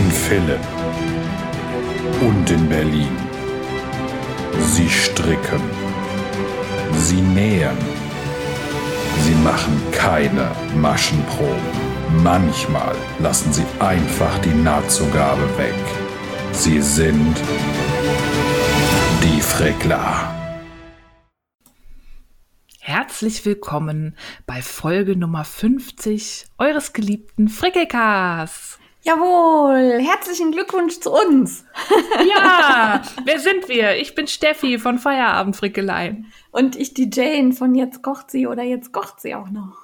In Philipp und in Berlin. Sie stricken. Sie nähen. Sie machen keine Maschenproben. Manchmal lassen sie einfach die Nahtzugabe weg. Sie sind die Frickler. Herzlich willkommen bei Folge Nummer 50 eures geliebten Frickelcasts. Jawohl, herzlichen Glückwunsch zu uns. Ja, wer sind wir? Ich bin Steffi von Feierabendfrickeleien. Und ich die Jane von Jetzt kocht sie oder Jetzt kocht sie auch noch.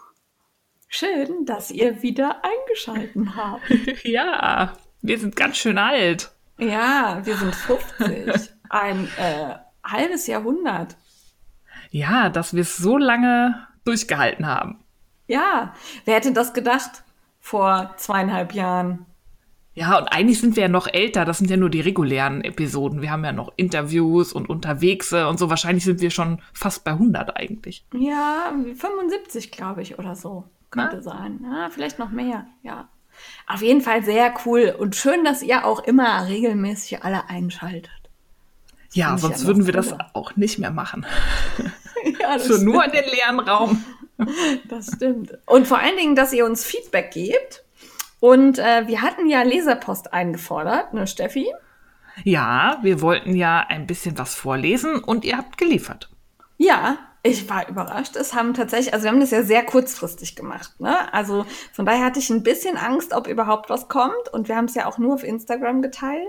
Schön, dass ihr wieder eingeschalten habt. Ja, wir sind ganz schön alt. Ja, wir sind 50. Ein äh, halbes Jahrhundert. Ja, dass wir es so lange durchgehalten haben. Ja, wer hätte das gedacht vor zweieinhalb Jahren? Ja, und eigentlich sind wir ja noch älter. Das sind ja nur die regulären Episoden. Wir haben ja noch Interviews und Unterwegse und so. Wahrscheinlich sind wir schon fast bei 100 eigentlich. Ja, 75, glaube ich, oder so. Könnte Na? sein. Ja, vielleicht noch mehr, ja. Auf jeden Fall sehr cool und schön, dass ihr auch immer regelmäßig alle einschaltet. Ja, sonst ja würden wir das auch nicht mehr machen. Ja, das So nur in den leeren Raum. Das stimmt. Und vor allen Dingen, dass ihr uns Feedback gebt. Und äh, wir hatten ja Leserpost eingefordert, ne, Steffi? Ja, wir wollten ja ein bisschen was vorlesen und ihr habt geliefert. Ja, ich war überrascht. Es haben tatsächlich, also wir haben das ja sehr kurzfristig gemacht, ne? Also von daher hatte ich ein bisschen Angst, ob überhaupt was kommt. Und wir haben es ja auch nur auf Instagram geteilt.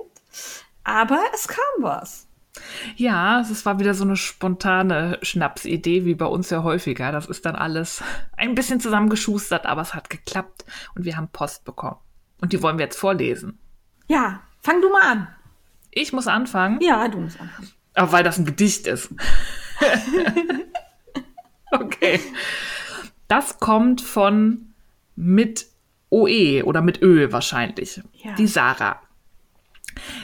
Aber es kam was. Ja, es war wieder so eine spontane Schnapsidee, wie bei uns ja häufiger. Das ist dann alles ein bisschen zusammengeschustert, aber es hat geklappt und wir haben Post bekommen. Und die wollen wir jetzt vorlesen. Ja, fang du mal an. Ich muss anfangen, Ja, du musst anfangen. auch weil das ein Gedicht ist. okay. Das kommt von mit OE oder mit Ö wahrscheinlich. Ja. Die Sarah.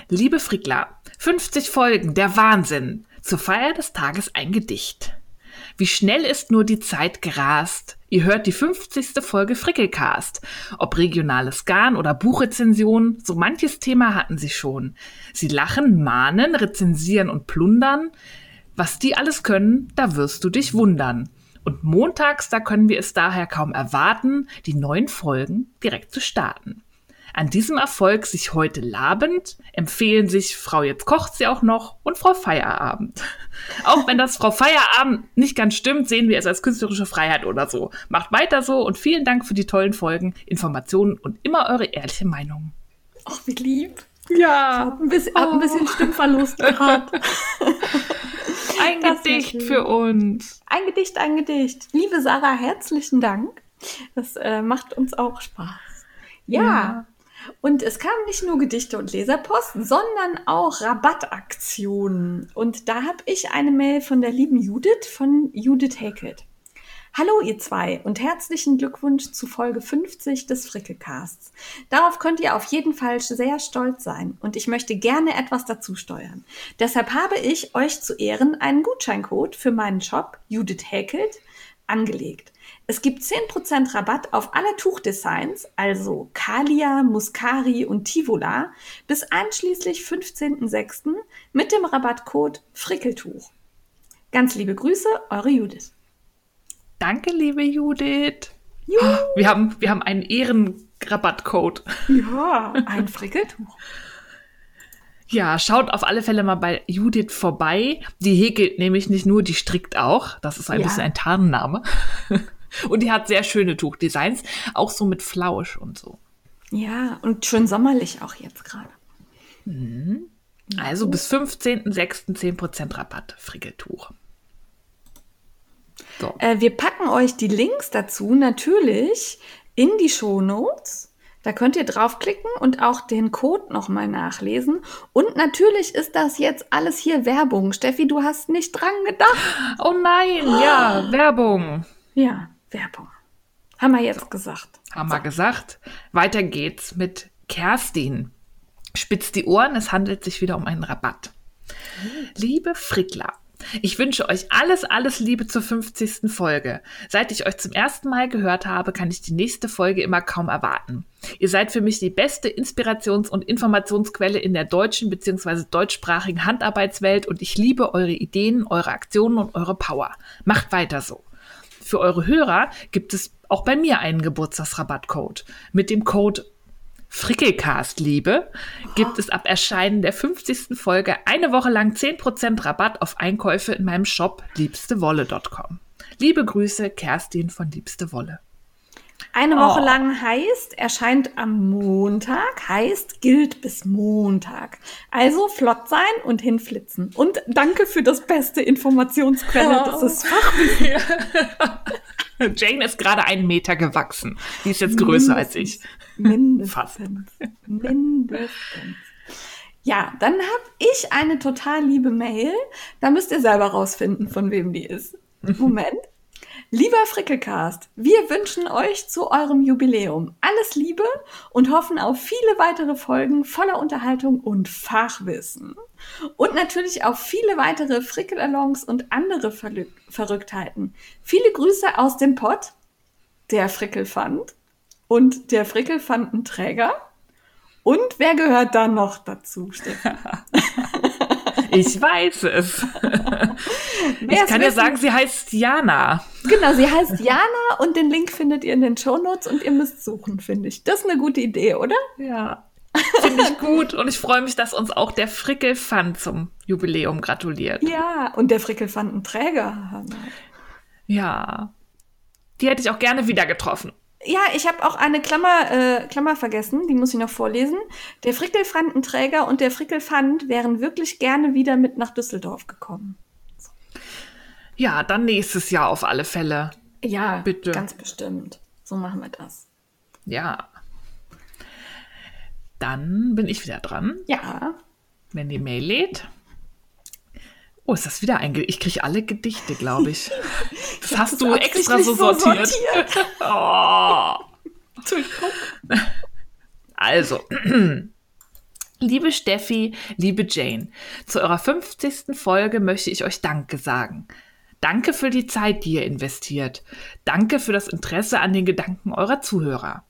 Liebe Frickler, 50 Folgen, der Wahnsinn. Zur Feier des Tages ein Gedicht. Wie schnell ist nur die Zeit gerast. Ihr hört die 50. Folge Frickelcast. Ob regionales Garn oder Buchrezension, so manches Thema hatten sie schon. Sie lachen, mahnen, rezensieren und plundern. Was die alles können, da wirst du dich wundern. Und montags, da können wir es daher kaum erwarten, die neuen Folgen direkt zu starten. An diesem Erfolg sich heute labend empfehlen sich Frau Jetzt kocht sie auch noch und Frau Feierabend. Auch wenn das Frau Feierabend nicht ganz stimmt, sehen wir es als künstlerische Freiheit oder so. Macht weiter so und vielen Dank für die tollen Folgen, Informationen und immer eure ehrliche Meinung. Ach, wie lieb. Ja, Hab ein bisschen, hab ein bisschen Stimmverlust gehabt. ein Das Gedicht für uns. Ein Gedicht, ein Gedicht. Liebe Sarah, herzlichen Dank. Das äh, macht uns auch Spaß. Ja. Ja. Und es kamen nicht nur Gedichte und Leserpost, sondern auch Rabattaktionen. Und da habe ich eine Mail von der lieben Judith von Judith Häkelt. Hallo ihr zwei und herzlichen Glückwunsch zu Folge 50 des Frickelcasts. Darauf könnt ihr auf jeden Fall sehr stolz sein und ich möchte gerne etwas dazu steuern. Deshalb habe ich euch zu Ehren einen Gutscheincode für meinen Shop Judith Häkelt angelegt. Es gibt 10% Rabatt auf alle Tuchdesigns, also Kalia, Muscari und Tivola, bis einschließlich 15.06. mit dem Rabattcode Frickeltuch. Ganz liebe Grüße, eure Judith. Danke, liebe Judith. Wir haben, wir haben einen Ehrenrabattcode. Ja, ein Frickeltuch. Ja, schaut auf alle Fälle mal bei Judith vorbei. Die häkelt nämlich nicht nur, die strickt auch. Das ist ein Ja. bisschen ein Tarnname. Und die hat sehr schöne Tuchdesigns, auch so mit Flausch und so. Ja, und schön sommerlich auch jetzt gerade. Also bis 15.06. 10% Rabatt, Frickeltuch. So. Äh, wir packen euch die Links dazu natürlich in die Shownotes. Da könnt ihr draufklicken und auch den Code nochmal nachlesen. Und natürlich ist das jetzt alles hier Werbung. Steffi, du hast nicht dran gedacht. Oh nein, ja, Werbung. Ja, Werbung. Haben wir jetzt gesagt. Haben wir gesagt. Weiter geht's mit Kerstin. Spitzt die Ohren, es handelt sich wieder um einen Rabatt. Liebe Frickler, Ich wünsche euch alles, alles Liebe zur 50. Folge. Seit ich euch zum ersten Mal gehört habe, kann ich die nächste Folge immer kaum erwarten. Ihr seid für mich die beste Inspirations- und Informationsquelle in der deutschen bzw. deutschsprachigen Handarbeitswelt und ich liebe eure Ideen, eure Aktionen und eure Power. Macht weiter so. Für eure Hörer gibt es auch bei mir einen Geburtstagsrabattcode. Mit dem Code Frickelcast liebe, gibt es ab Erscheinen der 50. Folge eine Woche lang 10% Rabatt auf Einkäufe in meinem Shop liebstewolle.com. Liebe Grüße, Kerstin von Liebste Wolle. Eine Woche Oh. lang heißt, erscheint am Montag, heißt, gilt bis Montag. Also flott sein und hinflitzen. Und danke für das beste Informationsquelle. Das ist Fachwissen. Jane ist gerade einen Meter gewachsen. Die ist jetzt größer als ich. Fast. Mindestens. Mindestens. Ja, dann habe ich eine total liebe Mail. Da müsst ihr selber rausfinden, von wem die ist. Moment. Lieber Frickelcast, wir wünschen euch zu eurem Jubiläum alles Liebe und hoffen auf viele weitere Folgen voller Unterhaltung und Fachwissen. Und natürlich auf viele weitere Frickelalongs und andere Verlü- Verrücktheiten. Viele Grüße aus dem Pott, der Frickelfand und der Frickelfandenträger. Und wer gehört da noch dazu, Stefan? Ich weiß es. Ich kann ja sagen, sie heißt Jana. Genau, sie heißt Jana und den Link findet ihr in den Shownotes und ihr müsst suchen, finde ich. Das ist eine gute Idee, oder? Ja. Finde ich gut und ich freue mich, dass uns auch der Frickelfand zum Jubiläum gratuliert. Ja, und der Frickelfandenträger. Ja. Die hätte ich auch gerne wieder getroffen. Ja, ich habe auch eine Klammer, äh, Klammer vergessen, die muss ich noch vorlesen. Der Frickelfandenträger und der Frickelfand wären wirklich gerne wieder mit nach Düsseldorf gekommen. Ja, dann nächstes Jahr auf alle Fälle. Ja, Bitte. ganz bestimmt. So machen wir das. Ja. Dann bin ich wieder dran, Ja, wenn die Mail lädt. Oh, ist das wieder ein Ge Ich kriege alle Gedichte, glaube ich. Das hast du extra so so sortiert. sortiert. Oh. Also, liebe Steffi, liebe Jane, zu eurer 50. Folge möchte ich euch Danke sagen. Danke für die Zeit, die ihr investiert. Danke für das Interesse an den Gedanken eurer Zuhörer.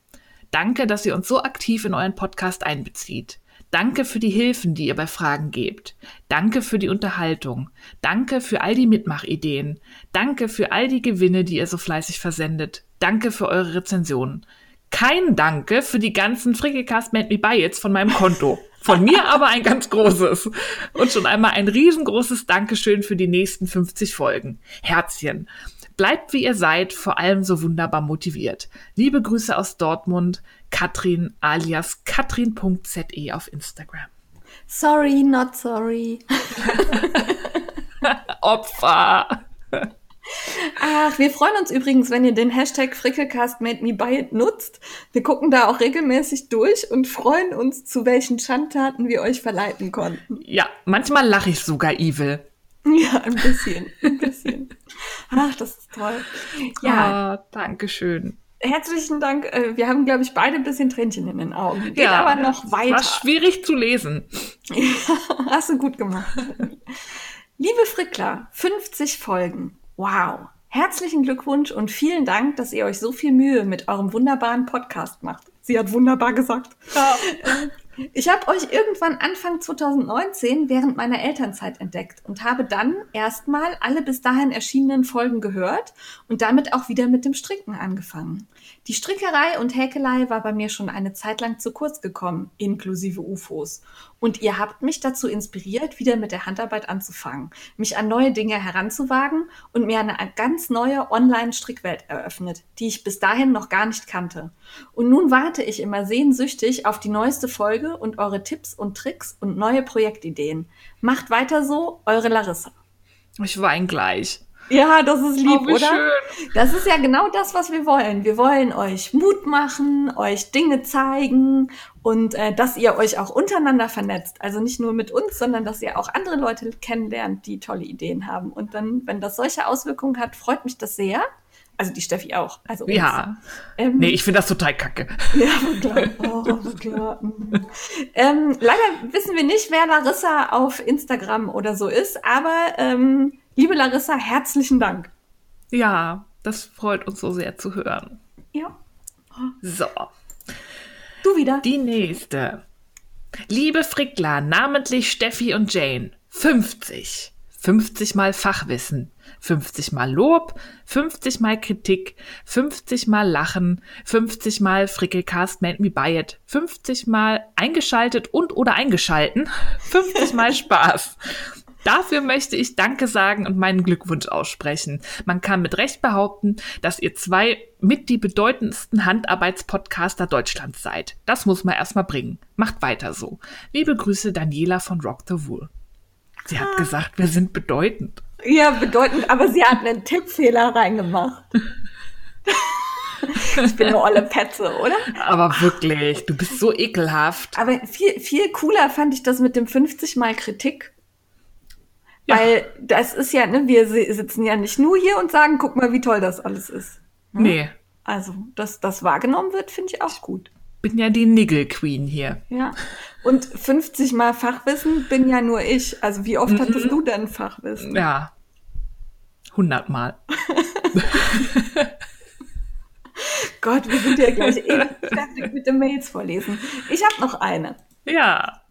Danke, dass ihr uns so aktiv in euren Podcast einbezieht. Danke für die Hilfen, die ihr bei Fragen gebt. Danke für die Unterhaltung. Danke für all die Mitmachideen. Danke für all die Gewinne, die ihr so fleißig versendet. Danke für eure Rezensionen. Kein Danke für die ganzen Frickelcast Made Me Buy It's von meinem Konto. Von mir aber ein ganz großes. Und schon einmal ein riesengroßes Dankeschön für die nächsten 50 Folgen. Herzchen. Bleibt wie ihr seid, vor allem so wunderbar motiviert. Liebe Grüße aus Dortmund, Katrin alias katrin.ze auf Instagram. Sorry, not sorry. Opfer! Ach, wir freuen uns übrigens, wenn ihr den Hashtag Frickelcast Made Me Buy It nutzt. Wir gucken da auch regelmäßig durch und freuen uns, zu welchen Schandtaten wir euch verleiten konnten. Ja, manchmal lache ich sogar evil. Ja, ein bisschen, ein bisschen. Ach, das ist toll. Ja, Ah, Dankeschön. herzlichen Dank. Äh, Wir haben, glaube ich, beide ein bisschen Tränchen in den Augen. Geht Ja, aber noch War weiter. schwierig zu lesen. Hast du gut gemacht. Liebe Frickler, 50 Folgen. Wow. Herzlichen Glückwunsch und vielen Dank, dass ihr euch so viel Mühe mit eurem wunderbaren Podcast macht. Sie hat wunderbar gesagt. Ich habe euch irgendwann Anfang 2019 während meiner Elternzeit entdeckt und habe dann erstmal alle bis dahin erschienenen Folgen gehört und damit auch wieder mit dem Stricken angefangen. Die Strickerei und Häkelei war bei mir schon eine Zeit lang zu kurz gekommen, inklusive UFOs. Und ihr habt mich dazu inspiriert, wieder mit der Handarbeit anzufangen, mich an neue Dinge heranzuwagen und mir eine ganz neue Online-Strickwelt eröffnet, die ich bis dahin noch gar nicht kannte. Und nun warte ich immer sehnsüchtig auf die neueste Folge und eure Tipps und Tricks und neue Projektideen. Macht weiter so, eure Larissa. Ich weine gleich. Ja, das ist lieb, Oh, oder? schön. Das ist ja genau das, was wir wollen. Wir wollen euch Mut machen, euch Dinge zeigen und äh, dass ihr euch auch untereinander vernetzt. Also nicht nur mit uns, sondern dass ihr auch andere Leute kennenlernt, die tolle Ideen haben. Und dann, wenn das solche Auswirkungen hat, freut mich das sehr. Also die Steffi auch. Also uns. Ja. Ähm, Nee, ich finde das total kacke. ja, klar. Oh, klar. Mhm. ähm, leider wissen wir nicht, wer Larissa auf Instagram oder so ist, aber ähm, Liebe Larissa, herzlichen Dank. Ja, das freut uns so sehr zu hören. Ja. So, Du wieder. die nächste. Liebe Frickler, namentlich Steffi und Jane, 50. 50 mal Fachwissen, 50 mal Lob, 50 mal Kritik, 50 mal Lachen, 50 mal Frickelcast Made Me Buy It, 50 mal eingeschaltet und oder eingeschalten, 50 mal Spaß. Dafür möchte ich Danke sagen und meinen Glückwunsch aussprechen. Man kann mit Recht behaupten, dass ihr zwei mit die bedeutendsten Handarbeitspodcaster Deutschlands seid. Das muss man erstmal bringen. Macht weiter so. Liebe Grüße Daniela von Rock the Wool. Sie hat gesagt, wir sind bedeutend. Ja, bedeutend, aber sie hat einen Tippfehler reingemacht. ich bin eine olle Petze, oder? Aber wirklich, du bist so ekelhaft. Aber viel, viel cooler fand ich das mit dem 50 Mal Kritik. Ja. Weil das ist ja, ne, wir si- sitzen ja nicht nur hier und sagen, guck mal, wie toll das alles ist. Nee, Also, dass das wahrgenommen wird, finde ich auch gut. bin ja die Niggle Queen hier. Ja. Und 50 Mal Fachwissen bin ja nur ich. Also, wie oft Mhm. hattest du denn Fachwissen? Ja. Hundertmal. Gott, wir sind ja gleich ewig fertig mit den Mails vorlesen. Ich habe noch eine. Ja.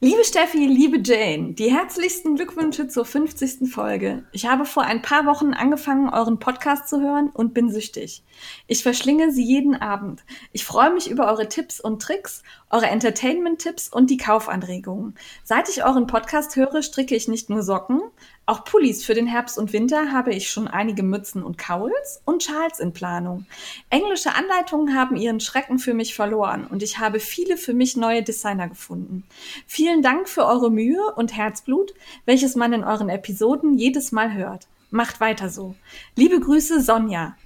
Liebe Steffi, liebe Jane, die herzlichsten Glückwünsche zur 50. Folge. Ich habe vor ein paar Wochen angefangen, euren Podcast zu hören und bin süchtig. Ich verschlinge sie jeden Abend. Ich freue mich über eure Tipps und Tricks, eure Entertainment-Tipps und die Kaufanregungen. Seit ich euren Podcast höre, stricke ich nicht nur Socken, auch Pullis für den Herbst und Winter habe ich schon einige Mützen und Kauls und Schals in Planung. Englische Anleitungen haben ihren Schrecken für mich verloren und ich habe viele für mich neue Designer gefunden. Vielen Dank für eure Mühe und Herzblut, welches man in euren Episoden jedes Mal hört. Macht weiter so. Liebe Grüße, Sonja.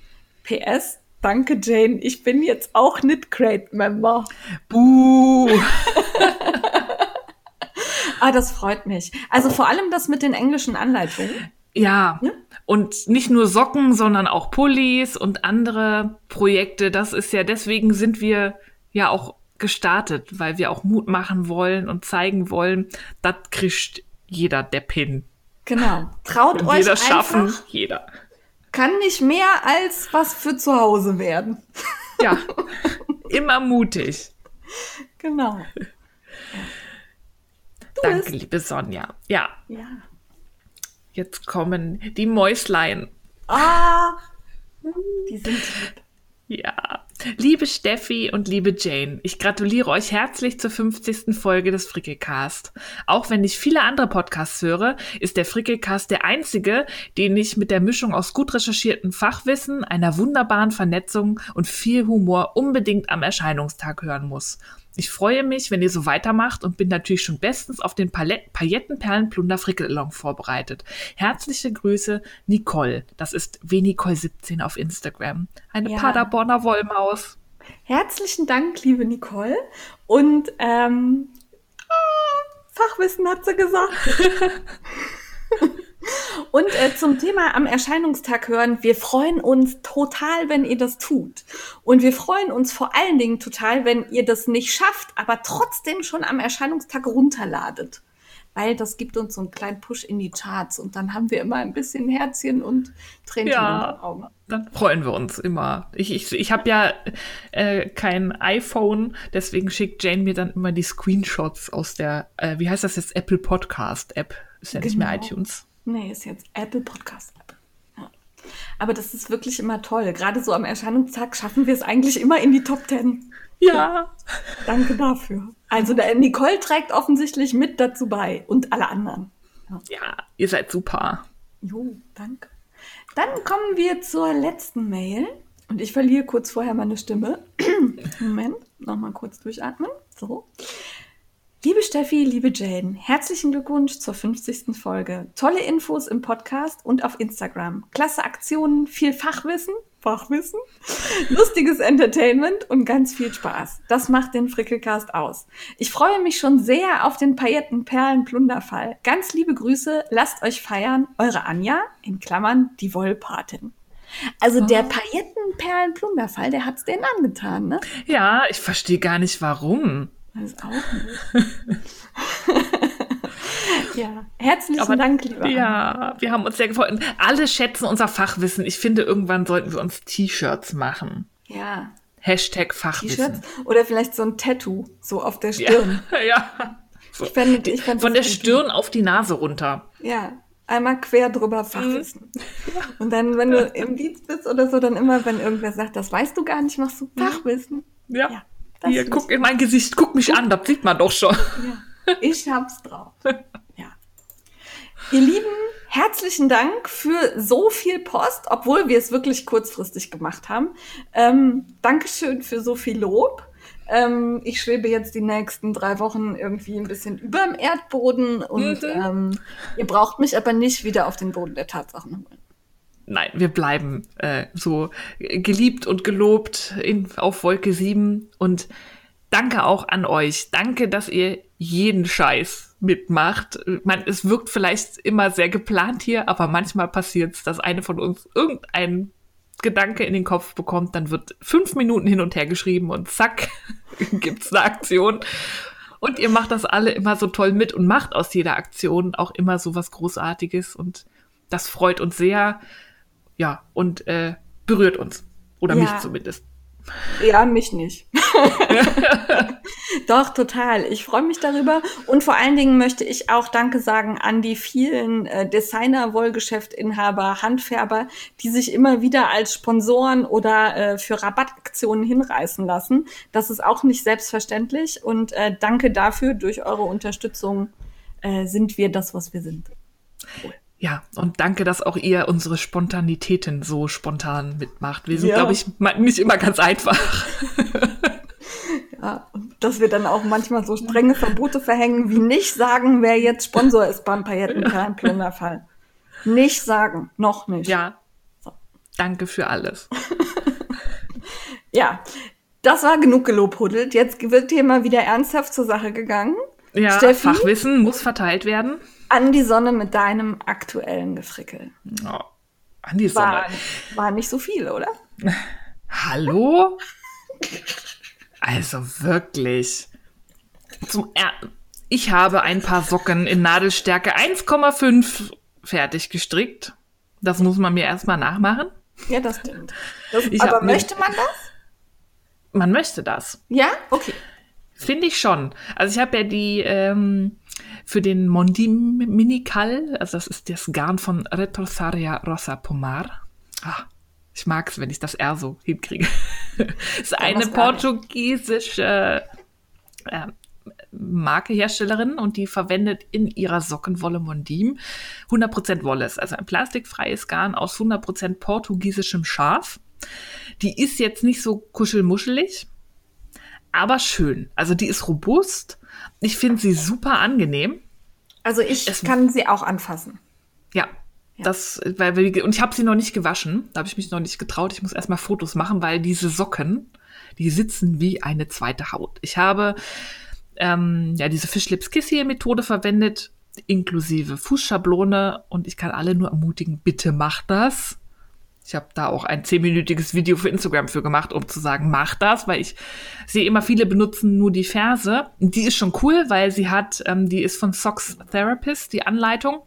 PS, danke Jane, ich bin jetzt auch nicht Crate Member. Buh. Ah, das freut mich. Also vor allem das mit den englischen Anleitungen. Ja. Ja? Und nicht nur Socken, sondern auch Pullis und andere Projekte. Das ist ja, deswegen sind wir ja auch gestartet, weil wir auch Mut machen wollen und zeigen wollen, das kriegt jeder Depp hin. Genau. Traut Und euch jeder einfach. schaffen, jeder. Kann nicht mehr als was für zu Hause werden. Ja. Immer mutig. Genau. Danke, bist. liebe Sonja. Ja, Ja. jetzt kommen die Mäuslein. Ah, die sind. Ja. Liebe Steffi und liebe Jane, ich gratuliere euch herzlich zur 50. Folge des Frickelcast. Auch wenn ich viele andere Podcasts höre, ist der Frickelcast der einzige, den ich mit der Mischung aus gut recherchiertem Fachwissen, einer wunderbaren Vernetzung und viel Humor unbedingt am Erscheinungstag hören muss. Ich freue mich, wenn ihr so weitermacht und bin natürlich schon bestens auf den Palett Paillettenperlenplunder Frickelalong vorbereitet. Herzliche Grüße, Nicole. Das ist wnicole17 auf Instagram. Eine Ja. Paderborner Wollmaus. Herzlichen Dank, liebe Nicole. Und ähm, ah, Fachwissen hat sie gesagt. Und äh, zum Thema am Erscheinungstag hören, wir freuen uns total, wenn ihr das tut. Und wir freuen uns vor allen Dingen total, wenn ihr das nicht schafft, aber trotzdem schon am Erscheinungstag runterladet. Weil das gibt uns so einen kleinen Push in die Charts und dann haben wir immer ein bisschen Herzchen und Tränchen in den Ja, Augen. dann freuen wir uns immer. Ich, ich, ich habe ja äh, kein iPhone, deswegen schickt Jane mir dann immer die Screenshots aus der, äh, wie heißt das jetzt, Apple Podcast App. Ist ja nicht mehr Genau. iTunes. Nee, ist jetzt Apple Podcast App. Ja. Aber das ist wirklich immer toll. Gerade so am Erscheinungstag schaffen wir es eigentlich immer in die Top Ten. Ja. Danke dafür. Also Nicole trägt offensichtlich mit dazu bei und alle anderen. Ja. Ja, ihr seid super. Jo, danke. Dann kommen wir zur letzten Mail. Und ich verliere kurz vorher meine Stimme. Moment, nochmal kurz durchatmen. So. Liebe Steffi, liebe Jane, herzlichen Glückwunsch zur 50. Folge. Tolle Infos im Podcast und auf Instagram. Klasse Aktionen, viel Fachwissen, Fachwissen, lustiges Entertainment und ganz viel Spaß. Das macht den Frickelcast aus. Ich freue mich schon sehr auf den Paillettenperlen-Plunderfall. Ganz liebe Grüße, lasst euch feiern, eure Anja, in Klammern die Wollpatin. Also der Paillettenperlen-Plunderfall, der hat's denen angetan, ne? Ja, ich verstehe gar nicht warum. Das auch nicht. Ja, herzlichen Aber- Dank, lieber. Ja, wir haben uns sehr gefreut. Alle schätzen unser Fachwissen. Ich finde, irgendwann sollten wir uns T-Shirts machen. Ja. Hashtag T-Shirts Fachwissen. oder vielleicht so ein Tattoo, so auf der Stirn. Ja. ja. So. Ich fände, ich fände Von der gut. Stirn auf die Nase runter. Ja, einmal quer drüber Fachwissen. Und dann, wenn du im Dienst bist oder so, dann immer, wenn irgendwer sagt, das weißt du gar nicht, machst du Fachwissen. Ja. Ja, das Hier, guck in mein Gesicht, guck mich an, das sieht man doch schon. Ja, ich hab's drauf. Ja. Ihr Lieben, herzlichen Dank für so viel Post, obwohl wir es wirklich kurzfristig gemacht haben. Ähm, Dankeschön für so viel Lob. Ähm, ich schwebe jetzt die nächsten drei Wochen irgendwie ein bisschen über dem Erdboden und Mhm. ähm, ihr braucht mich aber nicht wieder auf den Boden der Tatsachen holen. Nein, wir bleiben äh, so geliebt und gelobt in, auf Wolke 7 und danke auch an euch. Danke, dass ihr jeden Scheiß mitmacht. Man, es wirkt vielleicht immer sehr geplant hier, aber manchmal passiert es, dass eine von uns irgendein Gedanke in den Kopf bekommt, dann wird fünf Minuten hin und her geschrieben und zack, gibt's eine Aktion. Und ihr macht das alle immer so toll mit und macht aus jeder Aktion auch immer so was Großartiges und das freut uns sehr. Ja, und äh, berührt uns. Oder Ja. mich zumindest. Ja, mich nicht. Doch, total. Ich freue mich darüber. Und vor allen Dingen möchte ich auch Danke sagen an die vielen äh, Designer, Wollgeschäftinhaber, Handfärber, die sich immer wieder als Sponsoren oder äh, für Rabattaktionen hinreißen lassen. Das ist auch nicht selbstverständlich. Und äh, danke dafür. Durch eure Unterstützung äh, sind wir das, was wir sind. Ja, und danke, dass auch ihr unsere Spontanitäten so spontan mitmacht. Wir sind, Ja. glaube ich, nicht immer ganz einfach. Ja, dass wir dann auch manchmal so strenge Verbote verhängen, wie nicht sagen, wer jetzt Sponsor ist beim Paillettenplunderfall. Nicht sagen, noch nicht. Ja. So. Danke für alles. Ja, das war genug gelobhuddelt. Jetzt wird hier mal wieder ernsthaft zur Sache gegangen. Ja, Steffi? Fachwissen muss verteilt werden. An die Sonne mit deinem aktuellen Gefrickel. Oh, an die Sonne. War, war nicht so viel, oder? Hallo? Also wirklich. Zum er ich habe ein paar Socken in Nadelstärke 1,5 fertig gestrickt. Das muss man mir erstmal nachmachen. Ja, das stimmt. Das, aber möchte man das? Man möchte das. Ja? Okay. Finde ich schon. Also ich habe ja die ähm, für den Mondi Minical, also das ist das Garn von Retrosaria Rosa Pomar. Ah, ich mag es, wenn ich das R so hinkriege. ist eine portugiesische äh, Marke, Herstellerin und die verwendet in ihrer Sockenwolle Mondim 100% Wolle. Ist Also ein plastikfreies Garn aus 100% portugiesischem Schaf. Die ist jetzt nicht so kuschelmuschelig, aber schön. Also die ist robust. Ich finde sie super angenehm. Also ich Es- kann sie auch anfassen. Ja. Das, weil, und ich habe sie noch nicht gewaschen. Da habe ich mich noch nicht getraut. Ich muss erstmal Fotos machen, weil diese Socken, die sitzen wie eine zweite Haut. Ich habe ähm, ja diese Fischlips Kissier Methode verwendet, inklusive Fußschablone. Und ich kann alle nur ermutigen, bitte macht das. Ich habe da auch ein zehnminütiges Video für Instagram für gemacht, um zu sagen, mach das, weil ich sehe immer viele benutzen nur die Ferse. Die ist schon cool, weil sie hat, ähm, die ist von Socks Therapist, die Anleitung.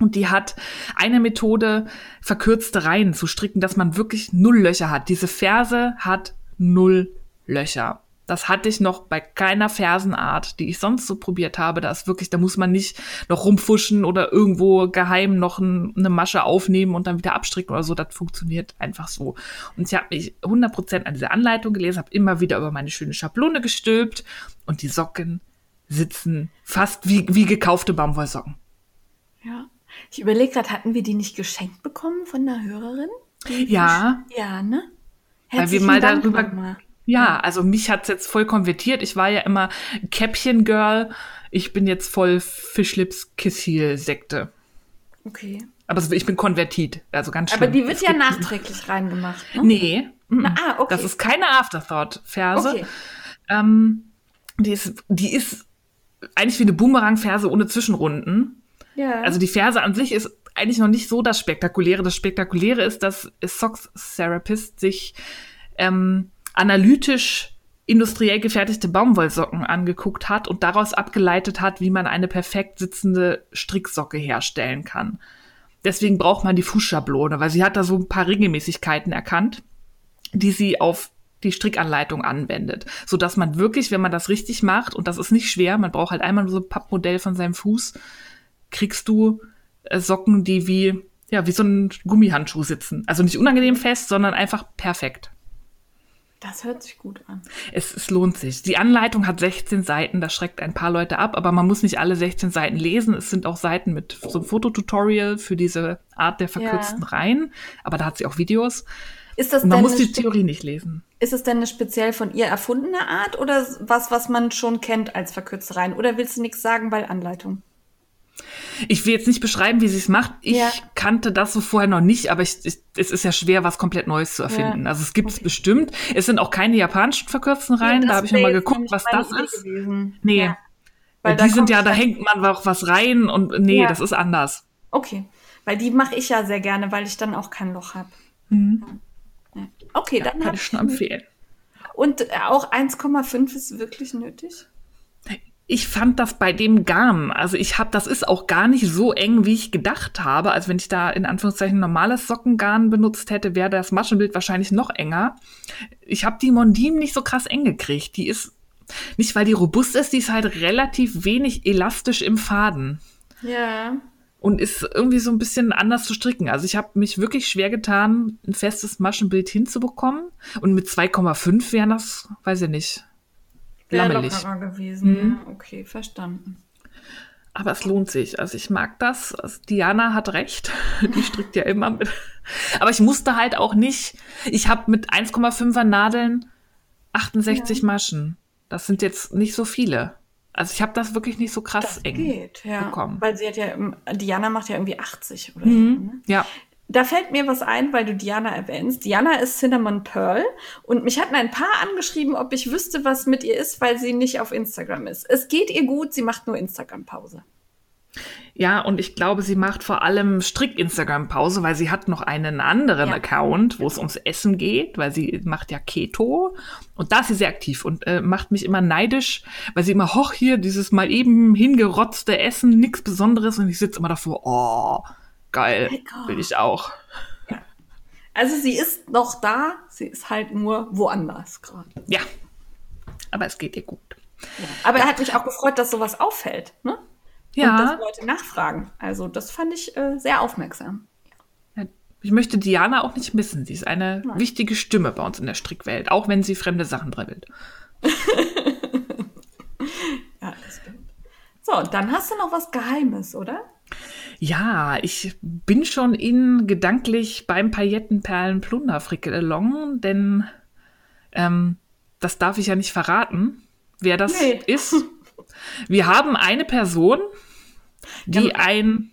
Und die hat eine Methode, verkürzte Reihen zu stricken, dass man wirklich null Löcher hat. Diese Ferse hat null Löcher. Das hatte ich noch bei keiner Fersenart, die ich sonst so probiert habe. Da ist wirklich, da muss man nicht noch rumfuschen oder irgendwo geheim noch ein, eine Masche aufnehmen und dann wieder abstricken oder so. Das funktioniert einfach so. Und ich habe mich 100% an diese Anleitung gelesen, habe immer wieder über meine schöne Schablone gestülpt und die Socken sitzen fast wie, wie gekaufte Baumwollsocken. Ja. Ich überlege gerade, hatten wir die nicht geschenkt bekommen von einer Hörerin? Die Ja. Ja, ne? Weil wir Herzlichen mal Dank darüber. nochmal. Ja, also mich hat's jetzt voll konvertiert. Ich war ja immer Käppchen-Girl. Ich bin jetzt voll Fischlips-Kissil-Sekte. Okay. Aber ich bin konvertiert. Also ganz schlimm. Aber die wird Es ja nachträglich reingemacht. Ne? Nee. Na, ah, okay. Das ist keine Afterthought-Ferse. Okay. Ähm, die, ist, die ist eigentlich wie eine Boomerang-Ferse ohne Zwischenrunden. Ja. Also die Ferse an sich ist eigentlich noch nicht so das Spektakuläre. Das Spektakuläre ist, dass Socks Therapist sich ähm, analytisch industriell gefertigte Baumwollsocken angeguckt hat und daraus abgeleitet hat, wie man eine perfekt sitzende Stricksocke herstellen kann. Deswegen braucht man die Fußschablone, weil sie hat da so ein paar Regelmäßigkeiten erkannt, die sie auf die Strickanleitung anwendet, so dass man wirklich, wenn man das richtig macht und das ist nicht schwer, man braucht halt einmal so ein Pappmodell von seinem Fuß, kriegst du äh, Socken, die wie ja wie so ein Gummihandschuh sitzen, also nicht unangenehm fest, sondern einfach perfekt. Das hört sich gut an. Es, es lohnt sich. Die Anleitung hat 16 Seiten, das schreckt ein paar Leute ab, aber man muss nicht alle 16 Seiten lesen. Es sind auch Seiten mit so einem Fototutorial für diese Art der verkürzten Ja. Reihen, aber da hat sie auch Videos. Ist das Und man denn muss die Theorie nicht lesen. Ist es denn eine speziell von ihr erfundene Art oder was, was man schon kennt als verkürzte Reihen? Oder willst du nichts sagen bei Anleitung? Ich will jetzt nicht beschreiben, wie sie es macht. Ich Ja. kannte das so vorher noch nicht, aber ich, ich, es ist ja schwer, was komkomplett Neues zu erfinden. Ja. Also es gibt es bestimmt. Es sind auch keine japanischen verkürzten Reihen. Ja, da habe ich noch mal wäre jetzt geguckt, was das Idee ist. Gewesen. Nee. Weil die sind ja, da hängt man auch was rein und nee, das ist anders. Okay. Weil die mache ich ja sehr gerne, weil ich dann auch kein Loch habe. Okay, dann Kann ich schon empfehlen. Und auch 1,5 ist wirklich nötig? Ich fand das bei dem Garn, also ich habe, das ist auch gar nicht so eng, wie ich gedacht habe. Also wenn ich da in Anführungszeichen normales Sockengarn benutzt hätte, wäre das Maschenbild wahrscheinlich noch enger. Ich habe die Mondim nicht so krass eng gekriegt. Die ist nicht, weil die robust ist, die ist halt relativ wenig elastisch im Faden Ja. und ist irgendwie so ein bisschen anders zu stricken. Also ich habe mich wirklich schwer getan, ein festes Maschenbild hinzubekommen. Und mit 2,5 wären das, weiß ich nicht, Lammelig. lockerer gewesen. Ja, okay, verstanden. Aber es lohnt sich. Also ich mag das. Also Diana hat recht. Die strickt ja immer mit. Aber ich musste halt auch nicht. Ich habe mit 1,5er Nadeln 68 Maschen. Das sind jetzt nicht so viele. Also ich habe das wirklich nicht so krass Das eng geht, ja. bekommen. Weil sie hat ja, Diana macht ja irgendwie 80 oder so. Ne? Ja. Da fällt mir was ein, weil du Diana erwähnst. Diana ist Cinnamon Pearl und mich hatten ein paar angeschrieben, ob ich wüsste, was mit ihr ist, weil sie nicht auf Instagram ist. Es geht ihr gut, sie macht nur Instagram-Pause. Ja, und ich glaube, sie macht vor allem Strick-Instagram-Pause, weil sie hat noch einen anderen Ja. Account, wo es ums Essen geht, weil sie macht ja Keto. Und da ist sie sehr aktiv und äh, macht mich immer neidisch, weil sie immer, hoch hier, dieses mal eben hingerotzte Essen, nichts Besonderes. Und ich sitze immer davor, oh, geil, Lecker. will ich auch. Also sie ist noch da, sie ist halt nur woanders gerade. Ja, aber es geht ihr gut. Aber er hat mich auch gefreut, dass sowas auffällt, ne? Und Ja, dass Leute nachfragen. Also das fand ich äh, sehr aufmerksam. Ja, Ich möchte Diana auch nicht missen. Sie ist eine Nein. wichtige Stimme bei uns in der Strickwelt, auch wenn sie fremde Sachen dribbelt. Ja, das stimmt. So, dann hast du noch was Geheimes, oder? Ja, ich bin schon in gedanklich beim Paillettenperlen Plunderfrickelong, denn ähm, das darf ich ja nicht verraten, wer das Nee. ist. Wir haben eine Person, die Ja. ein,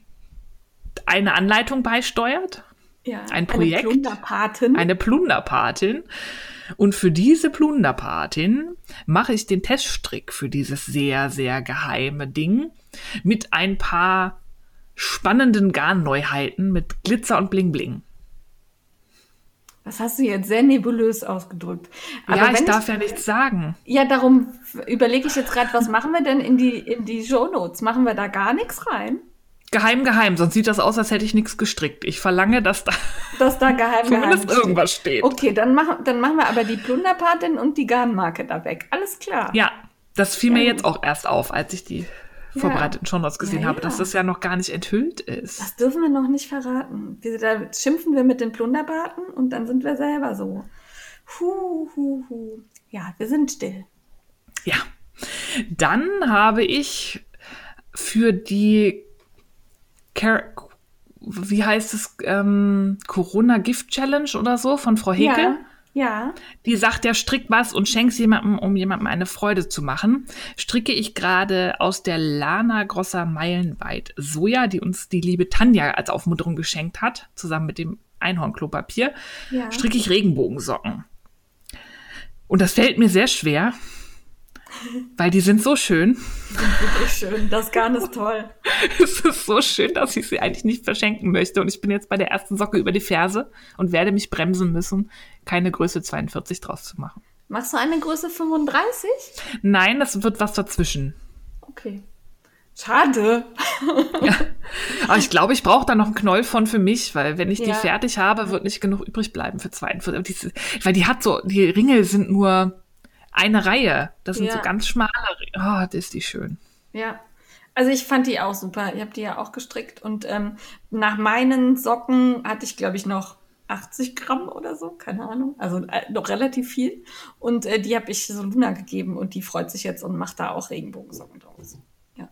eine Anleitung beisteuert, Ja. Ein Projekt? Eine Plunderpatin. eine Plunderpatin. Und für diese Plunderpatin mache ich den Teststrick für dieses sehr, sehr geheime Ding mit ein paar spannenden Garnneuheiten mit Glitzer und Bling Bling. Das hast du jetzt sehr nebulös ausgedrückt. Aber ja, ich darf ja nichts sagen. Ja, darum überlege ich jetzt gerade, was machen wir denn in die, in die Shownotes? Machen wir da gar nichts rein? Geheim, geheim, sonst sieht das aus, als hätte ich nichts gestrickt. Ich verlange, dass da Dass da geheim, zumindest geheim irgendwas steht. Okay, dann machen, dann machen wir aber die Plunderpatin und die Garnmarke da weg. Alles klar. Ja, das fiel mir Ja. jetzt auch erst auf, als ich die Ja. vorbereiteten Shownotes gesehen Ja, habe, dass das ja noch gar nicht enthüllt ist. Das dürfen wir noch nicht verraten. Wir, da schimpfen wir mit den Plunderbaten und dann sind wir selber so. Hu, hu, hu. Ja, wir sind still. Ja. Dann habe ich für die Car wie heißt es, ähm, Corona Gift Challenge oder so von Frau Heke. Ja, ja. Die sagt ja, strick was und schenk's jemandem, um jemandem eine Freude zu machen. Stricke ich gerade aus der Lana Grosser Meilenweit Soja, die uns die liebe Tanja als Aufmunterung geschenkt hat, zusammen mit dem Einhornklopapier, Ja. stricke ich Regenbogensocken. Und das fällt mir sehr schwer, weil die sind so schön. Wirklich schön. Das Garn ist toll. Es ist so schön, dass ich sie eigentlich nicht verschenken möchte. Und ich bin jetzt bei der ersten Socke über die Ferse und werde mich bremsen müssen, keine Größe 42 draus zu machen. Machst du eine Größe 35? Nein, das wird was dazwischen. Okay. Schade. Ja. Aber ich glaube, ich brauche da noch einen Knoll von für mich, weil wenn ich die Ja. fertig habe, wird nicht genug übrig bleiben für 42. Aber diese- Weil die hat so, die Ringel sind nur eine Reihe. Das sind Ja. so ganz schmale. Oh, das ist die schön. Ja. Also ich fand die auch super. Ich habe die ja auch gestrickt und ähm, nach meinen Socken hatte ich, glaube ich, noch 80 Gramm oder so, keine Ahnung. Also äh, noch relativ viel. Und äh, die habe ich so Luna gegeben und die freut sich jetzt und macht da auch Regenbogensocken draus. Ja.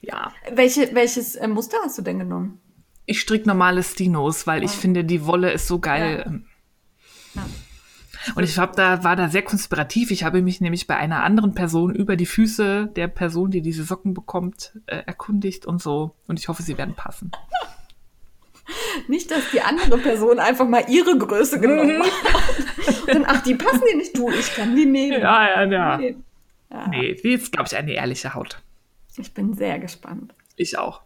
Ja. Welche, welches äh, Muster hast du denn genommen? Ich stricke normale Stinos, weil ich finde, die Wolle ist so geil. Ja. Ja. Und ich hab da, war da sehr konspirativ. Ich habe mich nämlich bei einer anderen Person über die Füße der Person, die diese Socken bekommt, äh, erkundigt und so. Und ich hoffe, sie werden passen. Nicht, dass die andere Person einfach mal ihre Größe genommen hat. Und dann, ach, die passen dir nicht, du, ich kann die nehmen. Ja, ja, ja. Nee. Ja, Nee, die ist, glaube ich, eine ehrliche Haut. Ich bin sehr gespannt. Ich auch.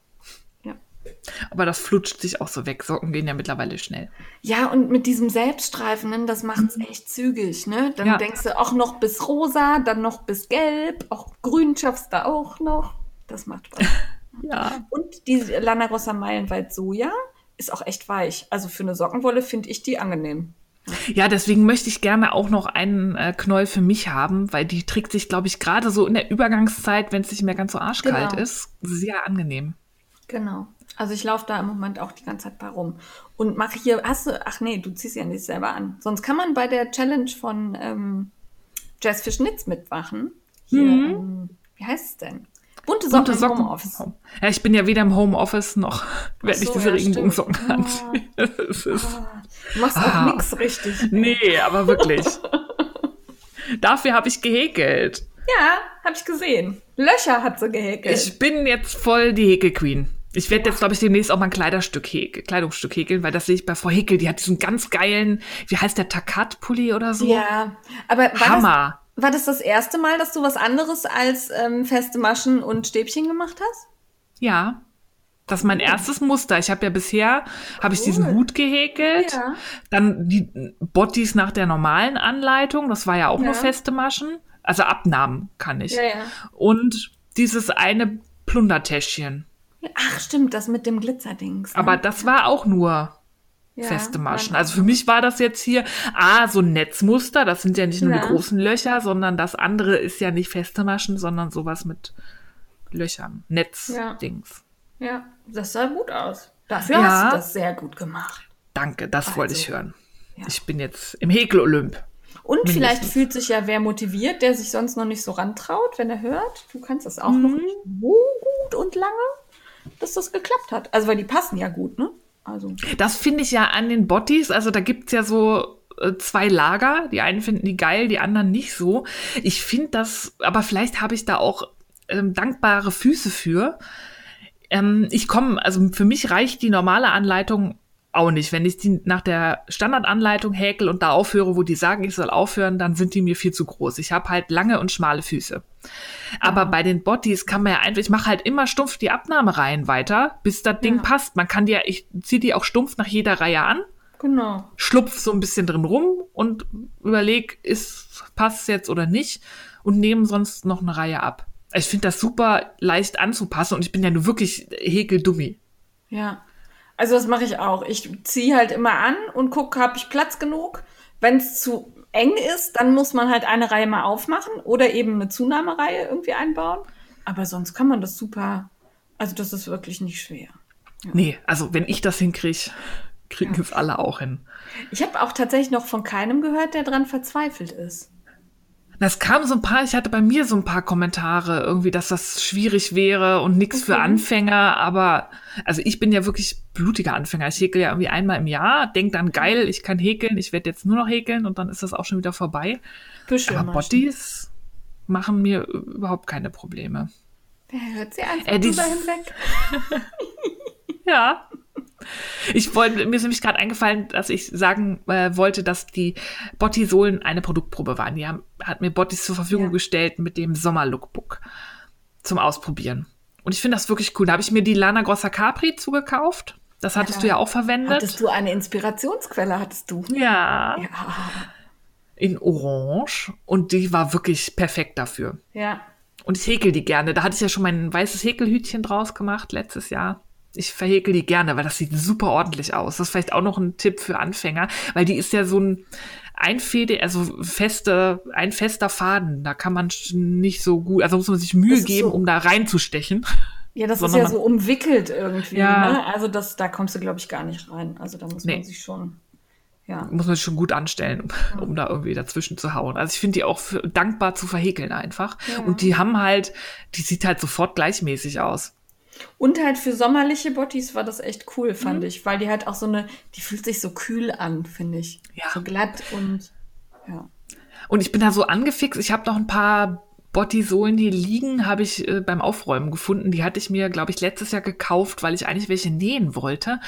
Aber das flutscht sich auch so weg. Socken gehen ja mittlerweile schnell. Ja, und mit diesem Selbststreifenden, das macht's echt zügig, ne? Dann Ja. denkst du auch noch bis rosa, dann noch bis gelb, auch grün schaffst du auch noch. Das macht Spaß. Ja. und die Lana Rossa Meilenwald Soja ist auch echt weich. Also für eine Sockenwolle finde ich die angenehm. Ja, deswegen möchte ich gerne auch noch einen äh, Knoll für mich haben, weil die trägt sich, glaube ich, gerade so in der Übergangszeit, wenn es nicht mehr ganz so arschkalt Genau. ist, sehr angenehm. Genau. Also ich laufe da im Moment auch die ganze Zeit bei rum. Und mache hier, hast du, ach nee, du ziehst ja nicht selber an. Sonst kann man bei der Challenge von ähm, Jazzfish Nitz mitmachen. Hier, ähm, wie heißt es denn? Bunte Socken, Bunte im Socken. Homeoffice. Ja, ich bin ja weder im Homeoffice noch werde ich diese ja, Regenbogensocken stimmt. anziehen. Das ist, Du machst auch Ah. nix richtig. nee, aber wirklich. Dafür habe ich gehäkelt. Ja, habe ich gesehen. Löcher hat sie gehäkelt. Ich bin jetzt voll die Häkelqueen. Ich werde jetzt, glaube ich, demnächst auch mal ein Kleiderstück häkeln, Kleidungsstück häkeln, weil das sehe ich bei Frau Häkel. Die hat diesen ganz geilen, wie heißt der, Takat-Pulli oder so? ja, aber war das, Hammer. war das das erste Mal, dass du was anderes als ähm, feste Maschen und Stäbchen gemacht hast? Ja. Das ist mein erstes Muster. Ich habe ja bisher, habe ich diesen. Hut gehäkelt. Ja. Dann die Bottis nach der normalen Anleitung. Das war ja auch Ja. nur feste Maschen. Also Abnahmen kann ich. Ja, ja. Und dieses eine Plundertäschchen. Ach, stimmt, das mit dem Glitzerdings. ne? Aber das war auch nur Ja, feste Maschen. Also für mich war das jetzt hier, ah, so ein Netzmuster. Das sind ja nicht nur Ja. die großen Löcher, sondern das andere ist ja nicht feste Maschen, sondern sowas mit Löchern. Netzdings. Ja, das sah gut aus. Dafür Ja. hast du das sehr gut gemacht. Danke, das wollte ich Also, hören. ja. Ich bin jetzt im Häkel-Olymp. Und Mindestens. vielleicht fühlt sich ja wer motiviert, der sich sonst noch nicht so rantraut, wenn er hört. Du kannst das auch noch Mhm. nicht so gut und lange, dass das geklappt hat. Also, weil die passen ja gut, ne? Also, Das finde ich ja an den Bottis, also da gibt's ja so äh, zwei Lager. Die einen finden die geil, die anderen nicht so. Ich finde das, aber vielleicht habe ich da auch ähm, dankbare Füße für. Ähm, ich komme, also für mich reicht die normale Anleitung auch nicht. Wenn ich die nach der Standardanleitung häkel und da aufhöre, wo die sagen, ich soll aufhören, dann sind die mir viel zu groß. Ich habe halt lange und schmale Füße. Aber bei den Bottis kann man ja einfach, ich mache halt immer stumpf die Abnahmereihen weiter, bis das Ding Ja. passt. Man kann die ja, ich ziehe die auch stumpf nach jeder Reihe an, genau. schlupf so ein bisschen drin rum und überleg, ist, passt jetzt oder nicht und nehme sonst noch eine Reihe ab. Ich finde das super leicht anzupassen und ich bin ja nur wirklich Häkeldummi. Ja. Also, das mache ich auch. Ich ziehe halt immer an und gucke, habe ich Platz genug. Wenn es zu eng ist, dann muss man halt eine Reihe mal aufmachen oder eben eine Zunahmereihe irgendwie einbauen. Aber sonst kann man das super. Also, das ist wirklich nicht schwer. Nee, also wenn ich das hinkriege, kriegen es alle auch hin. Ich habe auch tatsächlich noch von keinem gehört, der dran verzweifelt ist. Das kam so ein paar, ich hatte bei mir so ein paar Kommentare irgendwie, dass das schwierig wäre und nichts für Okay. Anfänger, aber also ich bin ja wirklich blutiger Anfänger. Ich häkel ja irgendwie einmal im Jahr, denk dann geil, ich kann häkeln, ich werde jetzt nur noch häkeln und dann ist das auch schon wieder vorbei. Büschel Aber Bottis machen mir überhaupt keine Probleme. Wer hört sie einfach Äh, drüber hinweg? Ja. Ich wollte, mir ist nämlich gerade eingefallen, dass ich sagen äh, wollte, dass die Botti-Sohlen eine Produktprobe waren. Die haben, hat mir Bottis zur Verfügung Ja. gestellt mit dem Sommer-Lookbook zum Ausprobieren. Und ich finde das wirklich cool. Da habe ich mir die Lana Grossa Capri zugekauft. Das hattest du ja auch verwendet. Hattest du eine Inspirationsquelle, hattest du? Ja. Ja. In Orange. Und die war wirklich perfekt dafür. Ja. Und ich häkel die gerne. Da hatte ich ja schon mein weißes Häkelhütchen draus gemacht letztes Jahr. Ich verhäkel die gerne, weil das sieht super ordentlich aus. Das ist vielleicht auch noch ein Tipp für Anfänger, weil die ist ja so ein Einfäde, also feste, ein fester Faden. Da kann man nicht so gut, also muss man sich Mühe geben, so- um da reinzustechen. Ja, das Sondern ist ja so umwickelt irgendwie. Ja. Ne? Also das, da kommst du, glaube ich, gar nicht rein. Also da muss Nee. man sich schon. Ja. Muss man sich schon gut anstellen, um, um da irgendwie dazwischen zu hauen. Also ich finde die auch für, dankbar zu verhäkeln einfach. Und die haben halt, die sieht halt sofort gleichmäßig aus. Und halt für sommerliche Bottis war das echt cool, fand Mhm. ich, weil die halt auch so eine, die fühlt sich so kühl an, finde ich. Ja. So glatt und ja. Und ich bin da so angefixt. Ich habe noch ein paar Botti-Sohlen, die liegen, habe ich äh, beim Aufräumen gefunden. Die hatte ich mir, glaube ich, letztes Jahr gekauft, weil ich eigentlich welche nähen wollte.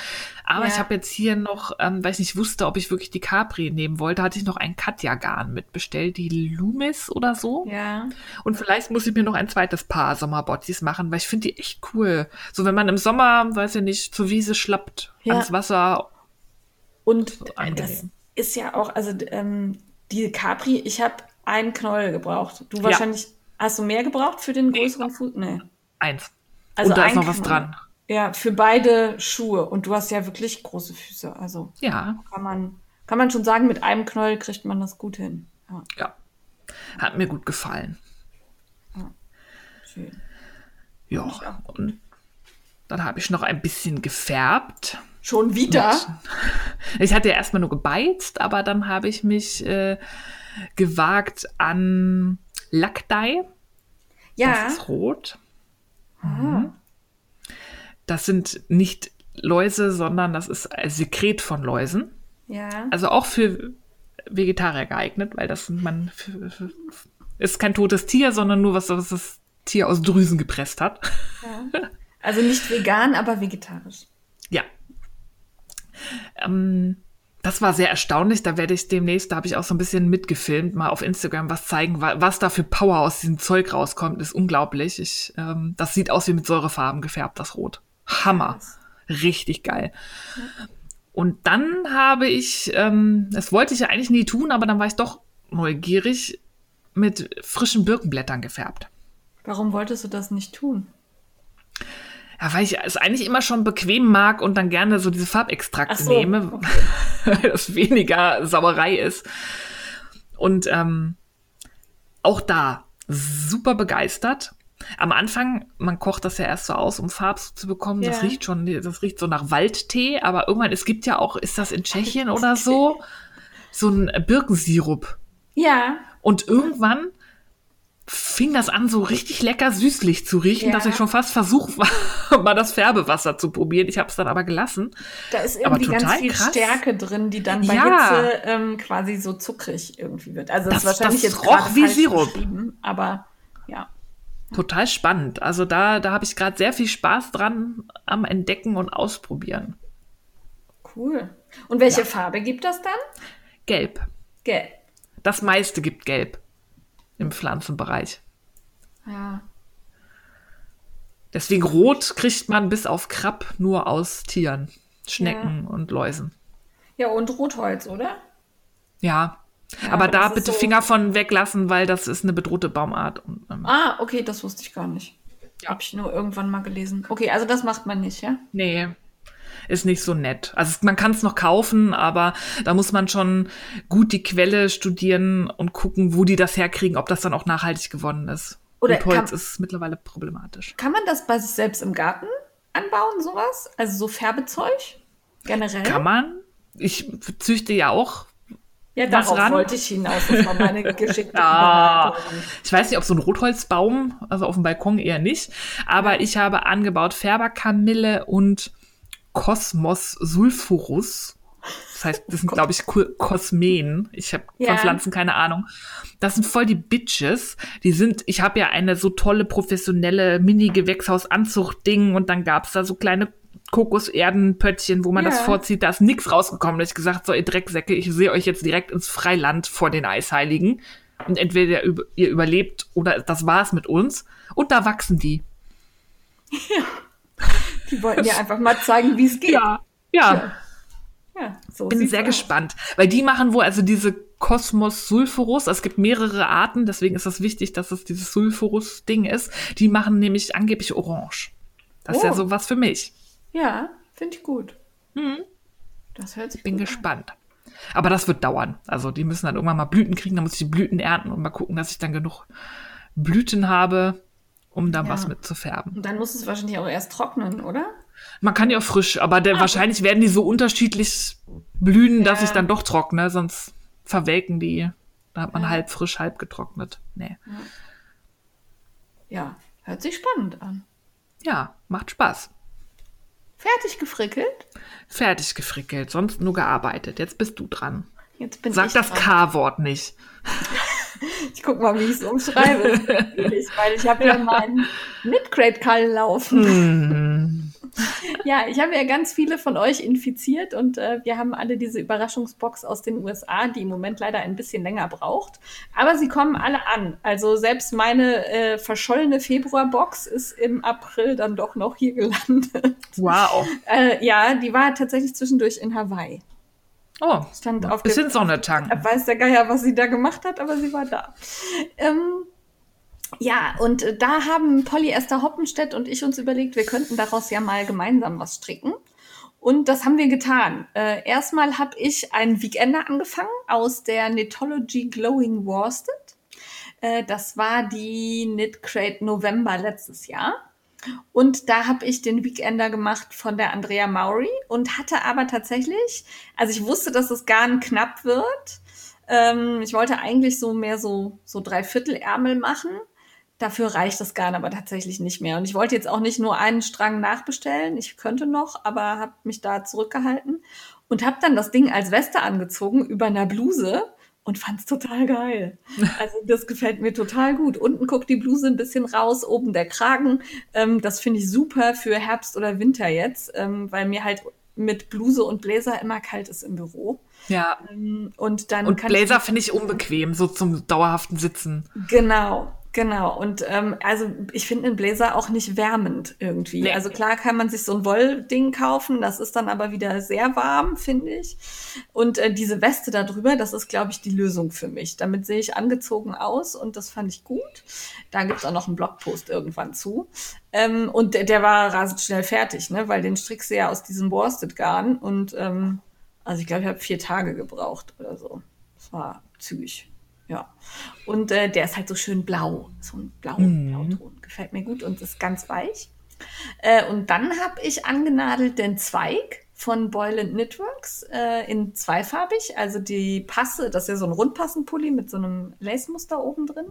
Aber Ja. ich habe jetzt hier noch, ähm, weil ich nicht wusste, ob ich wirklich die Capri nehmen wollte, hatte ich noch ein Katja-Garn mitbestellt, die Loomis oder so. Ja. Und vielleicht muss ich mir noch ein zweites Paar Sommerbottis machen, weil ich finde die echt cool. So, wenn man im Sommer, weiß ich nicht, zur Wiese schlappt, Ja. ans Wasser. Und das ist ja auch, also ähm, die Capri, ich habe einen Knäuel gebraucht. Du wahrscheinlich, hast du mehr gebraucht für den größeren Fuß? Nee. Eins. Also Und da ist noch was dran. Ja, für beide Schuhe. Und du hast ja wirklich große Füße. Also Ja, kann man, kann man schon sagen, mit einem Knäuel kriegt man das gut hin. Ja, ja. Hat mir gut gefallen. schön. Ja, und dann habe ich noch ein bisschen gefärbt. Schon wieder? Ich hatte ja erstmal nur gebeizt, aber dann habe ich mich äh, gewagt an Lackdye. Ja. Das ist rot. Mhm. Das sind nicht Läuse, sondern das ist ein Sekret von Läusen. Ja. Also auch für Vegetarier geeignet, weil das man ist kein totes Tier, sondern nur was, was das Tier aus Drüsen gepresst hat. Also nicht vegan, aber vegetarisch. Ja. Ähm, das war sehr erstaunlich. Da werde ich demnächst, da habe ich auch so ein bisschen mitgefilmt, mal auf Instagram was zeigen, wa- was da für Power aus diesem Zeug rauskommt, ist unglaublich. Ich, ähm, das sieht aus wie mit Säurefarben gefärbt, das Rot. Hammer. Richtig geil. Und dann habe ich, ähm, das wollte ich ja eigentlich nie tun, aber dann war ich doch neugierig, mit frischen Birkenblättern gefärbt. Warum wolltest du das nicht tun? Ja, weil ich es eigentlich immer schon bequem mag und dann gerne so diese Farbextrakte so, nehme, okay. weil das weniger Sauerei ist. Und ähm, auch da super begeistert. Am Anfang, man kocht das ja erst so aus, um Farb zu bekommen. Das Ja. riecht schon, das riecht so nach Waldtee, aber irgendwann, es gibt ja auch, ist das in Tschechien oder so, so ein Birkensirup. Ja. Und irgendwann fing das an, so richtig lecker süßlich zu riechen, Ja. dass ich schon fast versucht war, mal das Färbewasser zu probieren. Ich habe es dann aber gelassen. Da ist irgendwie ganz viel krass. Stärke drin, die dann bei Ja. Hitze ähm, quasi so zuckrig irgendwie wird. Also das, ist wahrscheinlich das jetzt roch wie Sirup. aber ja. Total spannend. Also da, da habe ich gerade sehr viel Spaß dran am Entdecken und Ausprobieren. Cool. Und welche Farbe gibt das dann? Gelb. Gelb. Das meiste gibt Gelb im Pflanzenbereich. Ja. Deswegen Rot kriegt man bis auf Krabb nur aus Tieren, Schnecken und Läusen. Ja, und Rotholz, oder? Ja. Ja, aber da bitte so- Finger von weglassen, weil das ist eine bedrohte Baumart. Und, ähm, Ah, okay, das wusste ich gar nicht. Ja. Hab ich nur irgendwann mal gelesen. Okay, also das macht man nicht, ja? Nee, ist nicht so nett. Also man kann es noch kaufen, aber da muss man schon gut die Quelle studieren und gucken, wo die das herkriegen, ob das dann auch nachhaltig gewonnen ist. Oder und Holz ist mittlerweile problematisch. Kann man das bei sich selbst im Garten anbauen, sowas? Also so Färbezeug? Generell? Kann man? Ich züchte ja auch. ja, darauf ran? wollte ich hinaus. Das war meine geschickte Ah, ich weiß nicht, ob so ein Rotholzbaum, also auf dem Balkon eher nicht, aber ich habe angebaut Färberkamille und Kosmos sulphurus. Das heißt, das sind, glaube ich, Ko- Kosmen. Ich habe Ja. von Pflanzen keine Ahnung. Das sind voll die Bitches. Die sind, ich habe ja eine so tolle professionelle Mini-Gewächshausanzucht-Ding und dann gab's da so kleine Kokoserdenpöttchen, wo man das Ja. vorzieht. Da ist nix rausgekommen. Da ich gesagt, so ihr Drecksäcke, ich sehe euch jetzt direkt ins Freiland vor den Eisheiligen. Und entweder ihr überlebt oder das war's mit uns. Und da wachsen die. Die wollten dir einfach mal zeigen, wie es geht. Ja, ja. Ja, so Bin sehr aus. gespannt, weil die machen wohl also diese Cosmos Sulphurus, es gibt mehrere Arten, deswegen ist es wichtig, dass es dieses Sulphurus-Ding ist. Die machen nämlich angeblich Orange. Das ist ja Oh. sowas für mich. Ja, finde ich gut. Das hört sich Bin gut gespannt. Aber das wird dauern. Also die müssen dann irgendwann mal Blüten kriegen, dann muss ich die Blüten ernten und mal gucken, dass ich dann genug Blüten habe, um da Ja. was mit zu färben. Und dann muss es wahrscheinlich auch erst trocknen, oder? Man kann ja auch frisch, aber der, wahrscheinlich werden die so unterschiedlich blühen, dass Ja. ich dann doch trockne, sonst verwelken die. Da hat man Ja. halb frisch, halb getrocknet. Nee. Ja, hört sich spannend an. Ja, macht Spaß. Fertig gefrickelt? Fertig gefrickelt, sonst nur gearbeitet. Jetzt bist du dran. Jetzt bin Sag ich das. K-Wort nicht. Ich guck mal, wie ich es umschreibe. Weil ich habe ja meinen Knitcrate-Call laufen. Hm. Ja, ich habe ja ganz viele von euch infiziert und äh, wir haben alle diese Überraschungsbox aus den USA, die im Moment leider ein bisschen länger braucht. Aber sie kommen alle an. Also selbst meine äh, verschollene Februarbox ist im April dann doch noch hier gelandet. Wow. Äh, ja, die war tatsächlich zwischendurch in Hawaii. Oh, Stand auf bisschen dem- Sonne tanken. Weiß der Geier, was sie da gemacht hat, aber sie war da. Ähm, ja, und äh, da haben Polly Esther Hoppenstedt und ich uns überlegt, wir könnten daraus ja mal gemeinsam was stricken. Und das haben wir getan. Äh, erstmal habe ich einen Weekender angefangen aus der Knitology Glowing Worsted. Äh, das war die Knit Crate November letztes Jahr. Und da habe ich den Weekender gemacht von der Andrea Maury und hatte aber tatsächlich, also ich wusste, dass es Garn knapp wird. Ähm, ich wollte eigentlich so mehr so, so Dreiviertelärmel machen. Dafür reicht das Garn aber tatsächlich nicht mehr. Und ich wollte jetzt auch nicht nur einen Strang nachbestellen. Ich könnte noch, aber habe mich da zurückgehalten und habe dann das Ding als Weste angezogen über einer Bluse und fand es total geil. Also das gefällt mir total gut. Unten guckt die Bluse ein bisschen raus, oben der Kragen. Ähm, das finde ich super für Herbst oder Winter jetzt, ähm, weil mir halt mit Bluse und Bläser immer kalt ist im Büro. Ja. Ähm, Und dann Und ich finde ich unbequem, so zum dauerhaften Sitzen. Genau, genau. Und ähm, also ich finde einen Blazer auch nicht wärmend irgendwie. Nee. Also klar kann man sich so ein Wollding kaufen, das ist dann aber wieder sehr warm, finde ich. Und äh, diese Weste da drüber, das ist, glaube ich, die Lösung für mich. Damit sehe ich angezogen aus und das fand ich gut. Da gibt's auch noch einen Blogpost irgendwann zu. Ähm, und der, der war rasend schnell fertig, ne? weil den strickst du ja aus diesem Worsted-Garn. Und ähm, also ich glaube, ich habe vier Tage gebraucht oder so. Das war zügig. Ja. Und äh, der ist halt so schön blau. So ein blau Blauton. Gefällt mir gut und ist ganz weich. Äh, und dann habe ich angenadelt den Zweig von Boyland Knitworks äh, in zweifarbig. Also die Passe, das ist ja so ein Rundpassenpulli mit so einem Lace-Muster oben drin.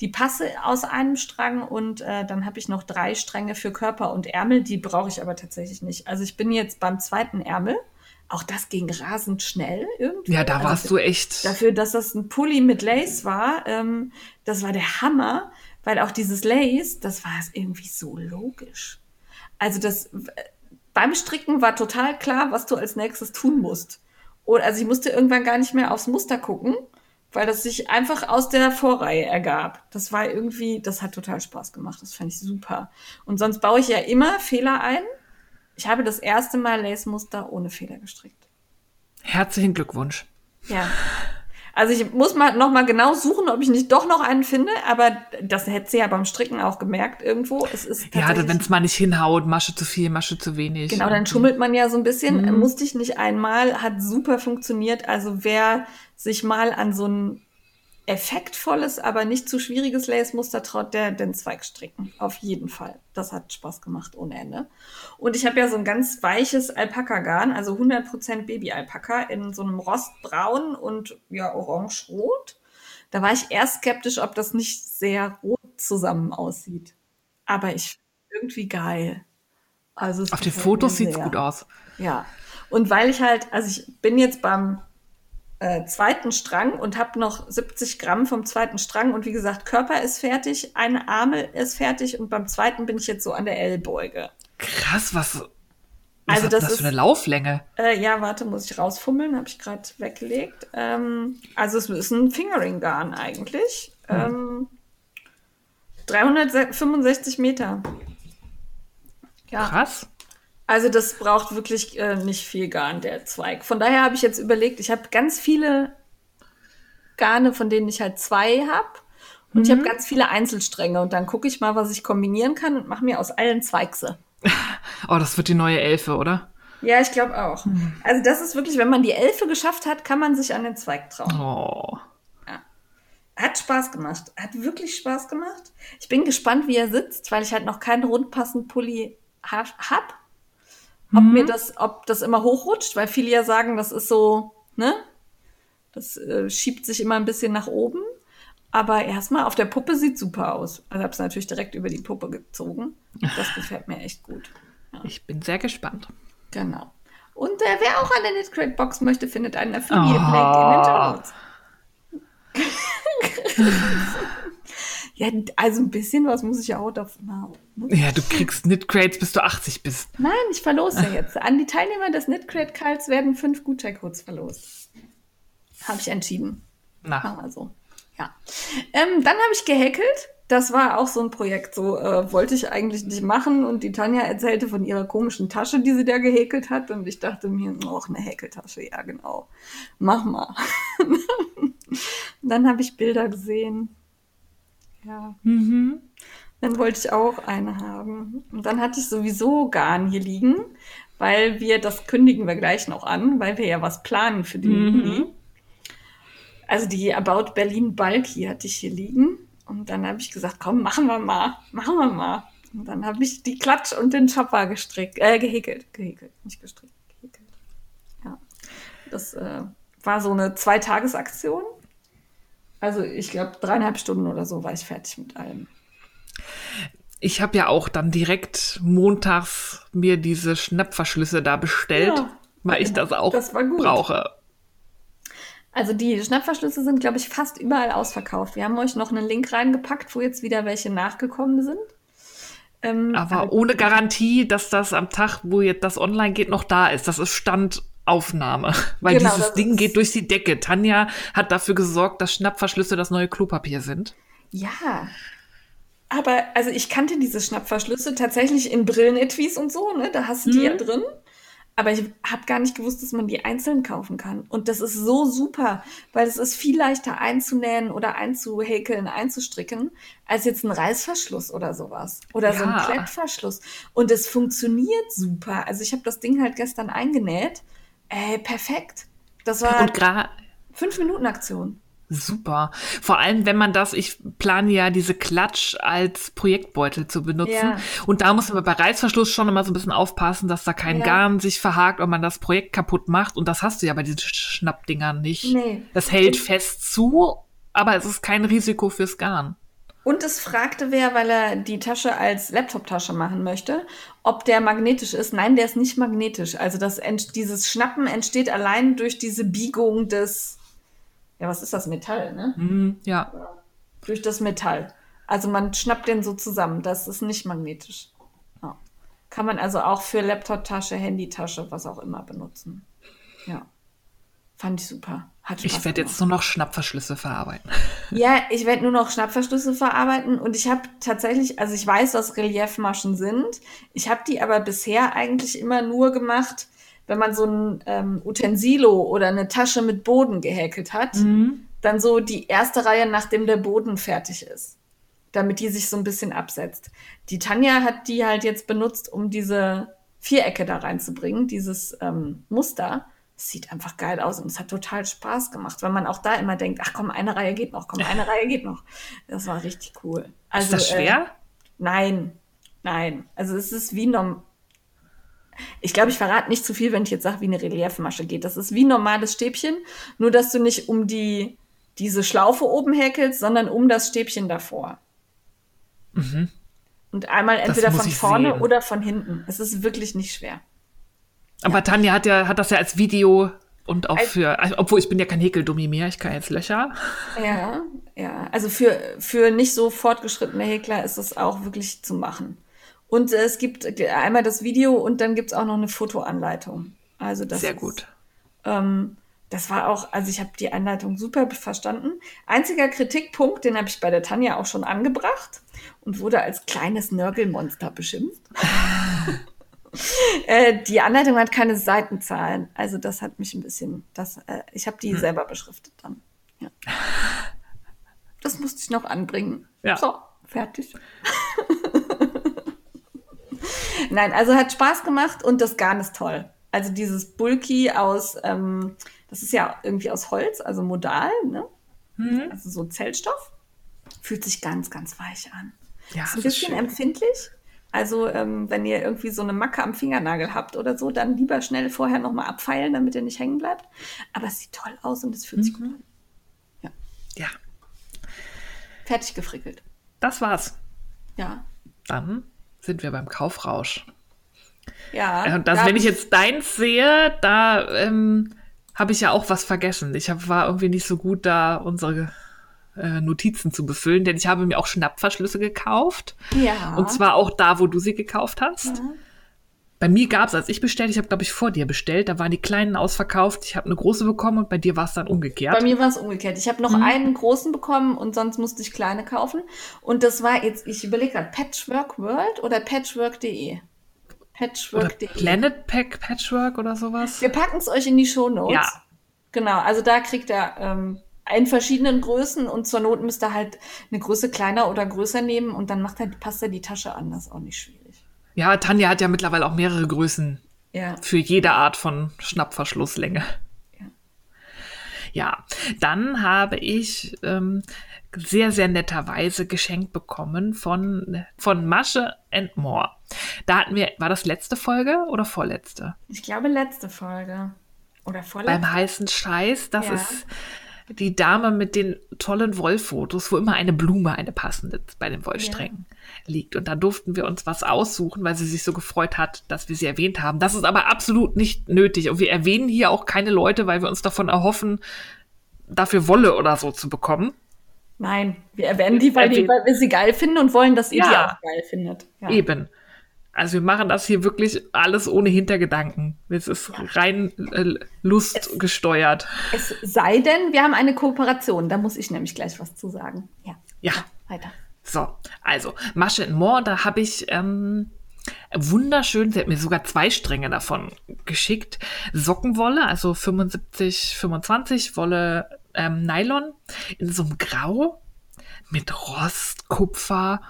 Die Passe aus einem Strang und äh, dann habe ich noch drei Stränge für Körper und Ärmel. Die brauche ich aber tatsächlich nicht. Also ich bin jetzt beim zweiten Ärmel. Auch das ging rasend schnell irgendwie. Ja, da Also warst du echt. Dafür, dass das ein Pulli mit Lace war, ähm, das war der Hammer, weil auch dieses Lace, das war irgendwie so logisch. Also das beim Stricken war total klar, was du als nächstes tun musst. Und also ich musste irgendwann gar nicht mehr aufs Muster gucken, weil das sich einfach aus der Vorreihe ergab. Das war irgendwie, das hat total Spaß gemacht. Das fand ich super. Und sonst baue ich ja immer Fehler ein. Ich habe das erste Mal Lace-Muster ohne Fehler gestrickt. Herzlichen Glückwunsch. Ja. Also ich muss mal noch mal genau suchen, ob ich nicht doch noch einen finde, aber das hätte sie ja beim Stricken auch gemerkt irgendwo. Es ist Ja, wenn es mal nicht hinhaut, Masche zu viel, Masche zu wenig. Genau, dann schummelt man ja so ein bisschen. Mhm. Musste ich nicht einmal, hat super funktioniert. Also wer sich mal an so ein effektvolles, aber nicht zu schwieriges Lace-Muster traut, der den Zweig stricken. Auf jeden Fall. Das hat Spaß gemacht ohne Ende. Und ich habe ja so ein ganz weiches Alpaka-Garn, also 100% Baby-Alpaka in so einem Rostbraun und ja orange-rot. Da war ich erst skeptisch, ob das nicht sehr rot zusammen aussieht. Aber ich irgendwie geil. Also es Auf den Fotos sieht's sehr. gut aus. Ja. Und weil ich halt, also ich bin jetzt beim äh, zweiten Strang und habe noch 70 Gramm vom zweiten Strang und wie gesagt, Körper ist fertig, eine Arme ist fertig und beim zweiten bin ich jetzt so an der Ellbeuge. Krass, was, was Also das das ist- für eine Lauflänge? Äh, ja, warte, muss ich rausfummeln, habe ich gerade weggelegt. Ähm, also es ist ein Fingering-Garn eigentlich. Ähm, 365 Meter. Ja, Krass. Also das braucht wirklich äh, nicht viel Garn, der Zweig. Von daher habe ich jetzt überlegt, ich habe ganz viele Garne, von denen ich halt zwei habe. Und ich habe ganz viele Einzelstränge. Und dann gucke ich mal, was ich kombinieren kann und mache mir aus allen Zweigse. Oh, das wird die neue Elfe, oder? Ja, ich glaube auch. Also das ist wirklich, wenn man die Elfe geschafft hat, kann man sich an den Zweig trauen. Oh. Hat Spaß gemacht. Hat wirklich Spaß gemacht. Ich bin gespannt, wie er sitzt, weil ich halt noch keinen rundpassenden Pulli ha hab. Ob mir das, ob das immer hochrutscht, weil viele ja sagen, das ist so, ne? Das äh, schiebt sich immer ein bisschen nach oben. Aber erstmal auf der Puppe sieht super aus. Also habe es natürlich direkt über die Puppe gezogen. Das gefällt mir echt gut. Ich bin sehr gespannt. Genau. Und äh, wer auch eine Knitcrate Box möchte, findet einen Affiliate-Link in den Show Notes. ja, also ein bisschen was muss ich ja auch davon haben. Ja, du kriegst Knitcrates, bis du 80 bist. Nein, ich verlose jetzt. An die Teilnehmer des Knitcrate Calls werden fünf Gutscheincodes verlost. Habe ich entschieden. Na, Machen wir so. Ja. Ähm, dann habe ich gehäkelt. Das war auch so ein Projekt, so äh, wollte ich eigentlich nicht machen. Und die Tanja erzählte von ihrer komischen Tasche, die sie da gehäkelt hat. Und ich dachte mir, auch eine Häkeltasche, ja genau. Mach mal. dann habe ich Bilder gesehen. Ja. Dann wollte ich auch eine haben. Und dann hatte ich sowieso Garn hier liegen, weil wir, das kündigen wir gleich noch an, weil wir ja was planen für den Juni. Also die About Berlin Bulky hatte ich hier liegen. Und dann habe ich gesagt, komm, machen wir mal, machen wir mal. Und dann habe ich die Klatsch und den Chopper gestrickt, äh, gehäkelt, gehäkelt, nicht gestrickt, gehäkelt. Ja, das äh, war so eine Zweitagesaktion. Also ich glaube, dreieinhalb Stunden oder so war ich fertig mit allem. ich habe ja auch dann direkt montags mir diese Schnappverschlüsse da bestellt, Ja. weil ich das auch Das brauche. Also die Schnappverschlüsse sind, glaube ich, fast überall ausverkauft. Wir haben euch noch einen Link reingepackt, wo jetzt wieder welche nachgekommen sind. Ähm, Aber ohne Garantie, dass das am Tag, wo jetzt das online geht, noch da ist. Das ist Standaufnahme. Weil Genau, dieses Ding geht durch die Decke. Tanja hat dafür gesorgt, dass Schnappverschlüsse das neue Klopapier sind. Ja. Aber also ich kannte diese Schnappverschlüsse tatsächlich in Brillenetuis und so, ne? Da hast du die ja drin. Aber ich habe gar nicht gewusst, dass man die einzeln kaufen kann. Und das ist so super, weil es ist viel leichter einzunähen oder einzuhäkeln, einzustricken, als jetzt ein Reißverschluss oder sowas. Oder so ein Ja. Klettverschluss. Und es funktioniert super. Also ich habe das Ding halt gestern eingenäht. Äh, perfekt. Das war Und fünf Minuten Aktion. Super. Vor allem, wenn man das, ich plane ja diese Klatsch als Projektbeutel zu benutzen. Ja. Und da muss man bei Reißverschluss schon immer so ein bisschen aufpassen, dass da kein Ja. Garn sich verhakt und man das Projekt kaputt macht. Und das hast du ja bei diesen Sch- Schnappdingern nicht. Nee. Das hält fest zu, aber es ist kein Risiko fürs Garn. Und es fragte wer, weil er die Tasche als Laptoptasche machen möchte, ob der magnetisch ist. Nein, der ist nicht magnetisch. Also das, dieses Schnappen entsteht allein durch diese Biegung des, ja, was ist das, Metall, ne? Hm, ja. Durch das Metall. Also man schnappt den so zusammen. Das ist nicht magnetisch. Ja. Kann man also auch für Laptoptasche, Handytasche, was auch immer benutzen. Ja. Fand ich super. Hat Spaß Ich werde jetzt nur noch Schnappverschlüsse verarbeiten. Ja, ich werde nur noch Schnappverschlüsse verarbeiten und ich habe tatsächlich, also ich weiß, was Reliefmaschen sind. Ich habe die aber bisher eigentlich immer nur gemacht, wenn man so ein ähm, Utensilo oder eine Tasche mit Boden gehäkelt hat. Dann so die erste Reihe, nachdem der Boden fertig ist. Damit die sich so ein bisschen absetzt. Die Tanja hat die halt jetzt benutzt, um diese Vierecke da reinzubringen, dieses ähm, Muster. Es sieht einfach geil aus und es hat total Spaß gemacht, weil man auch da immer denkt, ach komm, eine Reihe geht noch, komm, eine Reihe geht noch. Das war richtig cool. Also, ist das schwer? Äh, nein, nein. Also es ist wie norm ich glaube, ich verrate nicht zu viel, wenn ich jetzt sage, wie eine Reliefmasche geht. Das ist wie ein normales Stäbchen, nur dass du nicht um die, diese Schlaufe oben häkelst, sondern um das Stäbchen davor. Und einmal entweder von vorne sehen. oder von hinten. Es ist wirklich nicht schwer. Aber Tanja hat ja, hat das ja als Video und auch Als- für, also, obwohl ich bin ja kein Häkeldummi mehr, ich kann jetzt Löcher. Ja, ja. Also für, für nicht so fortgeschrittene Häkler ist es auch wirklich zu machen. Und es gibt einmal das Video und dann gibt es auch noch eine Fotoanleitung. Also das Sehr ist, gut. Ähm, das war auch, also ich habe die Anleitung super verstanden. Einziger Kritikpunkt, den habe ich bei der Tanja auch schon angebracht und wurde als kleines Nörgelmonster beschimpft. Äh, die Anleitung hat keine Seitenzahlen. Also das hat mich ein bisschen, das, äh, ich habe die selber beschriftet dann. Ja. Das musste ich noch anbringen. Ja. So, fertig. Nein, also hat Spaß gemacht und das Garn ist toll. Also dieses Bulky aus, ähm, das ist ja irgendwie aus Holz, also modal, ne? Also so Zellstoff. Fühlt sich ganz, ganz weich an. Ja, ist ein ist bisschen schön. empfindlich. Also ähm, wenn ihr irgendwie so eine Macke am Fingernagel habt oder so, dann lieber schnell vorher nochmal abfeilen, damit ihr nicht hängen bleibt. Aber es sieht toll aus und es fühlt sich gut an. Ja, Fertig gefrickelt. das war's. Ja. Dann sind wir beim Kaufrausch. Ja. Und das, da wenn ich jetzt deins sehe, da ähm, habe ich ja auch was vergessen. Ich hab, war irgendwie nicht so gut da, unsere äh, Notizen zu befüllen, denn ich habe mir auch Schnappverschlüsse gekauft. Ja. Und zwar auch da, wo du sie gekauft hast. Bei mir gab es, als ich bestellt, ich habe, glaube ich, vor dir bestellt, da waren die kleinen ausverkauft. Ich habe eine große bekommen und bei dir war es dann umgekehrt. Bei mir war es umgekehrt. Ich habe noch Mhm. einen großen bekommen und sonst musste ich kleine kaufen. Und das war jetzt, ich überlege gerade, Patchwork World oder Patchwork.de? Patchwork.de. Planet Pack Patchwork oder sowas. Wir packen es euch in die Shownotes. Ja. Genau, also da kriegt er ähm, in verschiedenen Größen und zur Not müsst ihr halt eine Größe kleiner oder größer nehmen und dann macht er, passt er die Tasche an. Das ist auch nicht schwierig. Ja, Tanja hat ja mittlerweile auch mehrere Größen Ja. für jede Art von Schnappverschlusslänge. Ja. Ja, dann habe ich ähm, sehr, sehr netterweise geschenkt bekommen von, von Masche and More. Da hatten wir, war das letzte Folge oder vorletzte? Ich glaube, letzte Folge. Oder vorletzte. Beim heißen Scheiß, das Ja. ist die Dame mit den tollen Wollfotos, wo immer eine Blume, eine passende bei den Wollsträngen liegt. Und da durften wir uns was aussuchen, weil sie sich so gefreut hat, dass wir sie erwähnt haben. Das ist aber absolut nicht nötig. Und wir erwähnen hier auch keine Leute, weil wir uns davon erhoffen, dafür Wolle oder so zu bekommen. Nein, wir erwähnen die weil, die, weil wir sie geil finden und wollen, dass ihr die Ja. auch geil findet. Ja. Eben. Also wir machen das hier wirklich alles ohne Hintergedanken. Es ist rein äh, Lust gesteuert. Es sei denn, wir haben eine Kooperation. Da muss ich nämlich gleich was zu sagen. Ja. Ja. Weiter. So, also Masche and More, da habe ich ähm, wunderschön, sie hat mir sogar zwei Stränge davon geschickt. Sockenwolle, also 75, 25 Wolle ähm, Nylon in so einem Grau mit Rost, Kupfer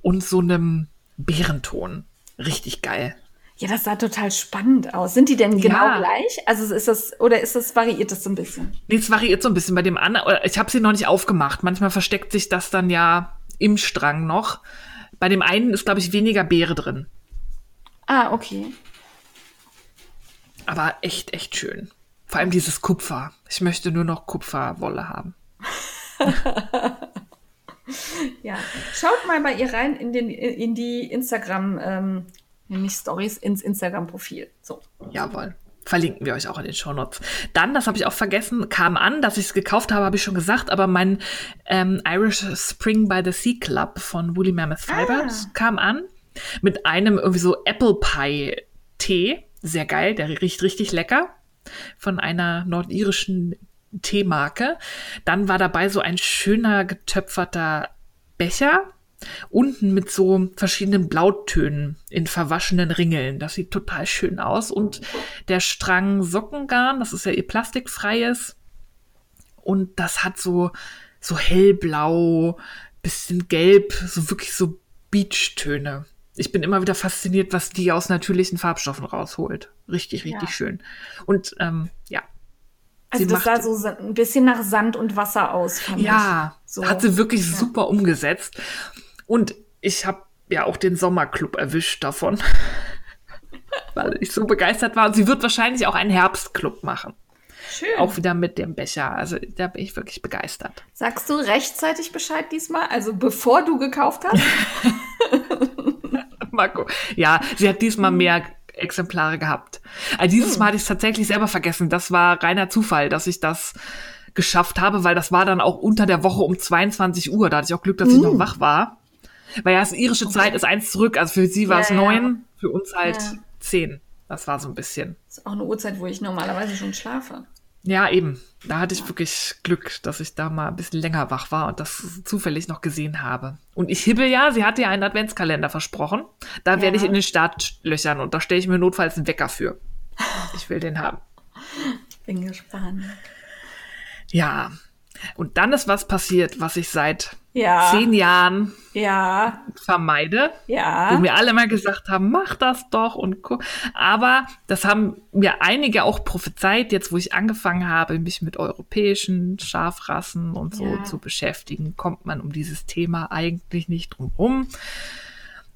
und so einem Bärenton. Richtig geil. Ja, das sah total spannend aus. Sind die denn genau Ja. gleich? Also ist das, oder ist das, variiert das so ein bisschen? Nee, es variiert so ein bisschen bei dem anderen. Ich habe sie noch nicht aufgemacht. Manchmal versteckt sich das dann ja im Strang noch. Bei dem einen ist, glaube ich, weniger Beere drin. Ah, okay. Aber echt, echt schön. Vor allem dieses Kupfer. Ich möchte nur noch Kupferwolle haben. Ja. Schaut mal bei ihr rein in, den, in die Instagram, ähm, nicht Stories, ins Instagram-Profil. So. Jawohl. Verlinken wir euch auch in den Shownotes. Dann, das habe ich auch vergessen, kam an, dass ich es gekauft habe, habe ich schon gesagt, aber mein ähm, Irish Spring by the Sea Club von Woolly Mammoth Fibers kam an mit einem irgendwie so Apple Pie Tee. Sehr geil, der riecht richtig lecker. Von einer nordirischen Teemarke. Dann war dabei so ein schöner getöpferter Becher. Unten mit so verschiedenen Blautönen in verwaschenen Ringeln. Das sieht total schön aus. Und der Strang Sockengarn, das ist ja ihr plastikfreies. Und das hat so, so hellblau, bisschen gelb, so wirklich so Beachtöne. Ich bin immer wieder fasziniert, was die aus natürlichen Farbstoffen rausholt. Richtig, richtig Ja. schön. Und ähm, ja, Also Sie das sah so ein bisschen nach Sand und Wasser aus, fand Ja, ich. So. hat sie wirklich Ja. super umgesetzt. Und ich habe ja auch den Sommerclub erwischt davon, weil ich so begeistert war. Und sie wird wahrscheinlich auch einen Herbstclub machen. Schön. Auch wieder mit dem Becher. Also da bin ich wirklich begeistert. Sagst du rechtzeitig Bescheid diesmal? Also bevor du gekauft hast? Marco. Ja, sie hat diesmal mehr Exemplare gehabt. Also dieses Mal hatte ich es tatsächlich selber vergessen. Das war reiner Zufall, dass ich das geschafft habe, weil das war dann auch unter der Woche um 22 Uhr. Da hatte ich auch Glück, dass ich noch wach war. Weil ja, das irische Zeit ist eins zurück. Also für sie war es Ja, ja. neun, für uns halt Ja. zehn. Das war so ein bisschen. Das ist auch eine Uhrzeit, wo ich normalerweise schon schlafe. Ja, eben. Da hatte ich wirklich Glück, dass ich da mal ein bisschen länger wach war und das zufällig noch gesehen habe. Und ich hibbel ja, sie hatte ja einen Adventskalender versprochen. Da Ja. werde ich in den Startlöchern und da stelle ich mir notfalls einen Wecker für. Ich will den haben. Bin gespannt. Ja. Und dann ist was passiert, was ich seit Ja. zehn Jahren Ja, vermeide. Wo ja. mir alle mal gesagt haben, mach das doch und guck. Aber das haben mir einige auch prophezeit, jetzt wo ich angefangen habe, mich mit europäischen Schafrassen und so Ja. zu beschäftigen, kommt man um dieses Thema eigentlich nicht drum rum.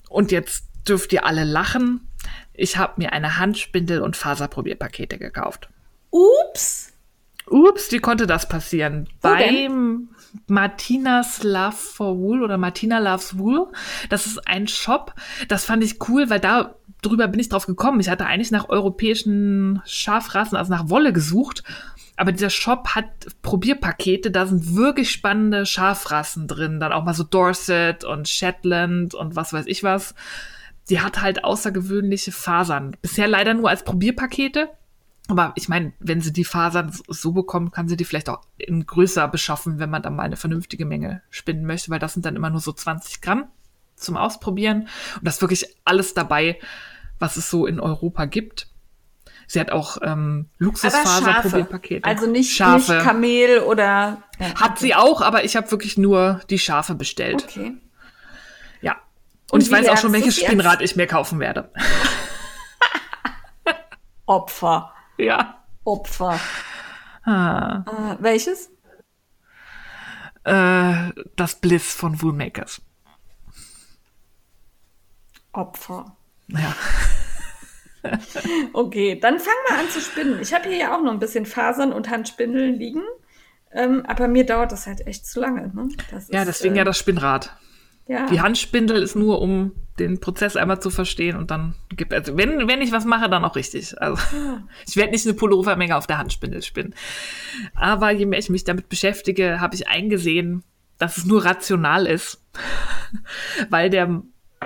Und jetzt dürft ihr alle lachen. Ich habe mir eine Handspindel- und Faserprobierpakete gekauft. Ups. Ups, wie konnte das passieren? Wo Beim Martina's Love for Wool oder Martina Loves Wool. Das ist ein Shop. Das fand ich cool, weil da drüber bin ich drauf gekommen. Ich hatte eigentlich nach europäischen Schafrassen, also nach Wolle gesucht. Aber dieser Shop hat Probierpakete, da sind wirklich spannende Schafrassen drin. Dann auch mal so Dorset und Shetland und was weiß ich was. Die hat halt außergewöhnliche Fasern. Bisher leider nur als Probierpakete. Aber ich meine, wenn sie die Fasern so- bekommt, kann sie die vielleicht auch in größer beschaffen, wenn man dann mal eine vernünftige Menge spinnen möchte, weil das sind dann immer nur so 20 Gramm zum Ausprobieren. Und das ist wirklich alles dabei, was es so in Europa gibt. Sie hat auch ähm. Luxusfaser-Probierpakete. Also nicht, Schafe. nicht Kamel oder. Ja, Hat sie auch, aber ich habe wirklich nur die Schafe bestellt. Okay. Ja. Und Und, ich weiß auch schon, welches? Spinnrad ich mir kaufen werde. Opfer. Ja. Opfer. Ah. Äh, welches? Äh, das Bliss von Woolmakers. Opfer. Ja. Okay, dann fangen wir an zu spinnen. Ich habe hier ja auch noch ein bisschen Fasern und Handspindeln liegen. Ähm, aber mir dauert das halt echt zu lange. Ne? Das Ja, ist, deswegen äh, ja das Spinnrad. Ja. Die Handspindel ist nur, um den Prozess einmal zu verstehen und dann gibt also wenn wenn ich was mache, dann auch richtig. Also ich werde nicht eine Pullovermenge auf der Handspindel spinnen. Aber je mehr ich mich damit beschäftige, habe ich eingesehen, dass es nur rational ist, weil der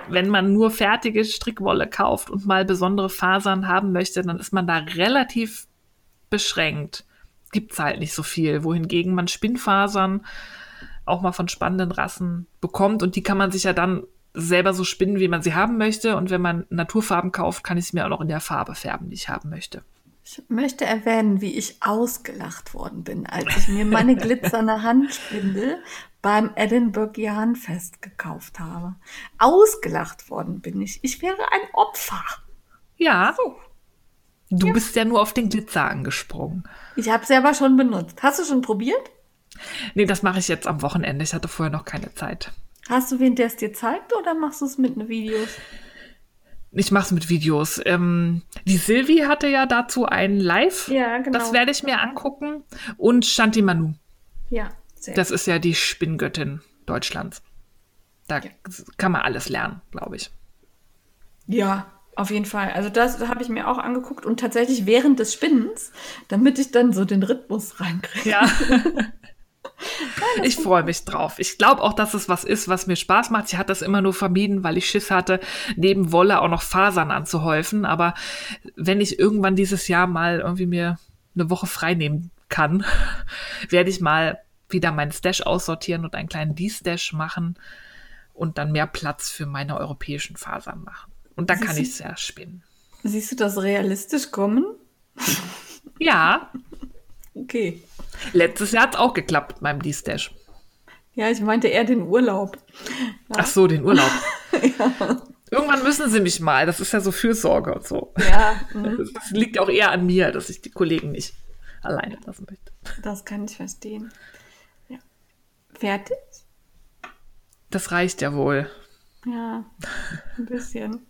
wenn man nur fertige Strickwolle kauft und mal besondere Fasern haben möchte, dann ist man da relativ beschränkt. Gibt's halt nicht so viel. Wohingegen man Spinnfasern auch mal von spannenden Rassen bekommt und die kann man sich ja dann selber so spinnen, wie man sie haben möchte. Und wenn man Naturfarben kauft, kann ich sie mir auch noch in der Farbe färben, die ich haben möchte. Ich möchte erwähnen, wie ich ausgelacht worden bin, als ich mir meine glitzernde Handspindel beim Edinburgh Jahnfest gekauft habe. Ausgelacht worden bin ich. Ich wäre ein Opfer. Ja, So. du bist ja nur auf den Glitzer angesprungen. Ich habe selber schon benutzt. Hast du schon probiert? Nee, das mache ich jetzt am Wochenende. Ich hatte vorher noch keine Zeit. Hast du wen, der es dir zeigt oder machst du es mit Videos? Ich mache es mit Videos. Ähm, die Silvi hatte ja dazu ein Live. Ja, genau. Das werde ich mir angucken. Und Shanti Manu. Ja, sehr Das ist ja die Spinngöttin Deutschlands. Da kann man alles lernen, glaube ich. Ja, auf jeden Fall. Also das habe ich mir auch angeguckt und tatsächlich während des Spinnens, damit ich dann so den Rhythmus reinkriege. Ja. ich freue mich drauf. Ich glaube auch, dass es was ist, was mir Spaß macht. Ich hatte das immer nur vermieden, weil ich Schiss hatte, neben Wolle auch noch Fasern anzuhäufen. Aber wenn ich irgendwann dieses Jahr mal irgendwie mir eine Woche frei nehmen kann, werde ich mal wieder meinen Stash aussortieren und einen kleinen D-Stash machen und dann mehr Platz für meine europäischen Fasern machen. Und dann kann Siehst ich es ja spinnen. Siehst du das realistisch kommen? Ja, Okay. letztes Jahr hat es auch geklappt mit meinem D-Stash. Ja, ich meinte eher den Urlaub. Ach so, den Urlaub. Irgendwann müssen sie mich mal. Das ist ja so Fürsorge und so. Ja, mhm, Das liegt auch eher an mir, dass ich die Kollegen nicht alleine lassen möchte. das kann ich verstehen. Ja. Fertig? Das reicht ja wohl. Ja, ein bisschen.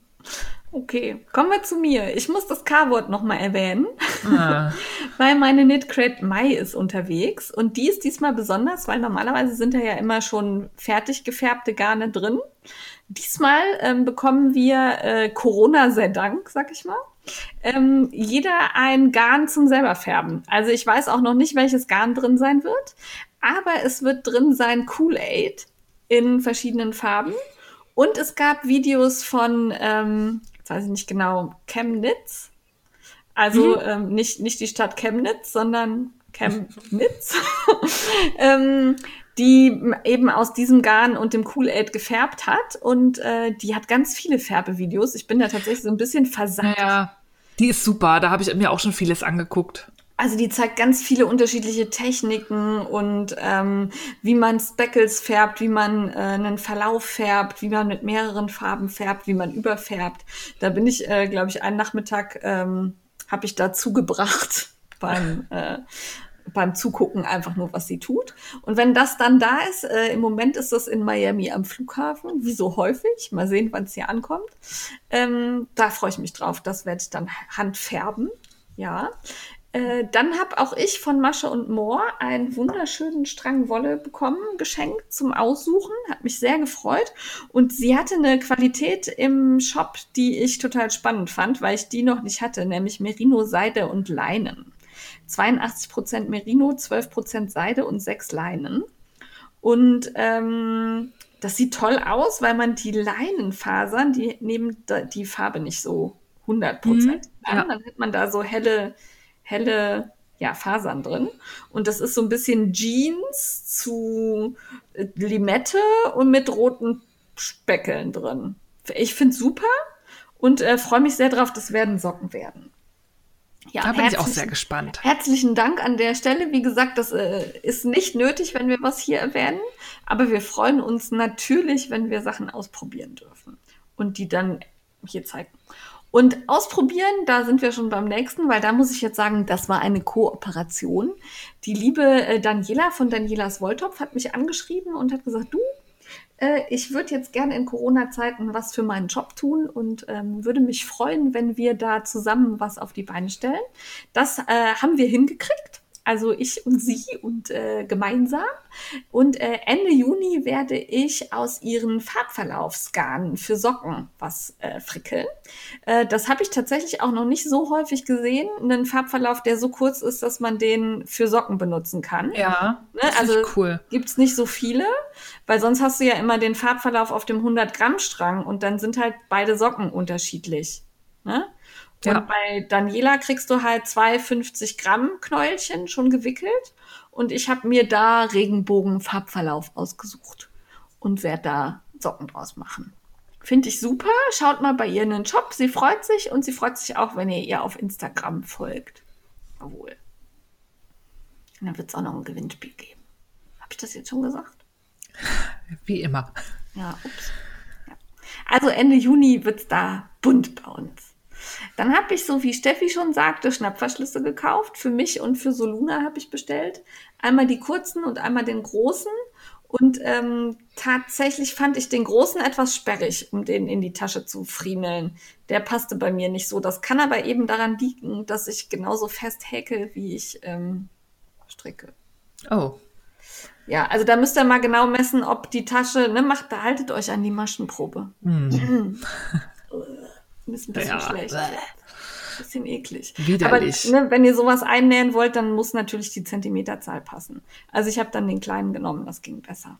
Okay, kommen wir zu mir. Ich muss das K-Wort nochmal erwähnen, Ah, weil meine Knitcrate Mai ist unterwegs und die ist diesmal besonders, weil normalerweise sind da ja immer schon fertig gefärbte Garne drin. Diesmal ähm, bekommen wir äh, Corona sei Dank, sag ich mal. Ähm, jeder ein Garn zum selber färben. Also ich weiß auch noch nicht, welches Garn drin sein wird, aber es wird drin sein Kool-Aid in verschiedenen Farben. Und es gab Videos von, ähm, jetzt weiß ich nicht genau, Chemnitz. Also ähm, nicht, nicht die Stadt Chemnitz, sondern Chemnitz, ähm, die eben aus diesem Garn und dem Kool-Aid gefärbt hat. Und äh, die hat ganz viele Färbevideos. Ich bin da tatsächlich so ein bisschen versagt. Ja, die ist super. Da habe ich mir auch schon vieles angeguckt. Also die zeigt ganz viele unterschiedliche Techniken und ähm, wie man Speckles färbt, wie man äh, einen Verlauf färbt, wie man mit mehreren Farben färbt, wie man überfärbt. Da bin ich, äh, glaube ich, einen Nachmittag ähm, habe ich da zugebracht beim äh, beim Zugucken einfach nur, was sie tut. Und wenn das dann da ist, äh, im Moment ist das in Miami am Flughafen, wie so häufig. Mal sehen, wann es hier ankommt. Ähm, da freue ich mich drauf. Das werde ich dann handfärben. Ja. Äh, dann habe auch ich von Masche und Moore einen wunderschönen Strang Wolle bekommen, geschenkt zum Aussuchen. Hat mich sehr gefreut. Und sie hatte eine Qualität im Shop, die ich total spannend fand, weil ich die noch nicht hatte, nämlich Merino Seide und Leinen. 82% Merino, 12% Seide und 6 Leinen. Und ähm, das sieht toll aus, weil man die Leinenfasern, die nehmen die Farbe nicht so 100% mhm, an. Ja. Dann hat man da so helle helle ja, Fasern drin. Und das ist so ein bisschen Jeans zu äh, Limette und mit roten Speckeln drin. Ich finde super und äh, freue mich sehr drauf, das werden Socken werden. Ja, da bin ich auch sehr gespannt. Herzlichen Dank an der Stelle. Wie gesagt, das äh, ist nicht nötig, wenn wir was hier erwähnen, aber wir freuen uns natürlich, wenn wir Sachen ausprobieren dürfen und die dann hier zeigen. Und ausprobieren, da sind wir schon beim nächsten, weil da muss ich jetzt sagen, das war eine Kooperation. Die liebe äh, Daniela von Danielas Wolltopf hat mich angeschrieben und hat gesagt, du, äh, ich würde jetzt gerne in Corona-Zeiten was für meinen Job tun und ähm, würde mich freuen, wenn wir da zusammen was auf die Beine stellen. Das äh, haben wir hingekriegt. Also ich und sie und äh, gemeinsam. Und äh, Ende Juni werde ich aus ihren Farbverlaufsgarnen für Socken was äh, frickeln. Äh, das habe ich tatsächlich auch noch nicht so häufig gesehen. Einen Farbverlauf, der so kurz ist, dass man den für Socken benutzen kann. Ja, ne? also cool. gibt's nicht so viele, weil sonst hast du ja immer den Farbverlauf auf dem 100 Gramm Strang und dann sind halt beide Socken unterschiedlich. Ne? Ja. Und bei Daniela kriegst du halt zwei 50 Gramm Knäuelchen schon gewickelt. Und ich habe mir da Regenbogen-Farbverlauf ausgesucht und werde da Socken draus machen. Finde ich super. Schaut mal bei ihr in den Shop. Sie freut sich und sie freut sich auch, wenn ihr ihr auf Instagram folgt. Jawohl. Und dann wird es auch noch ein Gewinnspiel geben. Habe ich das jetzt schon gesagt? Wie immer. Ja, ups. Ja. Also Ende Juni wird es da bunt bei uns. Dann habe ich, so wie Steffi schon sagte, Schnappverschlüsse gekauft. Für mich und für Soluna habe ich bestellt. Einmal die kurzen und einmal den großen. Und ähm, tatsächlich fand ich den großen etwas sperrig, um den in die Tasche zu friemeln. Der passte bei mir nicht so. Das kann aber eben daran liegen, dass ich genauso fest häkel, wie ich ähm, stricke. Oh. Ja, also da müsst ihr mal genau messen, ob die Tasche, ne, macht, behaltet euch an die Maschenprobe. Mm. ist ein bisschen ja. schlecht. Bisschen eklig. Widerlich. Aber ne, wenn ihr sowas einnähen wollt, dann muss natürlich die Zentimeterzahl passen. Also ich habe dann den kleinen genommen, das ging besser.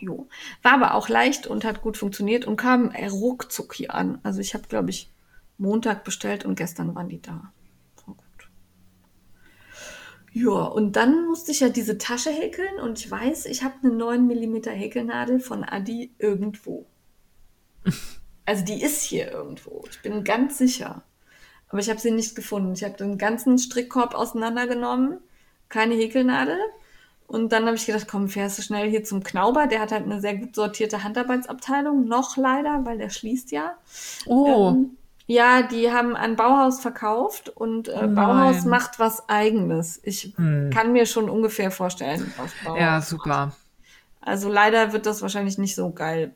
Jo. War aber auch leicht und hat gut funktioniert und kam ruckzuck hier an. Also ich habe, glaube ich, Montag bestellt und gestern waren die da. War gut. Ja, und dann musste ich ja diese Tasche häkeln und ich weiß, ich habe eine 9 mm Häkelnadel von Adi irgendwo. Also die ist hier irgendwo. Ich bin ganz sicher. Aber ich habe sie nicht gefunden. Ich habe den ganzen Strickkorb auseinandergenommen, keine Häkelnadel. Und dann habe ich gedacht, komm, fährst du schnell hier zum Knauber. Der hat halt eine sehr gut sortierte Handarbeitsabteilung. Noch leider, weil der schließt ja. Oh. Ähm, ja, die haben ein Bauhaus verkauft und äh, Bauhaus macht was eigenes. Ich hm. kann mir schon ungefähr vorstellen, was Bauhaus Ja, super. Macht. Also leider wird das wahrscheinlich nicht so geil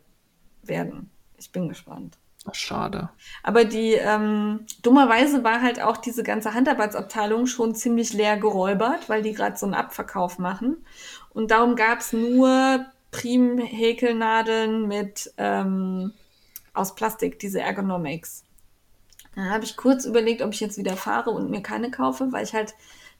werden. Ich bin gespannt. Schade. Aber die, ähm, dummerweise war halt auch diese ganze Handarbeitsabteilung schon ziemlich leer geräubert, weil die gerade so einen Abverkauf machen. Und darum gab es nur Prim-Häkelnadeln mit ähm, aus Plastik, diese Ergonomics. Dann habe ich kurz überlegt, ob ich jetzt wieder fahre und mir keine kaufe, weil ich halt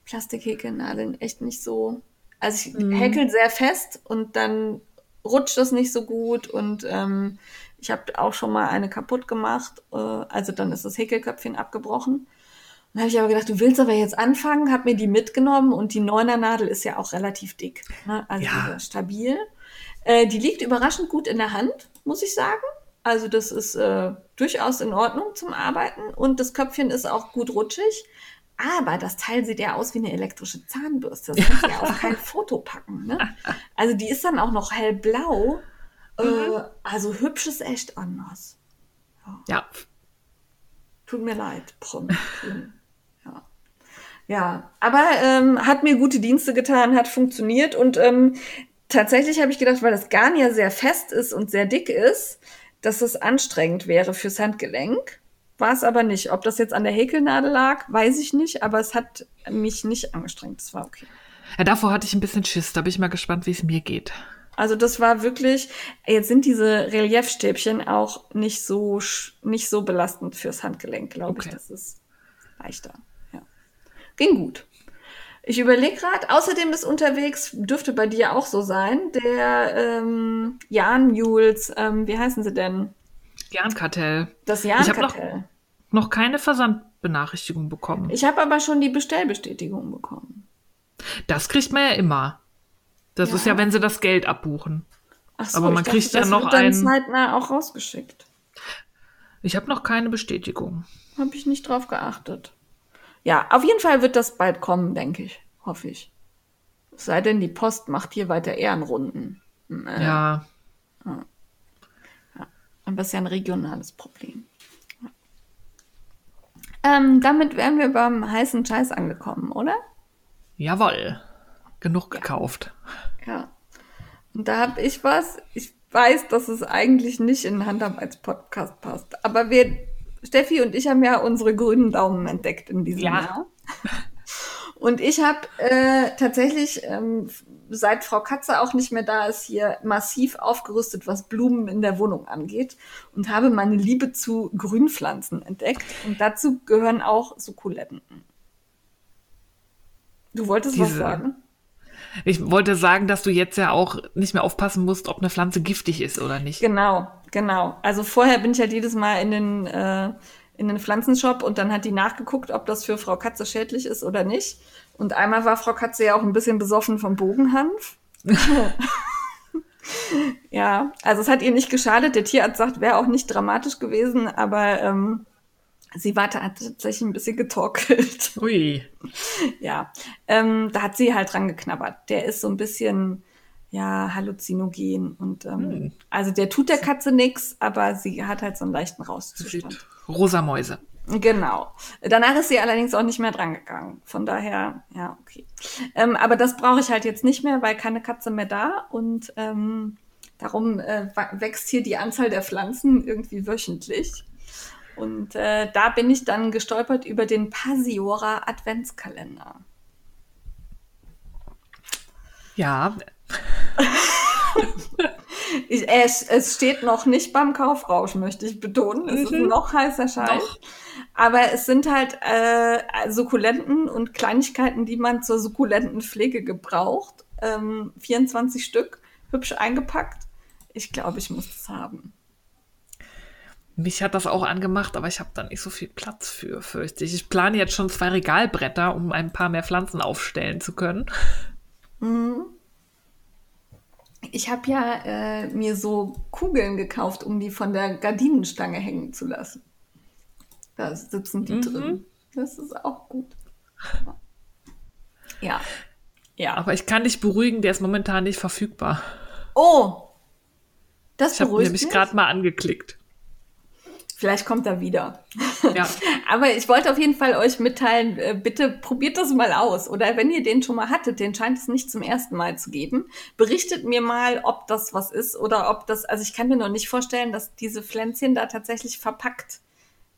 Plastikhäkelnadeln echt nicht so. Also ich mhm. häkel sehr fest und dann rutscht das nicht so gut und ähm, ich habe auch schon mal eine kaputt gemacht, äh, also dann ist das Häkelköpfchen abgebrochen. Dann habe ich aber gedacht, du willst aber jetzt anfangen, habe mir die mitgenommen und die Neuner Nadel ist ja auch relativ dick, ne? also Ja. stabil. Äh, die liegt überraschend gut in der Hand, muss ich sagen. Also das ist äh, durchaus in Ordnung zum Arbeiten und das Köpfchen ist auch gut rutschig. Aber das Teil sieht ja aus wie eine elektrische Zahnbürste. Das kannst du ja auf kein Foto packen. Ne? Also die ist dann auch noch hellblau. Äh, also hübsch ist echt anders. Ja, Tut mir leid, Prom. ja. ja, aber ähm, hat mir gute Dienste getan, hat funktioniert und ähm, tatsächlich habe ich gedacht, weil das Garn ja sehr fest ist und sehr dick ist, dass es anstrengend wäre fürs Handgelenk. War es aber nicht. Ob das jetzt an der Häkelnadel lag, weiß ich nicht, aber es hat mich nicht angestrengt. Das war okay. ja, davor hatte ich ein bisschen Schiss. Da bin ich mal gespannt, wie es mir geht. Also das war wirklich, jetzt sind diese Reliefstäbchen auch nicht so, nicht so belastend fürs Handgelenk, glaube Okay. ich. Das ist leichter. Ja. Ging gut. Ich überlege gerade, außerdem ist unterwegs, dürfte bei dir auch so sein, der ähm, Jan Jules, ähm, wie heißen sie denn? Jahrenkartell. Das Ich hab noch-. Noch keine Versandbenachrichtigung bekommen. Ich habe aber schon die Bestellbestätigung bekommen. Das kriegt man ja immer. Das Ja. ist ja, wenn sie das Geld abbuchen. Ach so, Aber man dachte, kriegt ja noch wird dann ein- zeitnah auch rausgeschickt. Ich habe noch keine Bestätigung. Habe ich nicht drauf geachtet. Ja, auf jeden Fall wird das bald kommen, denke ich. Hoffe ich. Es sei denn, die Post macht hier weiter Ehrenrunden. Äh, Ja, Aber es ist ja ein regionales Problem. Ähm, damit wären wir beim heißen Scheiß angekommen, oder? jawoll. Genug gekauft. Ja. Und da habe ich was. Ich weiß, dass es eigentlich nicht in einen Handarbeitspodcast passt. Aber wir, Steffi und ich haben ja unsere grünen Daumen entdeckt in diesem Ja. Jahr. Und ich habe äh, tatsächlich, ähm, seit Frau Katze auch nicht mehr da ist, hier massiv aufgerüstet, was Blumen in der Wohnung angeht. Und habe meine Liebe zu Grünpflanzen entdeckt. Und dazu gehören auch Sukkulenten. Du wolltest was Diese- sagen? Ich wollte sagen, dass du jetzt ja auch nicht mehr aufpassen musst, ob eine Pflanze giftig ist oder nicht. Genau, genau. Also vorher bin ich halt jedes Mal in den, äh, in den Pflanzenshop und dann hat die nachgeguckt, ob das für Frau Katze schädlich ist oder nicht. Und einmal war Frau Katze ja auch ein bisschen besoffen vom Bogenhanf. ja, also es hat ihr nicht geschadet. Der Tierarzt sagt, wäre auch nicht dramatisch gewesen, aber ähm, sie war tatsächlich ein bisschen getorkelt. Ui. Ja, ähm, da hat sie halt dran geknabbert. Der ist so ein bisschen, ja, halluzinogen und ähm, Hm. also der tut der Katze nix, aber sie hat halt so einen leichten Rauszustand. Rosa Mäuse. Genau. Danach ist sie allerdings auch nicht mehr dran gegangen. Von daher, ja, okay. Ähm, aber das brauche ich halt jetzt nicht mehr, weil keine Katze mehr da und ähm, darum äh, wächst hier die Anzahl der Pflanzen irgendwie wöchentlich. Und äh, da bin ich dann gestolpert über den Pasiora Adventskalender. Ja, es, es steht noch nicht beim Kaufrausch, möchte ich betonen. Es ist noch heißer Scheiß. Noch. Aber es sind halt äh, Sukkulenten und Kleinigkeiten, die man zur Sukkulentenpflege gebraucht. Ähm, 24 Stück, hübsch eingepackt. Ich glaube, ich muss das haben. mich hat das auch angemacht, aber ich habe da nicht so viel Platz für, fürchte ich. Ich plane jetzt schon zwei Regalbretter, um ein paar mehr Pflanzen aufstellen zu können. Ich habe ja äh, mir so Kugeln gekauft, um die von der Gardinenstange hängen zu lassen. Da sitzen die drin. Das ist auch gut. Ja. Ja. Aber ich kann dich beruhigen, der ist momentan nicht verfügbar. Oh! Das Ich habe nämlich mich. gerade mal angeklickt. Vielleicht kommt er wieder. Ja. Aber ich wollte auf jeden Fall euch mitteilen, äh, bitte probiert das mal aus. Oder wenn ihr den schon mal hattet, den scheint es nicht zum ersten Mal zu geben. Berichtet mir mal, ob das was ist oder ob das, also ich kann mir noch nicht vorstellen, dass diese Pflänzchen da tatsächlich verpackt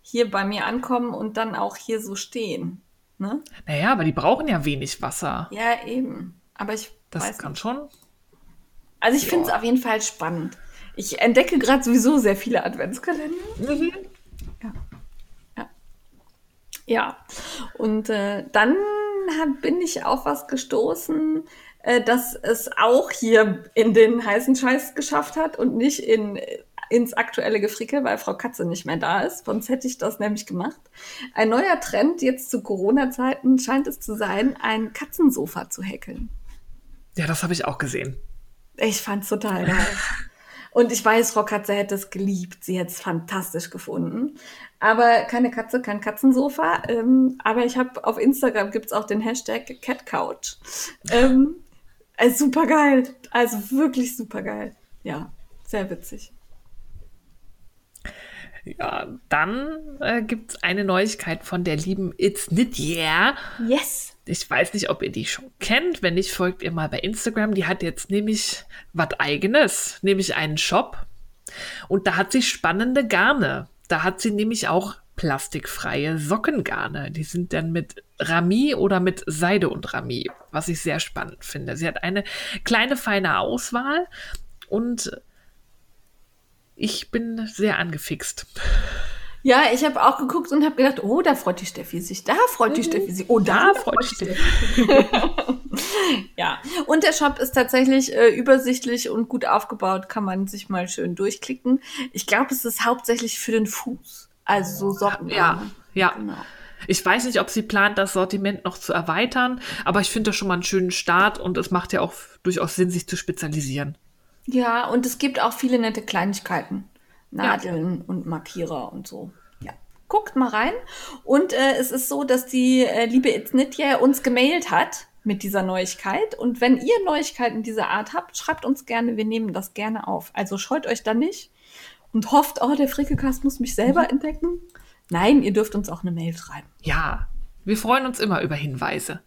hier bei mir ankommen und dann auch hier so stehen. Ne? Naja, aber die brauchen ja wenig Wasser. Ja, eben. Aber ich Das weiß kann nicht. schon. Also ich finde es auf jeden Fall spannend. Ich entdecke gerade sowieso sehr viele Adventskalender. Ja. Ja. Ja. Und äh, dann hab, bin ich auf was gestoßen, äh, dass es auch hier in den heißen Scheiß geschafft hat und nicht in, ins aktuelle Gefrickel, weil Frau Katze nicht mehr da ist. Sonst hätte ich das nämlich gemacht. Ein neuer Trend jetzt zu Corona-Zeiten scheint es zu sein, ein Katzensofa zu häkeln. Ja, das habe ich auch gesehen. Ich fand's total geil. Und ich weiß, Frau Katze hätte es geliebt. Sie hätte es fantastisch gefunden. Aber keine Katze, kein Katzensofa. Ähm, aber ich habe auf Instagram gibt's auch den Hashtag CatCouch. Ähm, äh, super geil. Also wirklich super geil. Ja, sehr witzig. Ja, dann äh, gibt es eine Neuigkeit von der lieben It's Yeah. Yes. Ich weiß nicht, ob ihr die schon kennt. Wenn nicht, folgt ihr mal bei Instagram. Die hat jetzt nämlich was eigenes, nämlich einen Shop. Und da hat sie spannende Garne. Da hat sie nämlich auch plastikfreie Sockengarne. Die sind dann mit Rami oder mit Seide und Rami, was ich sehr spannend finde. Sie hat eine kleine, feine Auswahl und ich bin sehr angefixt. Ja, ich habe auch geguckt und habe gedacht, oh, da freut die Steffi sich, da freut die mhm. Steffi sich, oh, da, da freut die Steffi. ja, und der Shop ist tatsächlich äh, übersichtlich und gut aufgebaut, kann man sich mal schön durchklicken. Ich glaube, es ist hauptsächlich für den Fuß, also so Socken. Ja, ja. Genau. Ich weiß nicht, ob sie plant, das Sortiment noch zu erweitern, aber ich finde das schon mal einen schönen Start und es macht ja auch durchaus Sinn, sich zu spezialisieren. Ja, und es gibt auch viele nette Kleinigkeiten. Nadeln ja. und Markierer und so. Ja. Guckt mal rein. Und äh, es ist so, dass die äh, liebe Itznitja uns gemailt hat mit dieser Neuigkeit. Und wenn ihr Neuigkeiten dieser Art habt, schreibt uns gerne, wir nehmen das gerne auf. Also scheut euch da nicht und hofft, oh, der Frickelcast muss mich selber mhm. entdecken. Nein, ihr dürft uns auch eine Mail schreiben. Ja, wir freuen uns immer über Hinweise.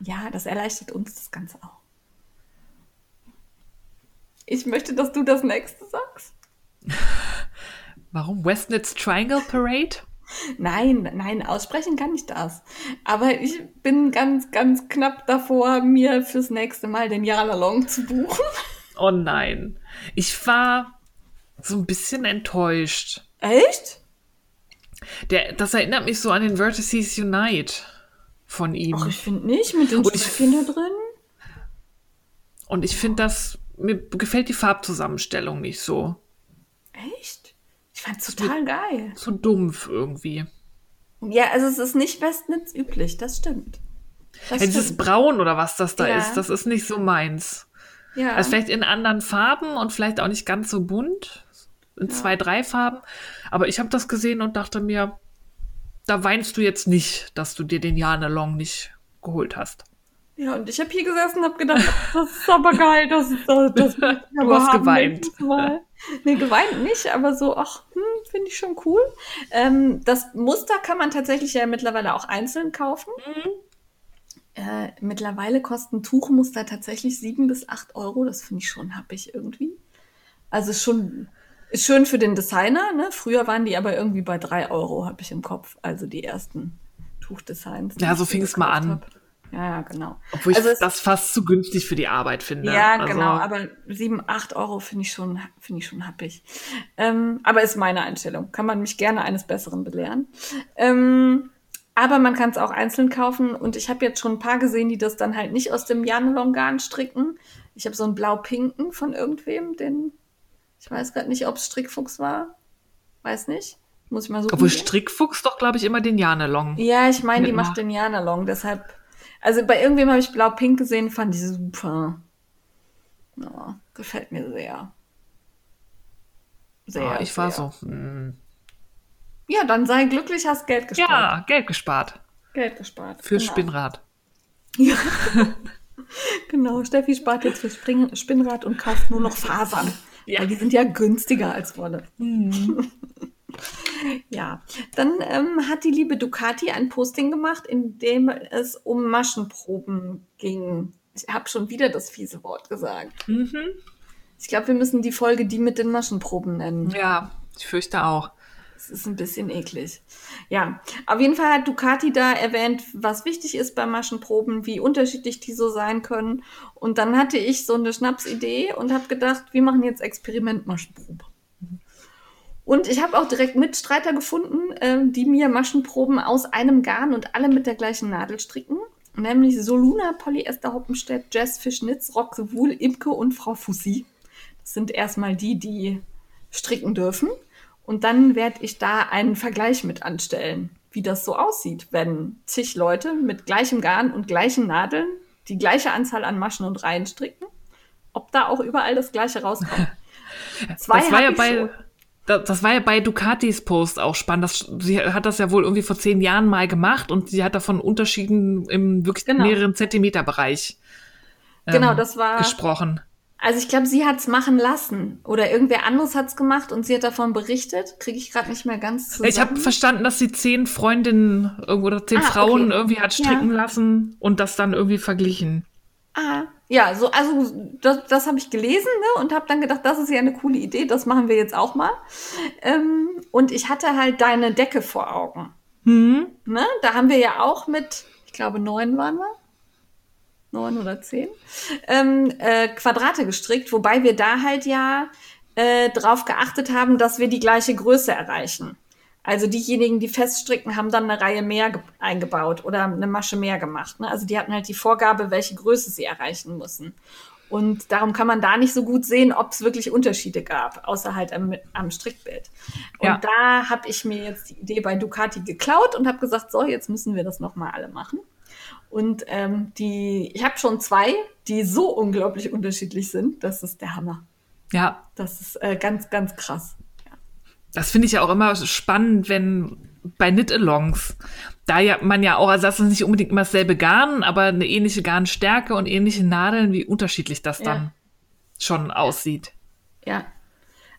Ja, das erleichtert uns das Ganze auch. Ich möchte, dass du das nächste sagst. Warum? Westnitz Triangle Parade? Nein, nein, aussprechen kann ich das. Aber ich bin ganz, ganz knapp davor, mir fürs nächste Mal den Jalalong zu buchen. Oh nein. Ich war so ein bisschen enttäuscht. Echt? Der, das erinnert mich so an den Vertices Unite von ihm. Ach, ich finde nicht, mit den da drin. Und ich finde das, mir gefällt die Farbzusammenstellung nicht so. Echt? Ich fand's total so, geil. So dumpf irgendwie. Ja, also es ist nicht Westnitz üblich, das stimmt. Das ja, dieses Braun oder was das da ja. ist, das ist nicht so meins. Ja. Also vielleicht in anderen Farben und vielleicht auch nicht ganz so bunt. In ja. zwei, drei Farben. Aber ich habe das gesehen und dachte mir, da weinst du jetzt nicht, dass du dir den Jana Long nicht geholt hast. Ja, und ich habe hier gesessen und habe gedacht, das ist aber geil, das ist das. das du hast geweint. Nee, geweint nicht, aber so, ach, hm, finde ich schon cool. Ähm, das Muster kann man tatsächlich ja mittlerweile auch einzeln kaufen. Mhm. Äh, mittlerweile kosten Tuchmuster tatsächlich sieben bis acht Euro. Das finde ich schon happig irgendwie. Also schon ist schön für den Designer. Ne? Früher waren die aber irgendwie bei drei Euro, habe ich im Kopf. Also die ersten Tuchdesigns. Ja, so fing es mal an. Hab. Ja, ja, genau. Obwohl also ich das fast zu günstig für die Arbeit finde. Ja, also. genau. Aber sieben, acht Euro finde ich schon, finde ich schon happig. Ähm, aber ist meine Einstellung. Kann man mich gerne eines Besseren belehren. Ähm, aber man kann es auch einzeln kaufen. Und ich habe jetzt schon ein paar gesehen, die das dann halt nicht aus dem Janelongarn stricken. Ich habe so einen blau-pinken von irgendwem, den ich weiß gerade nicht, ob es Strickfuchs war. Weiß nicht. Muss ich mal so. Obwohl Strickfuchs doch, glaube ich, immer den Janelong. Ja, ich meine, die macht den Janelong. Deshalb also bei irgendwem habe ich blau-pink gesehen, fand ich super. Ja, gefällt mir sehr. Sehr. Ah, ich sehr. war so. Hm. Ja, dann sei glücklich, hast Geld gespart. Ja, Geld gespart. Geld gespart. Fürs genau. Spinnrad. Ja. genau, Steffi spart jetzt fürs Spinnrad und kauft nur noch Fasern. Ja. Weil die sind ja günstiger als Wolle. Mhm. Ja, dann ähm, hat die liebe Ducati ein Posting gemacht, in dem es um Maschenproben ging. Ich habe schon wieder das fiese Wort gesagt. Mhm. Ich glaube, wir müssen die Folge die mit den Maschenproben nennen. Ja, ich fürchte auch. Es ist ein bisschen eklig. Ja, auf jeden Fall hat Ducati da erwähnt, was wichtig ist bei Maschenproben, wie unterschiedlich die so sein können. Und dann hatte ich so eine Schnapsidee und habe gedacht, wir machen jetzt Experimentmaschenprobe. Und ich habe auch direkt Mitstreiter gefunden, äh, die mir Maschenproben aus einem Garn und alle mit der gleichen Nadel stricken. Nämlich Soluna, Polyester Hoppenstedt, Jess Fischnitz, Roxe Wool, Imke und Frau Fussi. Das sind erstmal die, die stricken dürfen. Und dann werde ich da einen Vergleich mit anstellen, wie das so aussieht, wenn zig Leute mit gleichem Garn und gleichen Nadeln die gleiche Anzahl an Maschen und Reihen stricken, ob da auch überall das gleiche rauskommt. Zwei das war ja bei, schon. Das war ja bei Ducatis Post auch spannend. Das, sie hat das ja wohl irgendwie vor zehn Jahren mal gemacht und sie hat davon Unterschieden im wirklich genau. mehreren Zentimeter-Bereich ähm, genau, das war, gesprochen. Also ich glaube, sie hat es machen lassen oder irgendwer anderes hat es gemacht und sie hat davon berichtet. Kriege ich gerade nicht mehr ganz zusammen. Ich habe verstanden, dass sie zehn Freundinnen oder zehn ah, Frauen okay. irgendwie hat stricken ja. lassen und das dann irgendwie verglichen. Ah, ja, so, also das, das habe ich gelesen ne, und habe dann gedacht, das ist ja eine coole Idee, das machen wir jetzt auch mal. Ähm, und ich hatte halt deine Decke vor Augen. Mhm. Ne, da haben wir ja auch mit, ich glaube, neun waren wir. Neun oder zehn, ähm, äh, Quadrate gestrickt, wobei wir da halt ja äh, drauf geachtet haben, dass wir die gleiche Größe erreichen. Also diejenigen, die feststricken, haben dann eine Reihe mehr eingebaut oder eine Masche mehr gemacht. Ne? Also die hatten halt die Vorgabe, welche Größe sie erreichen müssen. Und darum kann man da nicht so gut sehen, ob es wirklich Unterschiede gab, außer halt am, am Strickbild. Und ja. da habe ich mir jetzt die Idee bei Ducati geklaut und habe gesagt, so, jetzt müssen wir das nochmal alle machen. Und ähm, die, ich habe schon zwei, die so unglaublich unterschiedlich sind, das ist der Hammer. Ja. Das ist äh, ganz, ganz krass das finde ich ja auch immer spannend, wenn bei Knit-Alongs, da ja man ja auch, also das ist nicht unbedingt immer dasselbe Garn, aber eine ähnliche Garnstärke und ähnliche Nadeln, wie unterschiedlich das dann ja. schon aussieht. Ja.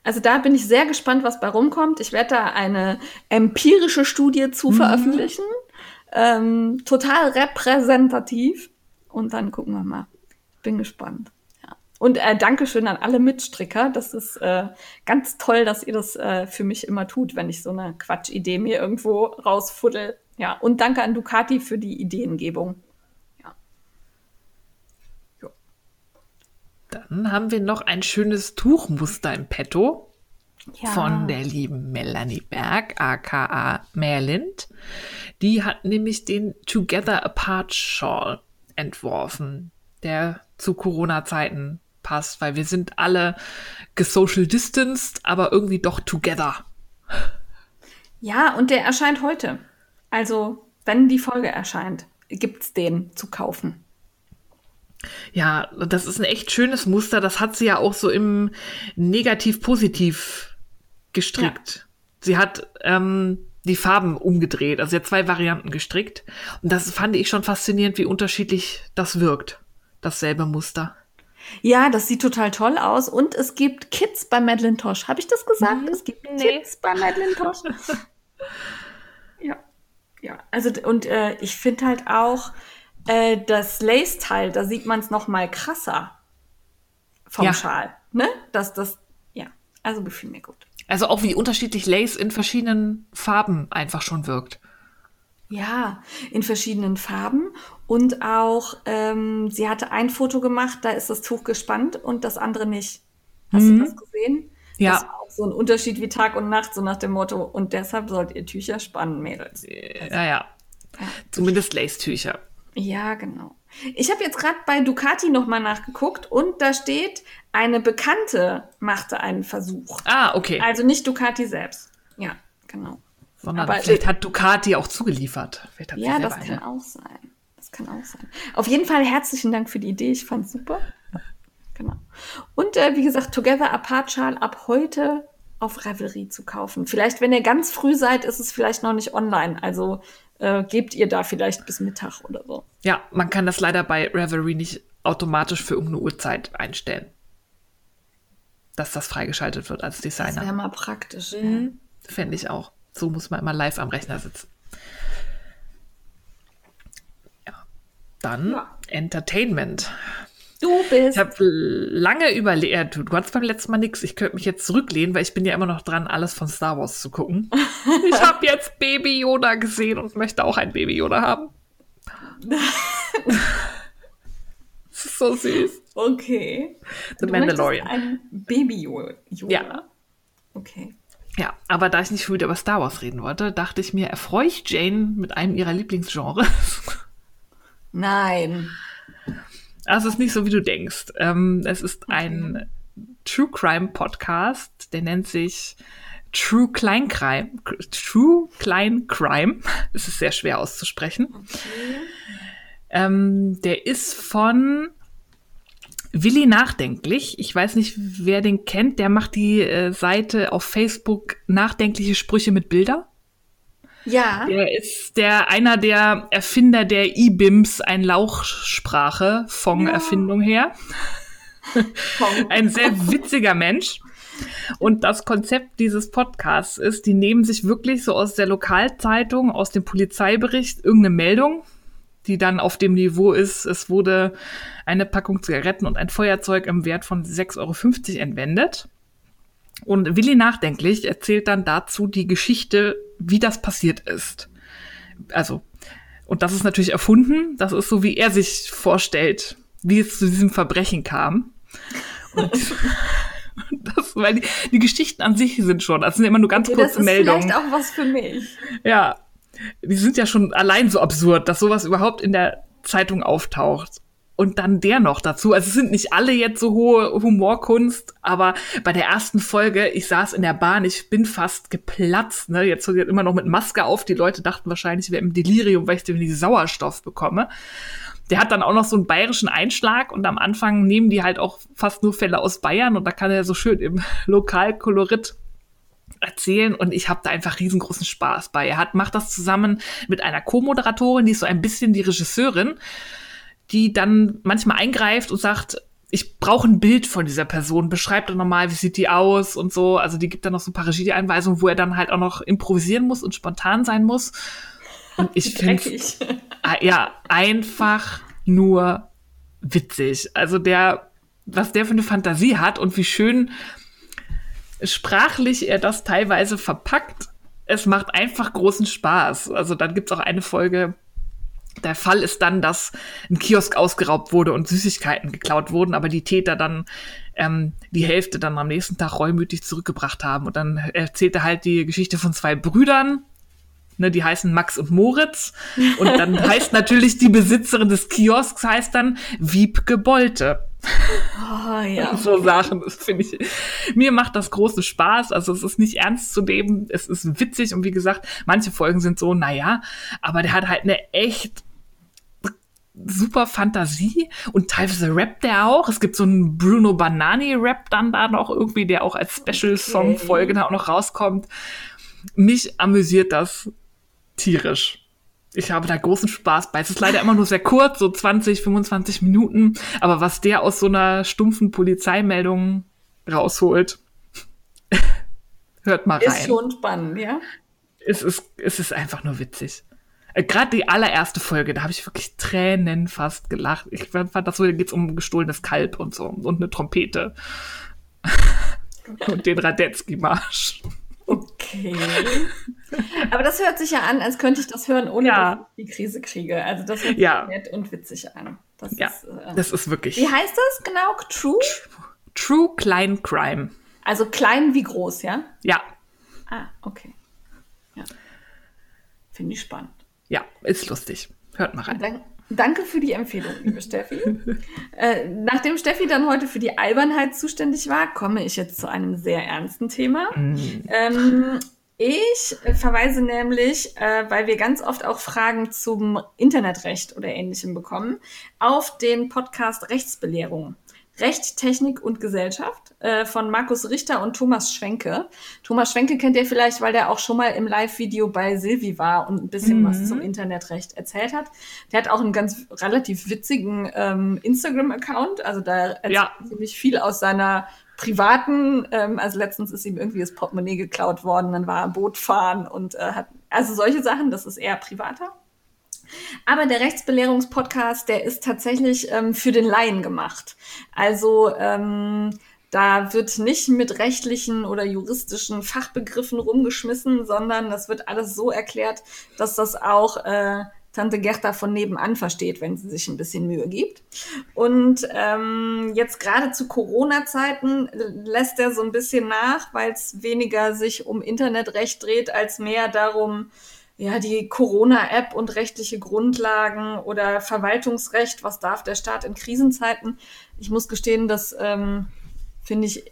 Also da bin ich sehr gespannt, was bei rumkommt. Ich werde da eine empirische Studie zu mhm. veröffentlichen. Ähm, total repräsentativ. Und dann gucken wir mal. Bin gespannt. Und äh, Dankeschön an alle Mitstricker. Das ist äh, ganz toll, dass ihr das äh, für mich immer tut, wenn ich so eine Quatschidee mir irgendwo rausfuddel. Ja, und danke an Ducati für die Ideengebung. Ja. Jo. Dann haben wir noch ein schönes Tuchmuster im Petto. Ja. Von der lieben Melanie Berg, aka Merlind. Die hat nämlich den Together Apart Shawl entworfen, der zu Corona-Zeiten passt, weil wir sind alle gesocial distanced, aber irgendwie doch together. Ja, und der erscheint heute. Also, wenn die Folge erscheint, gibt's den zu kaufen. Ja, das ist ein echt schönes Muster. Das hat sie ja auch so im Negativ-Positiv gestrickt. Ja. Sie hat ähm, die Farben umgedreht, also sie hat zwei Varianten gestrickt. Und das fand ich schon faszinierend, wie unterschiedlich das wirkt. Dasselbe Muster. Ja, das sieht total toll aus. Und es gibt Kids bei Madeline Tosh. Habe ich das gesagt? Mhm. Es gibt nee. Kids bei Madeline Tosh. ja. Ja, also und äh, ich finde halt auch äh, das Lace-Teil, da sieht man es noch mal krasser vom ja. Schal. Ne? Das, das, ja, also gefiel mir gut. Also auch wie unterschiedlich Lace in verschiedenen Farben einfach schon wirkt. Ja, in verschiedenen Farben. Und auch, ähm, sie hatte ein Foto gemacht, da ist das Tuch gespannt und das andere nicht. Hast mhm. du das gesehen? Ja. Das war auch so ein Unterschied wie Tag und Nacht, so nach dem Motto, und deshalb sollt ihr Tücher spannen, Mädels. Also, ja, ja. ja. Zumindest Lace-Tücher. Ja, genau. Ich habe jetzt gerade bei Ducati nochmal nachgeguckt und da steht, eine Bekannte machte einen Versuch. Ah, okay. Also nicht Ducati selbst. Ja, genau. Sondern Aber vielleicht hat Ducati auch zugeliefert. ja, das kann auch sein. Das kann auch sein. Auf jeden Fall herzlichen Dank für die Idee. Ich fand es super. Genau. Und äh, wie gesagt, Together Apart Schal ab heute auf Revelry zu kaufen. Vielleicht, wenn ihr ganz früh seid, ist es vielleicht noch nicht online. Also äh, gebt ihr da vielleicht bis Mittag oder so. Ja, man kann das leider bei Revelry nicht automatisch für irgendeine Uhrzeit einstellen. Dass das freigeschaltet wird als Designer. Das wäre mal praktisch. Mhm. Fände ich auch. So muss man immer live am Rechner sitzen. Ja. Dann ja. Entertainment. Du bist. Ich habe lange überlegt, du, hattest beim letzten Mal nichts. Ich könnte mich jetzt zurücklehnen, weil ich bin ja immer noch dran, alles von Star Wars zu gucken. ich habe jetzt Baby Yoda gesehen und möchte auch ein Baby Yoda haben. das ist so süß. Okay. The du Mandalorian. Ein Baby Yoda. Ja. Okay. Ja, aber da ich nicht schon wieder über Star Wars reden wollte, dachte ich mir, erfreue ich Jane mit einem ihrer Lieblingsgenres. Nein. Also es ist nicht so, wie du denkst. Ähm, es ist ein True Crime Podcast. Der nennt sich True Klein Crime. True Klein Crime. Es ist sehr schwer auszusprechen. Okay. Ähm, der ist von Willi Nachdenklich. Ich weiß nicht, wer den kennt. Der macht die äh, Seite auf Facebook Nachdenkliche Sprüche mit Bilder. Ja. Der ist der einer der Erfinder der E-Bims, ein Lauchsprache, Fong-Erfindung her. ein sehr witziger Mensch. Und das Konzept dieses Podcasts ist, die nehmen sich wirklich so aus der Lokalzeitung, aus dem Polizeibericht irgendeine Meldung, die dann auf dem Niveau ist, es wurde eine Packung Zigaretten und ein Feuerzeug im Wert von 6,50 Euro entwendet. Und Willi Nachdenklich erzählt dann dazu die Geschichte, wie das passiert ist. Also, und das ist natürlich erfunden. Das ist so, wie er sich vorstellt, wie es zu diesem Verbrechen kam. Und das, weil die, die Geschichten an sich sind schon, das sind immer nur ganz okay, kurze Meldungen. Das ist vielleicht auch was für mich. Ja, die sind ja schon allein so absurd, dass sowas überhaupt in der Zeitung auftaucht. Und dann der noch dazu. Also es sind nicht alle jetzt so hohe Humorkunst, aber bei der ersten Folge, ich saß in der Bahn, ich bin fast geplatzt. Ne? Jetzt immer noch mit Maske auf. Die Leute dachten wahrscheinlich, ich wäre im Delirium, weil ich den Sauerstoff bekomme. Der hat dann auch noch so einen bayerischen Einschlag und am Anfang nehmen die halt auch fast nur Fälle aus Bayern und da kann er so schön im Lokalkolorit erzählen und ich habe da einfach riesengroßen Spaß bei. Er hat macht das zusammen mit einer Co-Moderatorin, die ist so ein bisschen die Regisseurin, die dann manchmal eingreift und sagt, ich brauche ein Bild von dieser Person, beschreibt dann nochmal, wie sieht die aus und so. Also die gibt dann noch so ein paar Regieanweisungen, wo er dann halt auch noch improvisieren muss und spontan sein muss. Und ich finde ah, ja einfach nur witzig. Also der, was der für eine Fantasie hat und wie schön sprachlich er das teilweise verpackt. Es macht einfach großen Spaß. Also dann gibt's auch eine Folge, der Fall ist dann, dass ein Kiosk ausgeraubt wurde und Süßigkeiten geklaut wurden, aber die Täter dann ähm, die Hälfte dann am nächsten Tag reumütig zurückgebracht haben. Und dann erzählt er halt die Geschichte von zwei Brüdern, ne, die heißen Max und Moritz. Und dann heißt natürlich die Besitzerin des Kiosks heißt dann Wiebke Bolte. Oh, ja. So Sachen, das finde ich. Mir macht das großen Spaß. Also es ist nicht ernst zu nehmen, es ist witzig und wie gesagt, manche Folgen sind so, naja, aber der hat halt eine echt super Fantasie und teilweise rappt der auch. Es gibt so einen Bruno Banani-Rap dann da noch irgendwie, der auch als Special-Song-Folge okay. da auch noch rauskommt. Mich amüsiert das tierisch ich habe da großen Spaß bei. Es ist leider immer nur sehr kurz, so 20, 25 Minuten. Aber was der aus so einer stumpfen Polizeimeldung rausholt, hört mal rein. Ist schon spannend, ja? Es ist, es ist einfach nur witzig. Äh, Gerade die allererste Folge, da habe ich wirklich Tränen fast gelacht. Ich fand das so, da geht's um gestohlenes Kalb und so und eine Trompete. und den Radetzky-Marsch. Okay. Aber das hört sich ja an, als könnte ich das hören, ohne ja. dass ich die Krise kriege. Also das hört sich ja. nett und witzig an. Das ja, ist, äh, das ist wirklich. Wie heißt das genau? True? True Klein Crime. Also klein wie groß, ja? Ja. Ah, okay. Ja. Finde ich spannend. Ja, ist lustig. Hört mal rein. Dann, Danke für die Empfehlung, liebe Steffi. Äh, nachdem Steffi dann heute für die Albernheit zuständig war, komme ich jetzt zu einem sehr ernsten Thema. Mm. Ähm, ich verweise nämlich, äh, weil wir ganz oft auch Fragen zum Internetrecht oder ähnlichem bekommen, auf den Podcast Rechtsbelehrung. Recht, Technik und Gesellschaft äh, von Markus Richter und Thomas Schwenke. Thomas Schwenke kennt ihr vielleicht, weil der auch schon mal im Live-Video bei Silvi war und ein bisschen mhm. was zum Internetrecht erzählt hat. Der hat auch einen ganz relativ witzigen ähm, Instagram-Account. Also da erzählt ja. ziemlich viel aus seiner privaten, ähm, also letztens ist ihm irgendwie das Portemonnaie geklaut worden, dann war er Boot fahren und äh, hat, also solche Sachen, das ist eher privater. Aber der Rechtsbelehrungspodcast, der ist tatsächlich ähm, für den Laien gemacht. Also ähm, da wird nicht mit rechtlichen oder juristischen Fachbegriffen rumgeschmissen, sondern das wird alles so erklärt, dass das auch äh, Tante Gerda von nebenan versteht, wenn sie sich ein bisschen Mühe gibt. Und ähm, jetzt gerade zu Corona-Zeiten lässt er so ein bisschen nach, weil es weniger sich um Internetrecht dreht, als mehr darum, ja, die Corona-App und rechtliche Grundlagen oder Verwaltungsrecht, was darf der Staat in Krisenzeiten? Ich muss gestehen, dass ähm, Finde ich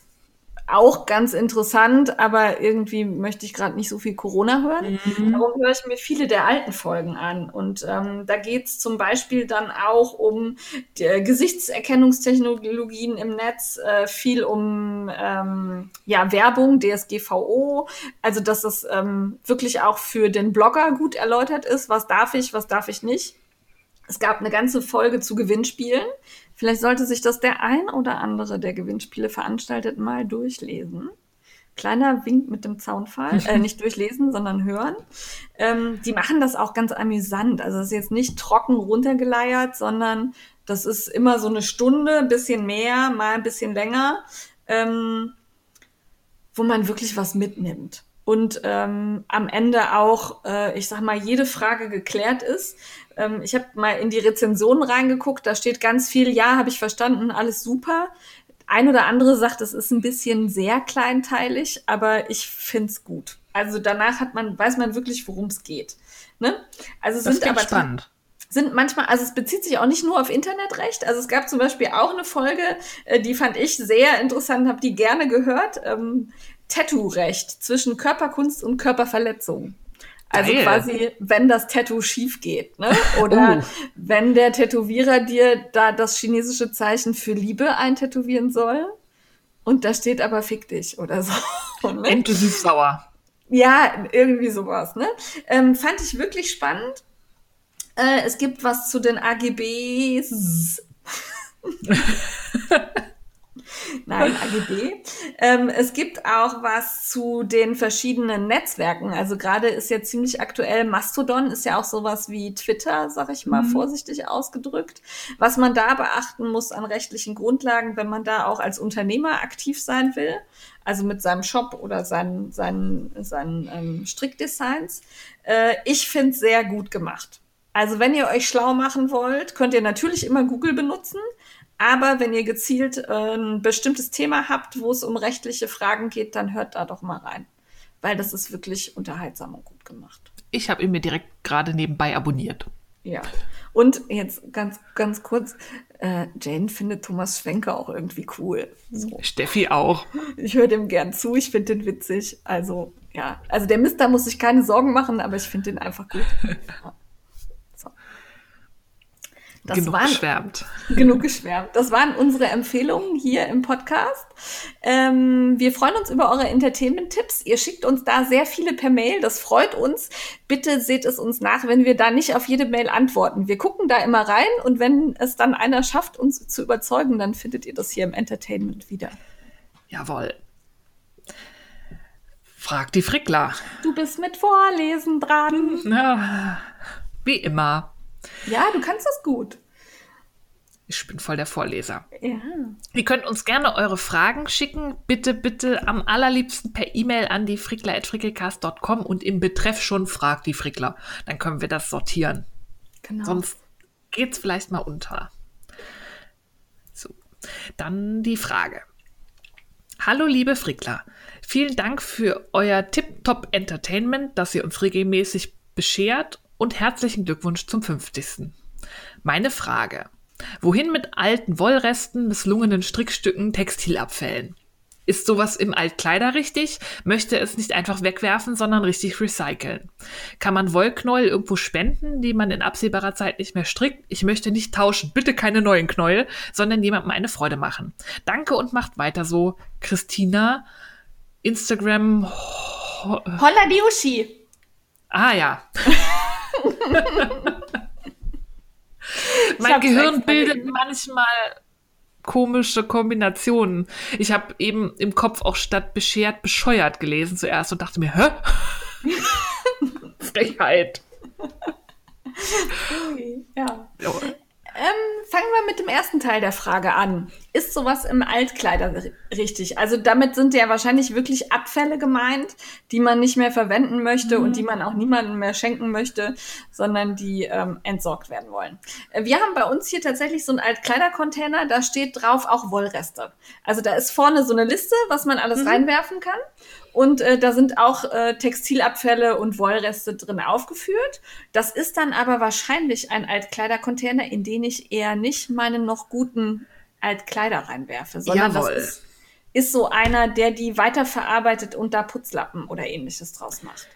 auch ganz interessant, aber irgendwie möchte ich gerade nicht so viel Corona hören. Mhm. Darum höre ich mir viele der alten Folgen an. Und ähm, da geht es zum Beispiel dann auch um die, äh, Gesichtserkennungstechnologien im Netz, äh, viel um ähm, ja, Werbung, DSGVO, also dass das ähm, wirklich auch für den Blogger gut erläutert ist, was darf ich, was darf ich nicht. Es gab eine ganze Folge zu Gewinnspielen. Vielleicht sollte sich das der ein oder andere, der Gewinnspiele veranstaltet, mal durchlesen. Kleiner Wink mit dem Zaunfall. Äh, nicht durchlesen, sondern hören. Ähm, die machen das auch ganz amüsant. Also es ist jetzt nicht trocken runtergeleiert, sondern das ist immer so eine Stunde, ein bisschen mehr, mal ein bisschen länger, ähm, wo man wirklich was mitnimmt und ähm, am Ende auch, äh, ich sag mal, jede Frage geklärt ist. Ähm, ich habe mal in die Rezensionen reingeguckt, da steht ganz viel, ja, habe ich verstanden, alles super. Ein oder andere sagt, es ist ein bisschen sehr kleinteilig, aber ich find's gut. Also danach hat man, weiß man wirklich, worum es geht. Ne? Also das sind aber spannend sind manchmal, also es bezieht sich auch nicht nur auf Internetrecht. Also es gab zum Beispiel auch eine Folge, äh, die fand ich sehr interessant, habe die gerne gehört. Ähm, Tattoo-Recht zwischen Körperkunst und Körperverletzung. Also Geil. quasi, wenn das Tattoo schief geht, ne? Oder oh. wenn der Tätowierer dir da das chinesische Zeichen für Liebe eintätowieren soll und da steht aber fick dich oder so. Ne? Sauer. Ja, irgendwie sowas, ne? Ähm, fand ich wirklich spannend. Äh, es gibt was zu den AGBs. Nein, AGB. Ähm, es gibt auch was zu den verschiedenen Netzwerken. Also gerade ist ja ziemlich aktuell Mastodon ist ja auch sowas wie Twitter, sag ich mal mhm. vorsichtig ausgedrückt. Was man da beachten muss an rechtlichen Grundlagen, wenn man da auch als Unternehmer aktiv sein will, also mit seinem Shop oder seinen, seinen, seinen ähm, Strickdesigns. Äh, ich finde es sehr gut gemacht. Also wenn ihr euch schlau machen wollt, könnt ihr natürlich immer Google benutzen. Aber wenn ihr gezielt äh, ein bestimmtes Thema habt, wo es um rechtliche Fragen geht, dann hört da doch mal rein. Weil das ist wirklich unterhaltsam und gut gemacht. Ich habe ihn mir direkt gerade nebenbei abonniert. Ja. Und jetzt ganz, ganz kurz, äh, Jane findet Thomas Schwenker auch irgendwie cool. So. Steffi auch. Ich höre dem gern zu, ich finde den witzig. Also, ja. Also der Mister muss sich keine Sorgen machen, aber ich finde den einfach gut. Ja. Das genug waren, geschwärmt. Genug geschwärmt. Das waren unsere Empfehlungen hier im Podcast. Ähm, wir freuen uns über eure Entertainment-Tipps. Ihr schickt uns da sehr viele per Mail. Das freut uns. Bitte seht es uns nach, wenn wir da nicht auf jede Mail antworten. Wir gucken da immer rein und wenn es dann einer schafft, uns zu überzeugen, dann findet ihr das hier im Entertainment wieder. Jawohl. Frag die Frickler. Du bist mit Vorlesen dran. Ja, wie immer. Ja, du kannst das gut. Ich bin voll der Vorleser. Ja. Ihr könnt uns gerne eure Fragen schicken. Bitte, bitte am allerliebsten per E-Mail an die frickler.frickelcast.com und im Betreff schon fragt die Frickler. Dann können wir das sortieren. Genau. Sonst geht es vielleicht mal unter. So, dann die Frage. Hallo liebe Frickler, vielen Dank für euer Tip-Top Entertainment, das ihr uns regelmäßig beschert und herzlichen Glückwunsch zum 50. Meine Frage. Wohin mit alten Wollresten, misslungenen Strickstücken, Textilabfällen? Ist sowas im Altkleider richtig? Möchte es nicht einfach wegwerfen, sondern richtig recyceln? Kann man Wollknäuel irgendwo spenden, die man in absehbarer Zeit nicht mehr strickt? Ich möchte nicht tauschen, bitte keine neuen Knäuel, sondern jemandem eine Freude machen. Danke und macht weiter so. Christina, Instagram. Holla die Uschi. Ah ja. mein Gehirn bildet manchmal komische Kombinationen. Ich habe eben im Kopf auch statt beschert bescheuert gelesen zuerst und dachte mir, hä? Frechheit. ja. Ähm, fangen wir mit dem ersten Teil der Frage an. Ist sowas im Altkleider richtig? Also damit sind ja wahrscheinlich wirklich Abfälle gemeint, die man nicht mehr verwenden möchte mhm. und die man auch niemandem mehr schenken möchte, sondern die ähm, entsorgt werden wollen. Äh, wir haben bei uns hier tatsächlich so einen Altkleidercontainer, da steht drauf auch Wollreste. Also da ist vorne so eine Liste, was man alles mhm. reinwerfen kann. Und äh, da sind auch äh, Textilabfälle und Wollreste drin aufgeführt. Das ist dann aber wahrscheinlich ein Altkleidercontainer, in den ich eher nicht meine noch guten Altkleider reinwerfe, sondern Jawohl. das ist ist so einer, der die weiterverarbeitet und da Putzlappen oder ähnliches draus macht.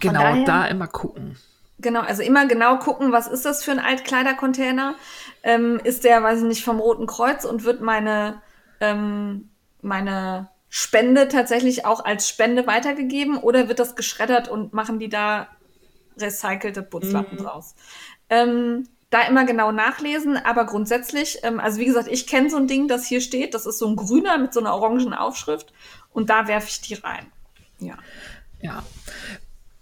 Genau, daher, da immer gucken. Genau, also immer genau gucken, was ist das für ein Altkleidercontainer? Ähm, ist der, weiß ich nicht, vom Roten Kreuz und wird meine, ähm, meine Spende tatsächlich auch als Spende weitergegeben oder wird das geschreddert und machen die da recycelte Putzlappen mhm. draus? Ähm, da immer genau nachlesen, aber grundsätzlich, ähm, also wie gesagt, ich kenne so ein Ding, das hier steht, das ist so ein grüner mit so einer orangen Aufschrift und da werfe ich die rein. Ja. Ja.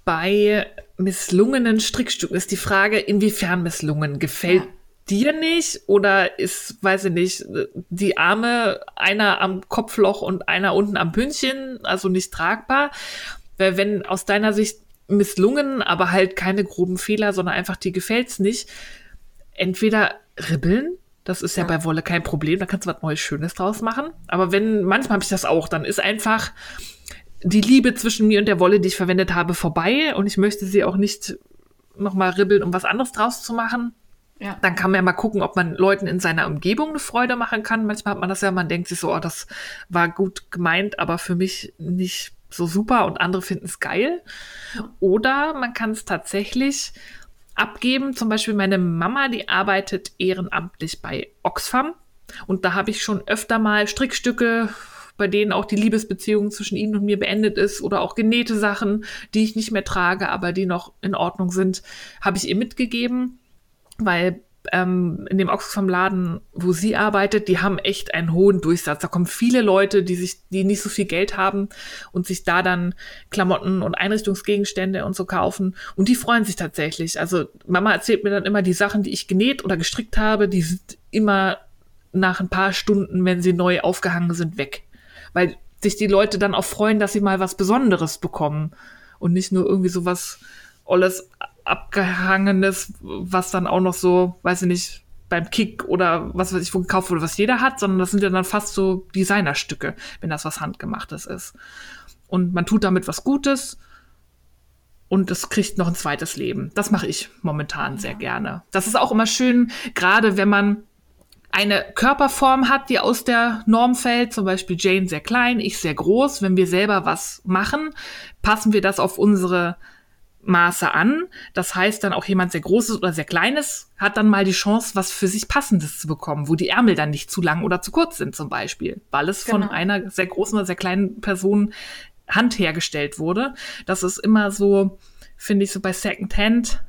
Bei misslungenen Strickstücken ist die Frage, inwiefern misslungen? Gefällt ja. Dir nicht oder ist, weiß ich nicht, die Arme einer am Kopfloch und einer unten am Pünktchen, also nicht tragbar? Weil wenn aus deiner Sicht misslungen, aber halt keine groben Fehler, sondern einfach die gefällt's nicht, entweder ribbeln, das ist ja, ja, bei Wolle kein Problem, da kannst du was Neues Schönes draus machen. Aber wenn, manchmal habe ich das auch, dann ist einfach die Liebe zwischen mir und der Wolle, die ich verwendet habe, vorbei und ich möchte sie auch nicht nochmal ribbeln, um was anderes draus zu machen. Ja. Dann kann man ja mal gucken, ob man Leuten in seiner Umgebung eine Freude machen kann. Manchmal hat man das ja, man denkt sich so, oh, das war gut gemeint, aber für mich nicht so super und andere finden es geil. Oder man kann es tatsächlich abgeben. Zum Beispiel meine Mama, die arbeitet ehrenamtlich bei Oxfam. Und da habe ich schon öfter mal Strickstücke, bei denen auch die Liebesbeziehung zwischen ihnen und mir beendet ist oder auch genähte Sachen, die ich nicht mehr trage, aber die noch in Ordnung sind, habe ich ihr mitgegeben, weil ähm, in dem Oxfam-Laden, wo sie arbeitet, die haben echt einen hohen Durchsatz. Da kommen viele Leute, die sich, die nicht so viel Geld haben und sich da dann Klamotten und Einrichtungsgegenstände und so kaufen. Und die freuen sich tatsächlich. Also Mama erzählt mir dann immer die Sachen, die ich genäht oder gestrickt habe, die sind immer nach ein paar Stunden, wenn sie neu aufgehangen sind, weg. Weil sich die Leute dann auch freuen, dass sie mal was Besonderes bekommen und nicht nur irgendwie sowas alles abgehangenes, was dann auch noch so, weiß ich nicht, beim Kick oder was weiß ich, wo gekauft wurde, was jeder hat, sondern das sind ja dann fast so Designerstücke, wenn das was Handgemachtes ist. Und man tut damit was Gutes und es kriegt noch ein zweites Leben. Das mache ich momentan sehr gerne. Das ist auch immer schön, gerade wenn man eine Körperform hat, die aus der Norm fällt, zum Beispiel Jane sehr klein, ich sehr groß. Wenn wir selber was machen, passen wir das auf unsere Maße an. Das heißt dann auch jemand sehr großes oder sehr kleines hat dann mal die Chance, was für sich passendes zu bekommen, wo die Ärmel dann nicht zu lang oder zu kurz sind zum Beispiel, weil es genau. von einer sehr großen oder sehr kleinen Person Hand hergestellt wurde. Das ist immer so, finde ich so bei Secondhand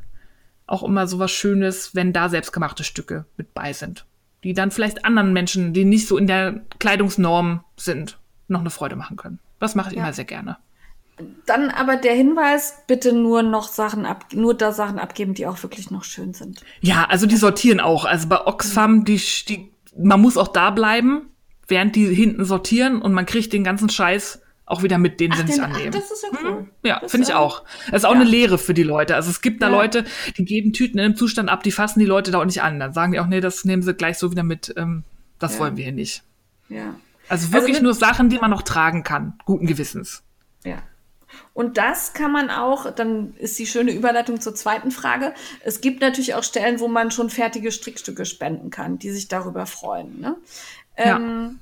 auch immer so was Schönes, wenn da selbstgemachte Stücke mit bei sind, die dann vielleicht anderen Menschen, die nicht so in der Kleidungsnorm sind, noch eine Freude machen können. Das mache ich ja. immer sehr gerne. Dann aber der Hinweis, bitte nur noch Sachen ab, nur da Sachen abgeben, die auch wirklich noch schön sind. Ja, also die sortieren auch. Also bei Oxfam, die, die, man muss auch da bleiben, während die hinten sortieren und man kriegt den ganzen Scheiß auch wieder mit, den ach, sie nicht annehmen. Ach, das ist ja cool. Hm? Ja, finde ich auch. Das ist auch ja. eine Lehre für die Leute. Also es gibt da ja. Leute, die geben Tüten in einem Zustand ab, die fassen die Leute da auch nicht an. Dann sagen die auch, nee, das nehmen sie gleich so wieder mit, ähm, das ja. wollen wir hier nicht. Ja. Also wirklich also nur Sachen, die man noch tragen kann, guten Gewissens. Ja. Und das kann man auch, dann ist die schöne Überleitung zur zweiten Frage. Es gibt natürlich auch Stellen, wo man schon fertige Strickstücke spenden kann, die sich darüber freuen. Ne? Ja. Ähm,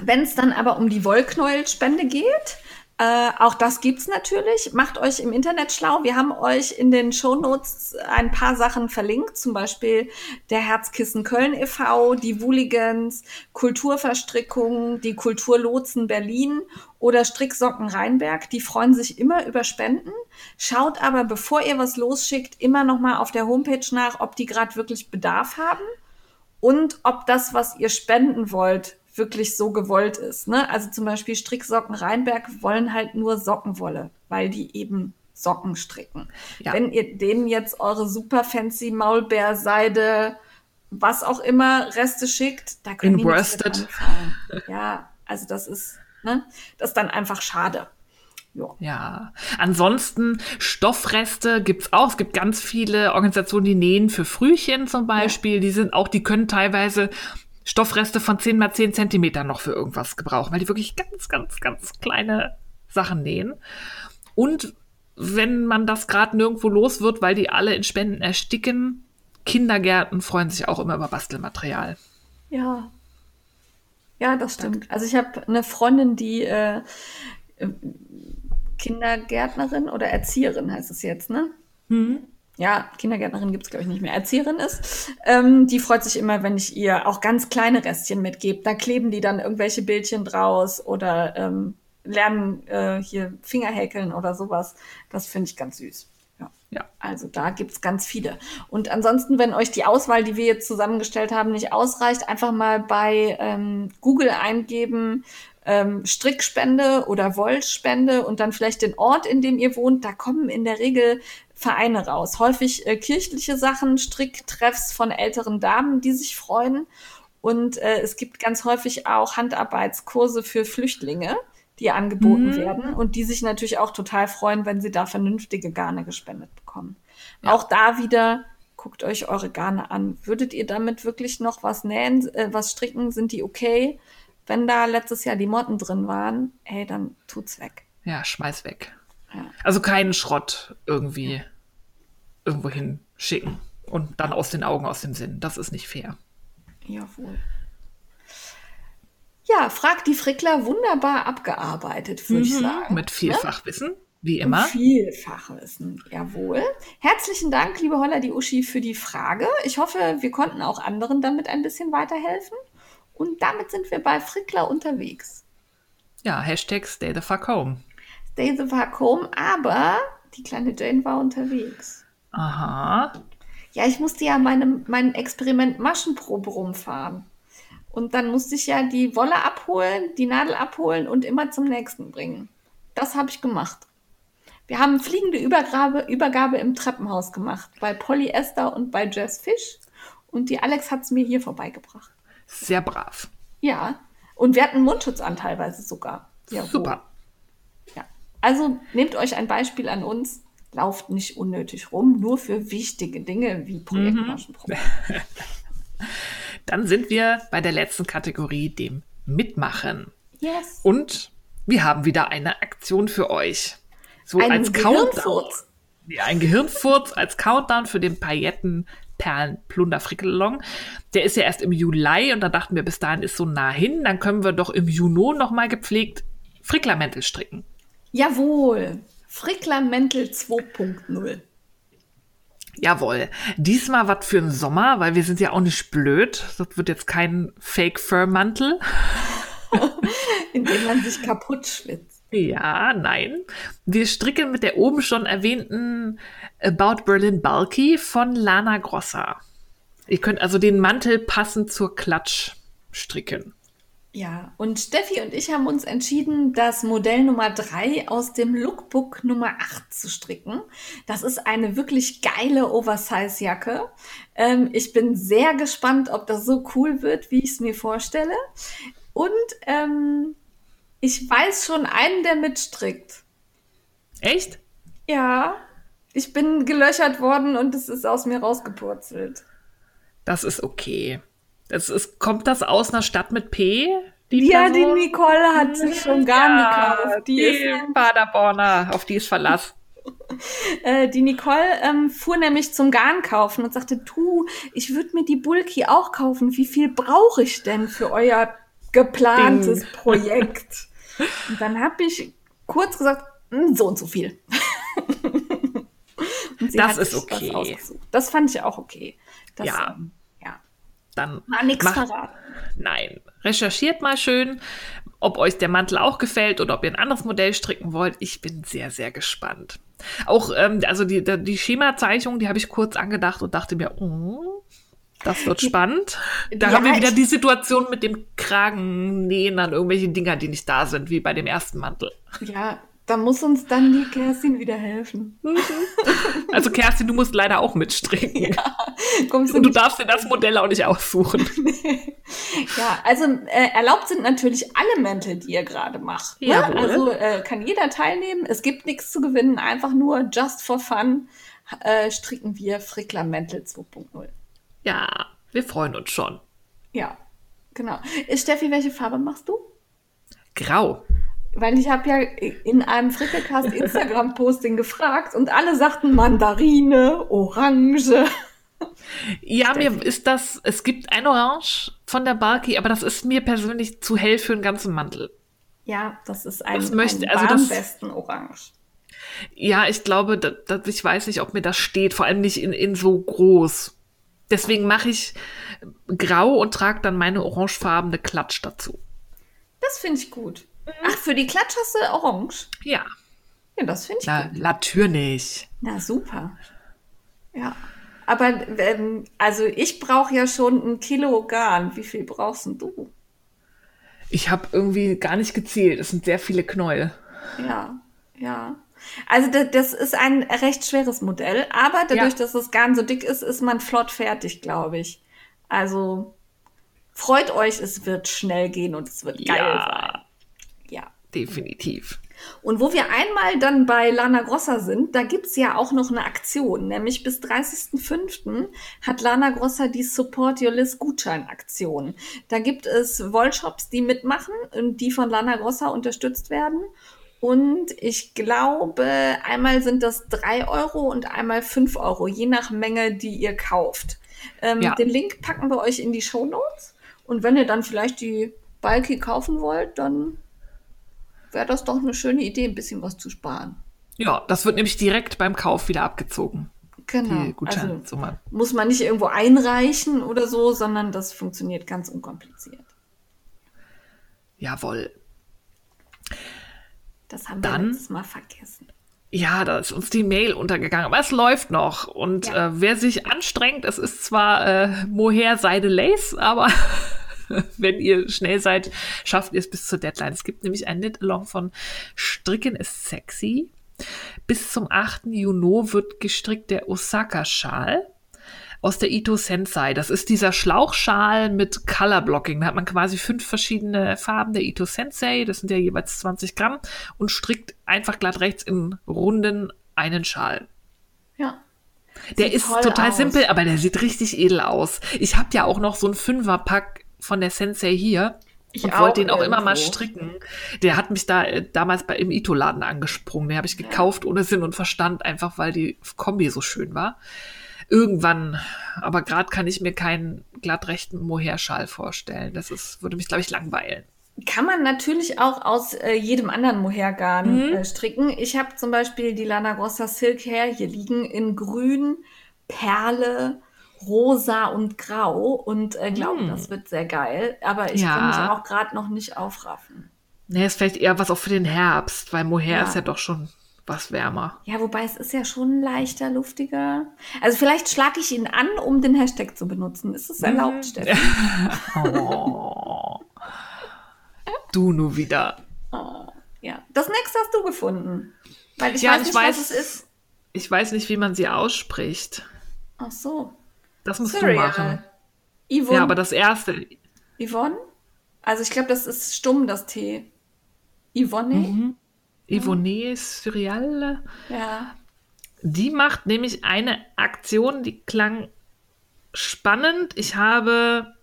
Wenn es dann aber um die Wollknäuelspende geht, äh, auch das gibt's natürlich. Macht euch im Internet schlau. Wir haben euch in den Shownotes ein paar Sachen verlinkt, zum Beispiel der Herzkissen Köln e.V., die Wooligans, Kulturverstrickung, die Kulturlotsen Berlin oder Stricksocken Rheinberg. Die freuen sich immer über Spenden. Schaut aber, bevor ihr was losschickt, immer noch mal auf der Homepage nach, ob die gerade wirklich Bedarf haben und ob das, was ihr spenden wollt, wirklich so gewollt ist. Ne? Also zum Beispiel Stricksocken Rheinberg wollen halt nur Sockenwolle, weil die eben Socken stricken. Ja. Wenn ihr denen jetzt eure super fancy Maulbeerseide, was auch immer, Reste schickt, da können die nicht anfangen. Ja, also das ist, ne, das ist dann einfach schade. Ja. ja. Ansonsten Stoffreste gibt's auch. Es gibt ganz viele Organisationen, die nähen für Frühchen zum Beispiel. Ja. Die sind auch, die können teilweise Stoffreste von 10 mal 10 Zentimeter noch für irgendwas gebrauchen, weil die wirklich ganz, ganz, ganz kleine Sachen nähen. Und wenn man das gerade nirgendwo los wird, weil die alle in Spenden ersticken, Kindergärten freuen sich auch immer über Bastelmaterial. Ja. Ja, das stimmt. Also ich habe eine Freundin, die äh, äh, Kindergärtnerin oder Erzieherin heißt es jetzt, ne? Mhm. Ja, Kindergärtnerin gibt's glaube ich, nicht mehr. Erzieherin ist. Ähm, die freut sich immer, wenn ich ihr auch ganz kleine Restchen mitgebe. Da kleben die dann irgendwelche Bildchen draus oder ähm, lernen äh, hier Fingerhäkeln oder sowas. Das finde ich ganz süß. Ja. Ja. Also da gibt's ganz viele. Und ansonsten, wenn euch die Auswahl, die wir jetzt zusammengestellt haben, nicht ausreicht, einfach mal bei ähm, Google eingeben, ähm, Strickspende oder Wollspende und dann vielleicht den Ort, in dem ihr wohnt. Da kommen in der Regel Vereine raus. Häufig äh, kirchliche Sachen, Stricktreffs von älteren Damen, die sich freuen. Und äh, es gibt ganz häufig auch Handarbeitskurse für Flüchtlinge, die angeboten Mhm. werden und die sich natürlich auch total freuen, wenn sie da vernünftige Garne gespendet bekommen. Ja. Auch da wieder guckt euch eure Garne an. Würdet ihr damit wirklich noch was nähen, äh, was stricken? Sind die okay? Wenn da letztes Jahr die Motten drin waren, hey, dann tut's weg. Ja, schmeiß weg. Ja. Also keinen Schrott irgendwie irgendwo hinschicken und dann aus den Augen, aus dem Sinn. Das ist nicht fair. Jawohl. Ja, fragt die Frickler wunderbar abgearbeitet, würde ich sagen. Mhm. Mit viel Ne? Fachwissen, wie immer. Viel Fachwissen, jawohl. Herzlichen Dank, liebe Holla die Uschi, für die Frage. Ich hoffe, wir konnten auch anderen damit ein bisschen weiterhelfen. Und damit sind wir bei Frickler unterwegs. Ja, Hashtag Stay the fuck home. The fuck home, aber die kleine Jane war unterwegs. Aha. Ja, ich musste ja meinem, mein Experiment Maschenprobe rumfahren. Und dann musste ich ja die Wolle abholen, die Nadel abholen und immer zum nächsten bringen. Das habe ich gemacht. Wir haben fliegende Übergabe, Übergabe im Treppenhaus gemacht, bei Polyester und bei Jazz Fish. Und die Alex hat es mir hier vorbeigebracht. Sehr brav. Ja. Und wir hatten Mundschutz an teilweise sogar. Jawohl. Super. Also nehmt euch ein Beispiel an uns. Lauft nicht unnötig rum, nur für wichtige Dinge wie Projektmaschenprobe. Dann sind wir bei der letzten Kategorie, dem Mitmachen. Yes. Und wir haben wieder eine Aktion für euch. So Einen als Countdown. Gehirnfurz. Ja, ein Gehirnfurz als Countdown für den Paillettenperlen-Plunder-Frickelong. Der ist ja erst im Juli und da dachten wir, bis dahin ist so nah hin. Dann können wir doch im Juni nochmal gepflegt Fricklermäntel stricken. Jawohl. Frickler Mäntel 2.0. Jawohl. Diesmal was für den Sommer, weil wir sind ja auch nicht blöd. Das wird jetzt kein Fake-Fur-Mantel. in dem man sich kaputt schwitzt. Ja, nein. Wir stricken mit der oben schon erwähnten About Berlin Bulky von Lana Grossa. Ihr könnt also den Mantel passend zur Klatsch stricken. Ja, und Steffi und ich haben uns entschieden, das Modell Nummer 3 aus dem Lookbook Nummer 8 zu stricken. Das ist eine wirklich geile Oversize-Jacke. Ähm, ich bin sehr gespannt, ob das so cool wird, wie ich es mir vorstelle. Und ähm, ich weiß schon einen, der mitstrickt. Echt? Ja, ich bin gelöchert worden und es ist aus mir rausgepurzelt. Das ist okay. Das ist, kommt das aus einer Stadt mit P? Die Ja, die Person? Nicole hat sich schon gar Ja, gekauft. Die, die ist, Paderborner, auf die ist Verlass. äh, die Nicole ähm, fuhr nämlich zum Garn kaufen und sagte, du, ich würde mir die Bulky auch kaufen. Wie viel brauche ich denn für euer geplantes Ding. Projekt? Und dann habe ich kurz gesagt, "Hm, so und so viel. und Das ist okay. Das fand ich auch okay. Das, Ja. ähm, ja. Dann War nix macht- verraten. Nein. Recherchiert mal schön, ob euch der Mantel auch gefällt oder ob ihr ein anderes Modell stricken wollt. Ich bin sehr, sehr gespannt. Auch, ähm, also die, die die Schemazeichnung, die habe ich kurz angedacht und dachte mir, oh, das wird spannend. Da Ja, haben wir wieder die Situation mit dem Kragennähen an irgendwelche Dinger, die nicht da sind, wie bei dem ersten Mantel. Ja, da muss uns dann die Kerstin wieder helfen. Also Kerstin, du musst leider auch mitstricken. Kommst Und du darfst dir das Modell auch nicht aussuchen. Ja, also äh, erlaubt sind natürlich alle Mäntel, die ihr gerade macht. Ne? Jawohl. Also äh, kann jeder teilnehmen. Es gibt nichts zu gewinnen, einfach nur just for fun äh, stricken wir Frickler Mäntel 2.0. Ja, wir freuen uns schon. Ja, genau. Äh, Steffi, welche Farbe machst du? Grau. Weil ich habe ja in einem Frickelcast Instagram-Posting gefragt und alle sagten Mandarine, Orange. Ja, mir ist das, es gibt ein Orange von der Barky, aber das ist mir persönlich zu hell für einen ganzen Mantel. Ja, das ist ein, Das möchte- ein also das- besten Orange. Ja, ich glaube, da, da, ich weiß nicht, ob mir das steht, vor allem nicht in, in so groß. Deswegen mache ich grau und trage dann meine orangefarbene Klatsch dazu. Das finde ich gut. Ach, für die Klatsch hast du Orange? Ja, Ja, das finde ich na, gut. natürlich. Na, super. Ja. Aber, ähm, also ich brauche ja schon ein Kilo Garn. Wie viel brauchst denn du? Ich habe irgendwie gar nicht gezählt. Es sind sehr viele Knäuel. Ja, ja. Also das, das ist ein recht schweres Modell, aber dadurch, Ja. dass das Garn so dick ist, ist man flott fertig, glaube ich. Also freut euch, es wird schnell gehen und es wird geil Ja. sein. Definitiv. Und wo wir einmal dann bei Lana Grossa sind, da gibt's ja auch noch eine Aktion. Nämlich bis 30.05. hat Lana Grossa die Support Your List Gutscheinaktion. Da gibt es Wollshops, die mitmachen und die von Lana Grossa unterstützt werden. Und ich glaube, einmal sind das drei Euro und einmal fünf Euro, je nach Menge, die ihr kauft. Ähm, Ja. Den Link packen wir euch in die Show Notes. Und wenn ihr dann vielleicht die Balki kaufen wollt, dann wäre das doch eine schöne Idee, ein bisschen was zu sparen. Ja, das wird nämlich direkt beim Kauf wieder abgezogen. Genau. Also muss man nicht irgendwo einreichen oder so, sondern das funktioniert ganz unkompliziert. Jawohl. Das haben wir Dann- letztes Mal vergessen. Ja, da ist uns die Mail untergegangen, aber es läuft noch. Und Ja. äh, wer sich anstrengt, es ist zwar äh, Mohair Seide Lace, aber wenn ihr schnell seid, schafft ihr es bis zur Deadline. Es gibt nämlich ein Knit-Along von Stricken ist sexy. Bis zum 8. Juni wird gestrickt der Osaka-Schal aus der Ito Sensei. Das ist dieser Schlauchschal mit Color Blocking. Da hat man quasi fünf verschiedene Farben der Ito Sensei. Das sind ja jeweils 20 Gramm und strickt einfach glatt rechts in Runden einen Schal. Ja. Der Sieht ist total aus. simpel, aber der sieht richtig edel aus. Ich habe ja auch noch so einen Fünferpack von der Sensei hier. Ich und wollte den auch immer mal irgendwo. stricken. Der hat mich da äh, damals bei im Ito-Laden angesprungen. Den habe ich gekauft ohne Sinn und Verstand, einfach weil die Kombi so schön war. Irgendwann, aber gerade kann ich mir keinen glattrechten Mohair-Schal vorstellen. Das ist, würde mich, glaube ich, langweilen. Kann man natürlich auch aus äh, jedem anderen Mohairgarn äh, stricken. Ich habe zum Beispiel die Lana Grossa Silk Hair hier liegen in grün, Perle, rosa und grau und äh, glaube, das wird sehr geil. Aber ich Ja. kann mich auch gerade noch nicht aufraffen. Nee, ist vielleicht eher was auch für den Herbst, weil Mohair Ja. ist ja doch schon was wärmer. Ja, wobei es ist ja schon leichter, luftiger. Also vielleicht schlage ich ihn an, um den Hashtag zu benutzen. Ist es erlaubt, Steffi? Oh. du nur wieder. Ja. Das nächste hast du gefunden. Weil ich Ja, weiß ich nicht, weiß- was es ist. Ich weiß nicht, wie man sie ausspricht. Ach so. Das musst Cereal. du machen. Yvonne. Ja, aber das erste. Yvonne? Also ich glaube, das ist stumm, das T. Yvonne? Mhm. Yvonne Cereal. Ja. Die macht nämlich eine Aktion, die klang spannend. Ich habe,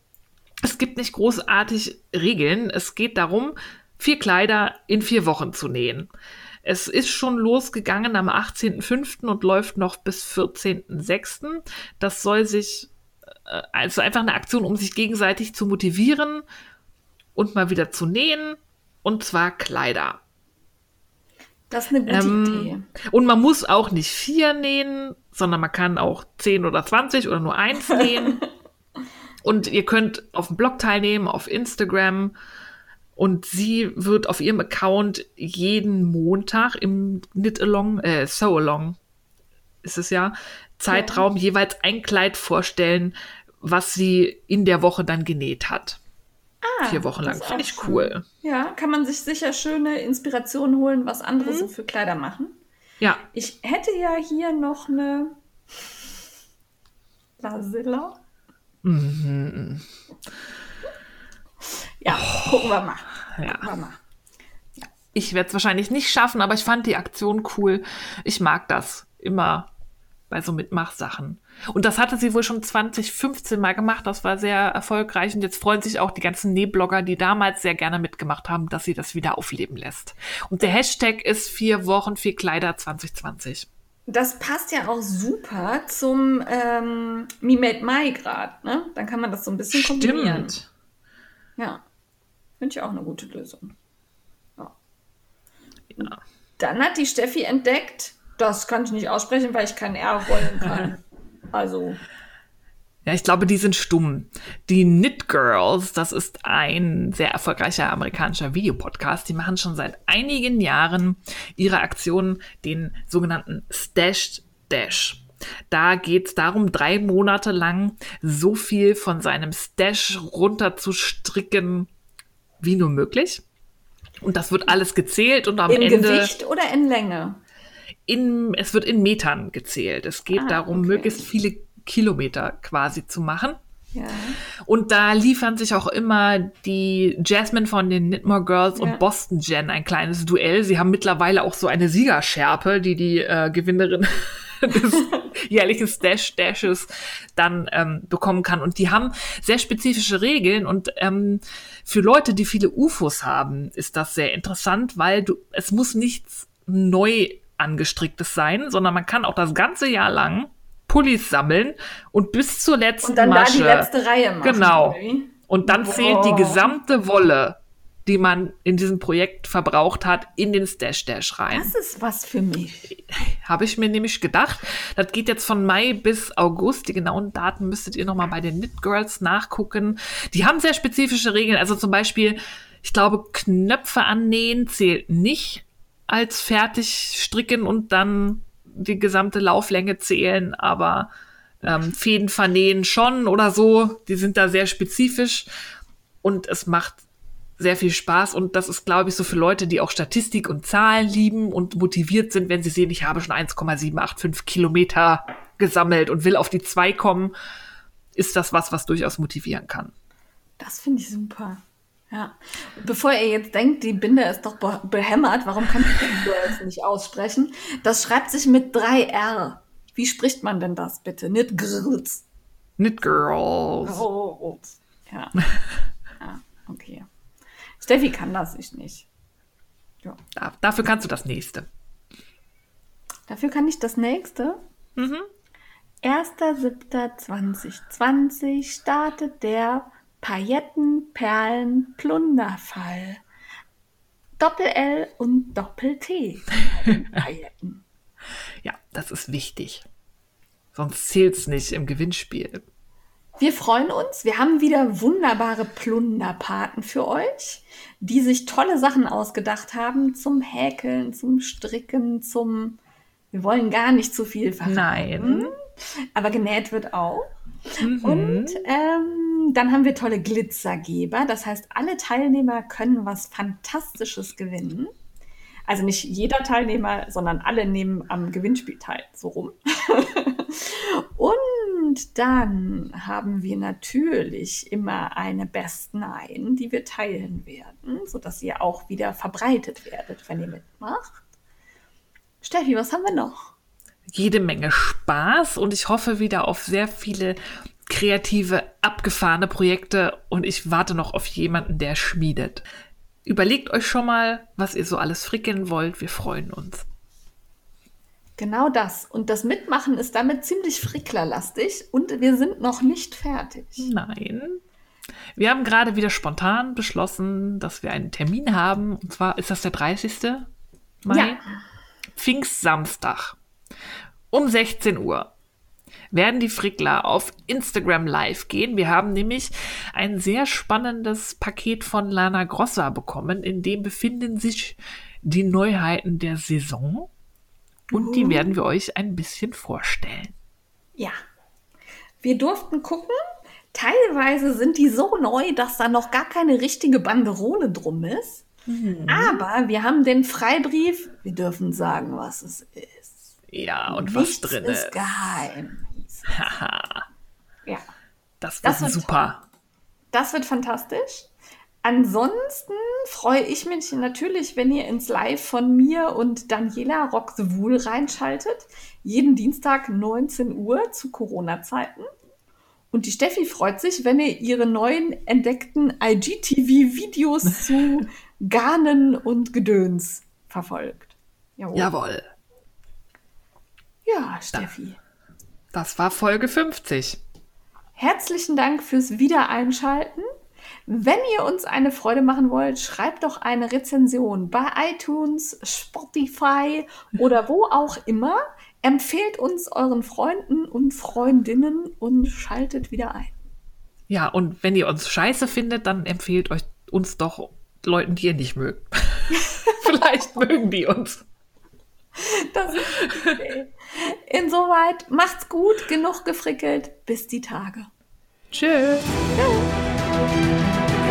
es gibt nicht großartig Regeln. Es geht darum, vier Kleider in vier Wochen zu nähen. Es ist schon losgegangen am 18.05. und läuft noch bis 14.06. Das soll sich, äh, also einfach eine Aktion, um sich gegenseitig zu motivieren und mal wieder zu nähen. Und zwar Kleider. Das ist eine gute Idee. Ähm, und man muss auch nicht vier nähen, sondern man kann auch 10 oder 20 oder nur eins nähen. und ihr könnt auf dem Blog teilnehmen, auf Instagram. Und sie wird auf ihrem Account jeden Montag im Knit-Along, äh, Sew-Along ist es ja, Zeitraum jeweils ein Kleid vorstellen, was sie in der Woche dann genäht hat. Vier Wochen Ah, lang. Finde ich cool. Ja, kann man sich sicher schöne Inspirationen holen, was andere Mhm. so für Kleider machen. Ja, Ich hätte ja hier noch eine Lasilla. Mhm. Ja, gucken wir mal. ja. Gucken wir mal. Ich werde es wahrscheinlich nicht schaffen, aber ich fand die Aktion cool. Ich mag das immer bei so Mitmachsachen. Und das hatte sie wohl schon 2015 mal gemacht. Das war sehr erfolgreich. Und jetzt freuen sich auch die ganzen Nähblogger, die damals sehr gerne mitgemacht haben, dass sie das wieder aufleben lässt. Und der Hashtag ist vier Wochen, vier Kleider 2020. das passt ja auch super zum ähm, Me Made My grad, ne? Dann kann man das so ein bisschen kombinieren. Stimmt. Ja. Finde ich auch eine gute Lösung. Ja. Ja. Dann hat die Steffi entdeckt, das kann ich nicht aussprechen, weil ich kein R rollen kann. Also, Ja, ich glaube, die sind stumm. Die Knit Girls, das ist ein sehr erfolgreicher amerikanischer Videopodcast. Die machen schon seit einigen Jahren ihre Aktion, den sogenannten Stash Dash. Da geht es darum, drei Monate lang so viel von seinem Stash runterzustricken, wie nur möglich. Und das wird alles gezählt und am in Ende Gewicht oder in Länge? in, es wird in Metern gezählt. Es geht Ah, darum, okay. möglichst viele Kilometer quasi zu machen. Ja. Und da liefern sich auch immer die Jasmine von den Knitmore Girls Ja. und Boston Jen ein kleines Duell. Sie haben mittlerweile auch so eine Siegerschärpe, die die äh, Gewinnerin des jährlichen Stash Dashes dann ähm, bekommen kann. Und die haben sehr spezifische Regeln und ähm, für Leute, die viele UFOs haben, ist das sehr interessant, weil du es muss nichts neu angestricktes sein, sondern man kann auch das ganze Jahr lang Pullis sammeln und bis zur letzten Und dann da Masche die letzte Reihe machen. Genau. und dann zählt die gesamte Wolle, die man in diesem Projekt verbraucht hat, in den Stash Dash rein. Das ist was für mich. Habe ich mir nämlich gedacht. Das geht jetzt von Mai bis August. Die genauen Daten müsstet ihr nochmal bei den Knit Girls nachgucken. Die haben sehr spezifische Regeln. Also zum Beispiel, ich glaube, Knöpfe annähen zählt nicht als fertig stricken und dann die gesamte Lauflänge zählen, aber ähm, Fäden vernähen schon oder so. Die sind da sehr spezifisch und es macht sehr viel Spaß und das ist, glaube ich, so für Leute, die auch Statistik und Zahlen lieben und motiviert sind, wenn sie sehen, ich habe schon 1,785 Kilometer gesammelt und will auf die 2 kommen, ist das was, was durchaus motivieren kann. Das finde ich super. Ja. Bevor ihr jetzt denkt, die Binde ist doch be behämmert, warum kann ich Girls nicht aussprechen? Das schreibt sich mit 3 R. Wie spricht man denn das bitte? Nicht Girls. Knit Girls. Oh. Ja. ja, okay. Steffi kann das, ich nicht. Ja. Da, dafür kannst du das nächste. Dafür kann ich das nächste. 1.7.2020 startet der Pailletten-Perlen-Plunderfall. Doppel-L und Doppel-T. Pailletten. Ja, das ist wichtig. Sonst zählt's nicht im Gewinnspiel. Wir freuen uns. Wir haben wieder wunderbare Plunderpaten für euch, die sich tolle Sachen ausgedacht haben zum Häkeln, zum Stricken, zum. Wir wollen gar nicht zu viel verraten. Nein. Aber genäht wird auch. Mhm. Und ähm, dann haben wir tolle Glitzergeber. Das heißt, alle Teilnehmer können was Fantastisches gewinnen. Also nicht jeder Teilnehmer, sondern alle nehmen am Gewinnspiel teil. So rum. Und dann haben wir natürlich immer eine Best Nine, die wir teilen werden, sodass ihr auch wieder verbreitet werdet, wenn ihr mitmacht. Steffi, was haben wir noch? jede Menge Spaß und ich hoffe wieder auf sehr viele kreative, abgefahrene Projekte und ich warte noch auf jemanden, der schmiedet. Überlegt euch schon mal, was ihr so alles frickeln wollt. Wir freuen uns. Genau das. Und das Mitmachen ist damit ziemlich fricklerlastig und wir sind noch nicht fertig. Nein. Wir haben gerade wieder spontan beschlossen, dass wir einen Termin haben. Und zwar ist das der 30. Mai. Ja. Pfingstsamstag. Um 16 Uhr werden die Frickler auf Instagram live gehen. Wir haben nämlich ein sehr spannendes Paket von Lana Grossa bekommen, in dem befinden sich die Neuheiten der Saison. Und die werden wir euch ein bisschen vorstellen. Ja. Wir durften gucken. Teilweise sind die so neu, dass da noch gar keine richtige Banderole drum ist. Aber wir haben den Freibrief. Wir dürfen sagen, was es ist. Ja, und was Nichts drin ist ist. geheim. Ja. Das Das wird wird super. Das wird fantastisch. Ansonsten freue ich mich natürlich, wenn ihr ins Live von mir und Daniela Rock the Wool reinschaltet. Jeden Dienstag 19 Uhr zu Corona-Zeiten. Und die Steffi freut sich, wenn ihr ihre neuen entdeckten IGTV-Videos zu Garnen und Gedöns verfolgt. Jawohl. Jawohl. Ja, Steffi. Das war Folge 50. Herzlichen Dank fürs Wiedereinschalten. Wenn ihr uns eine Freude machen wollt, schreibt doch eine Rezension bei iTunes, Spotify oder wo auch immer. Empfehlt uns euren Freunden und Freundinnen und schaltet wieder ein. Ja, und wenn ihr uns scheiße findet, dann empfehlt euch uns doch Leuten, die ihr nicht mögt. Vielleicht mögen die uns. Das ist okay. Insoweit macht's gut, genug gefrickelt. Bis die Tage.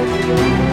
Thank you.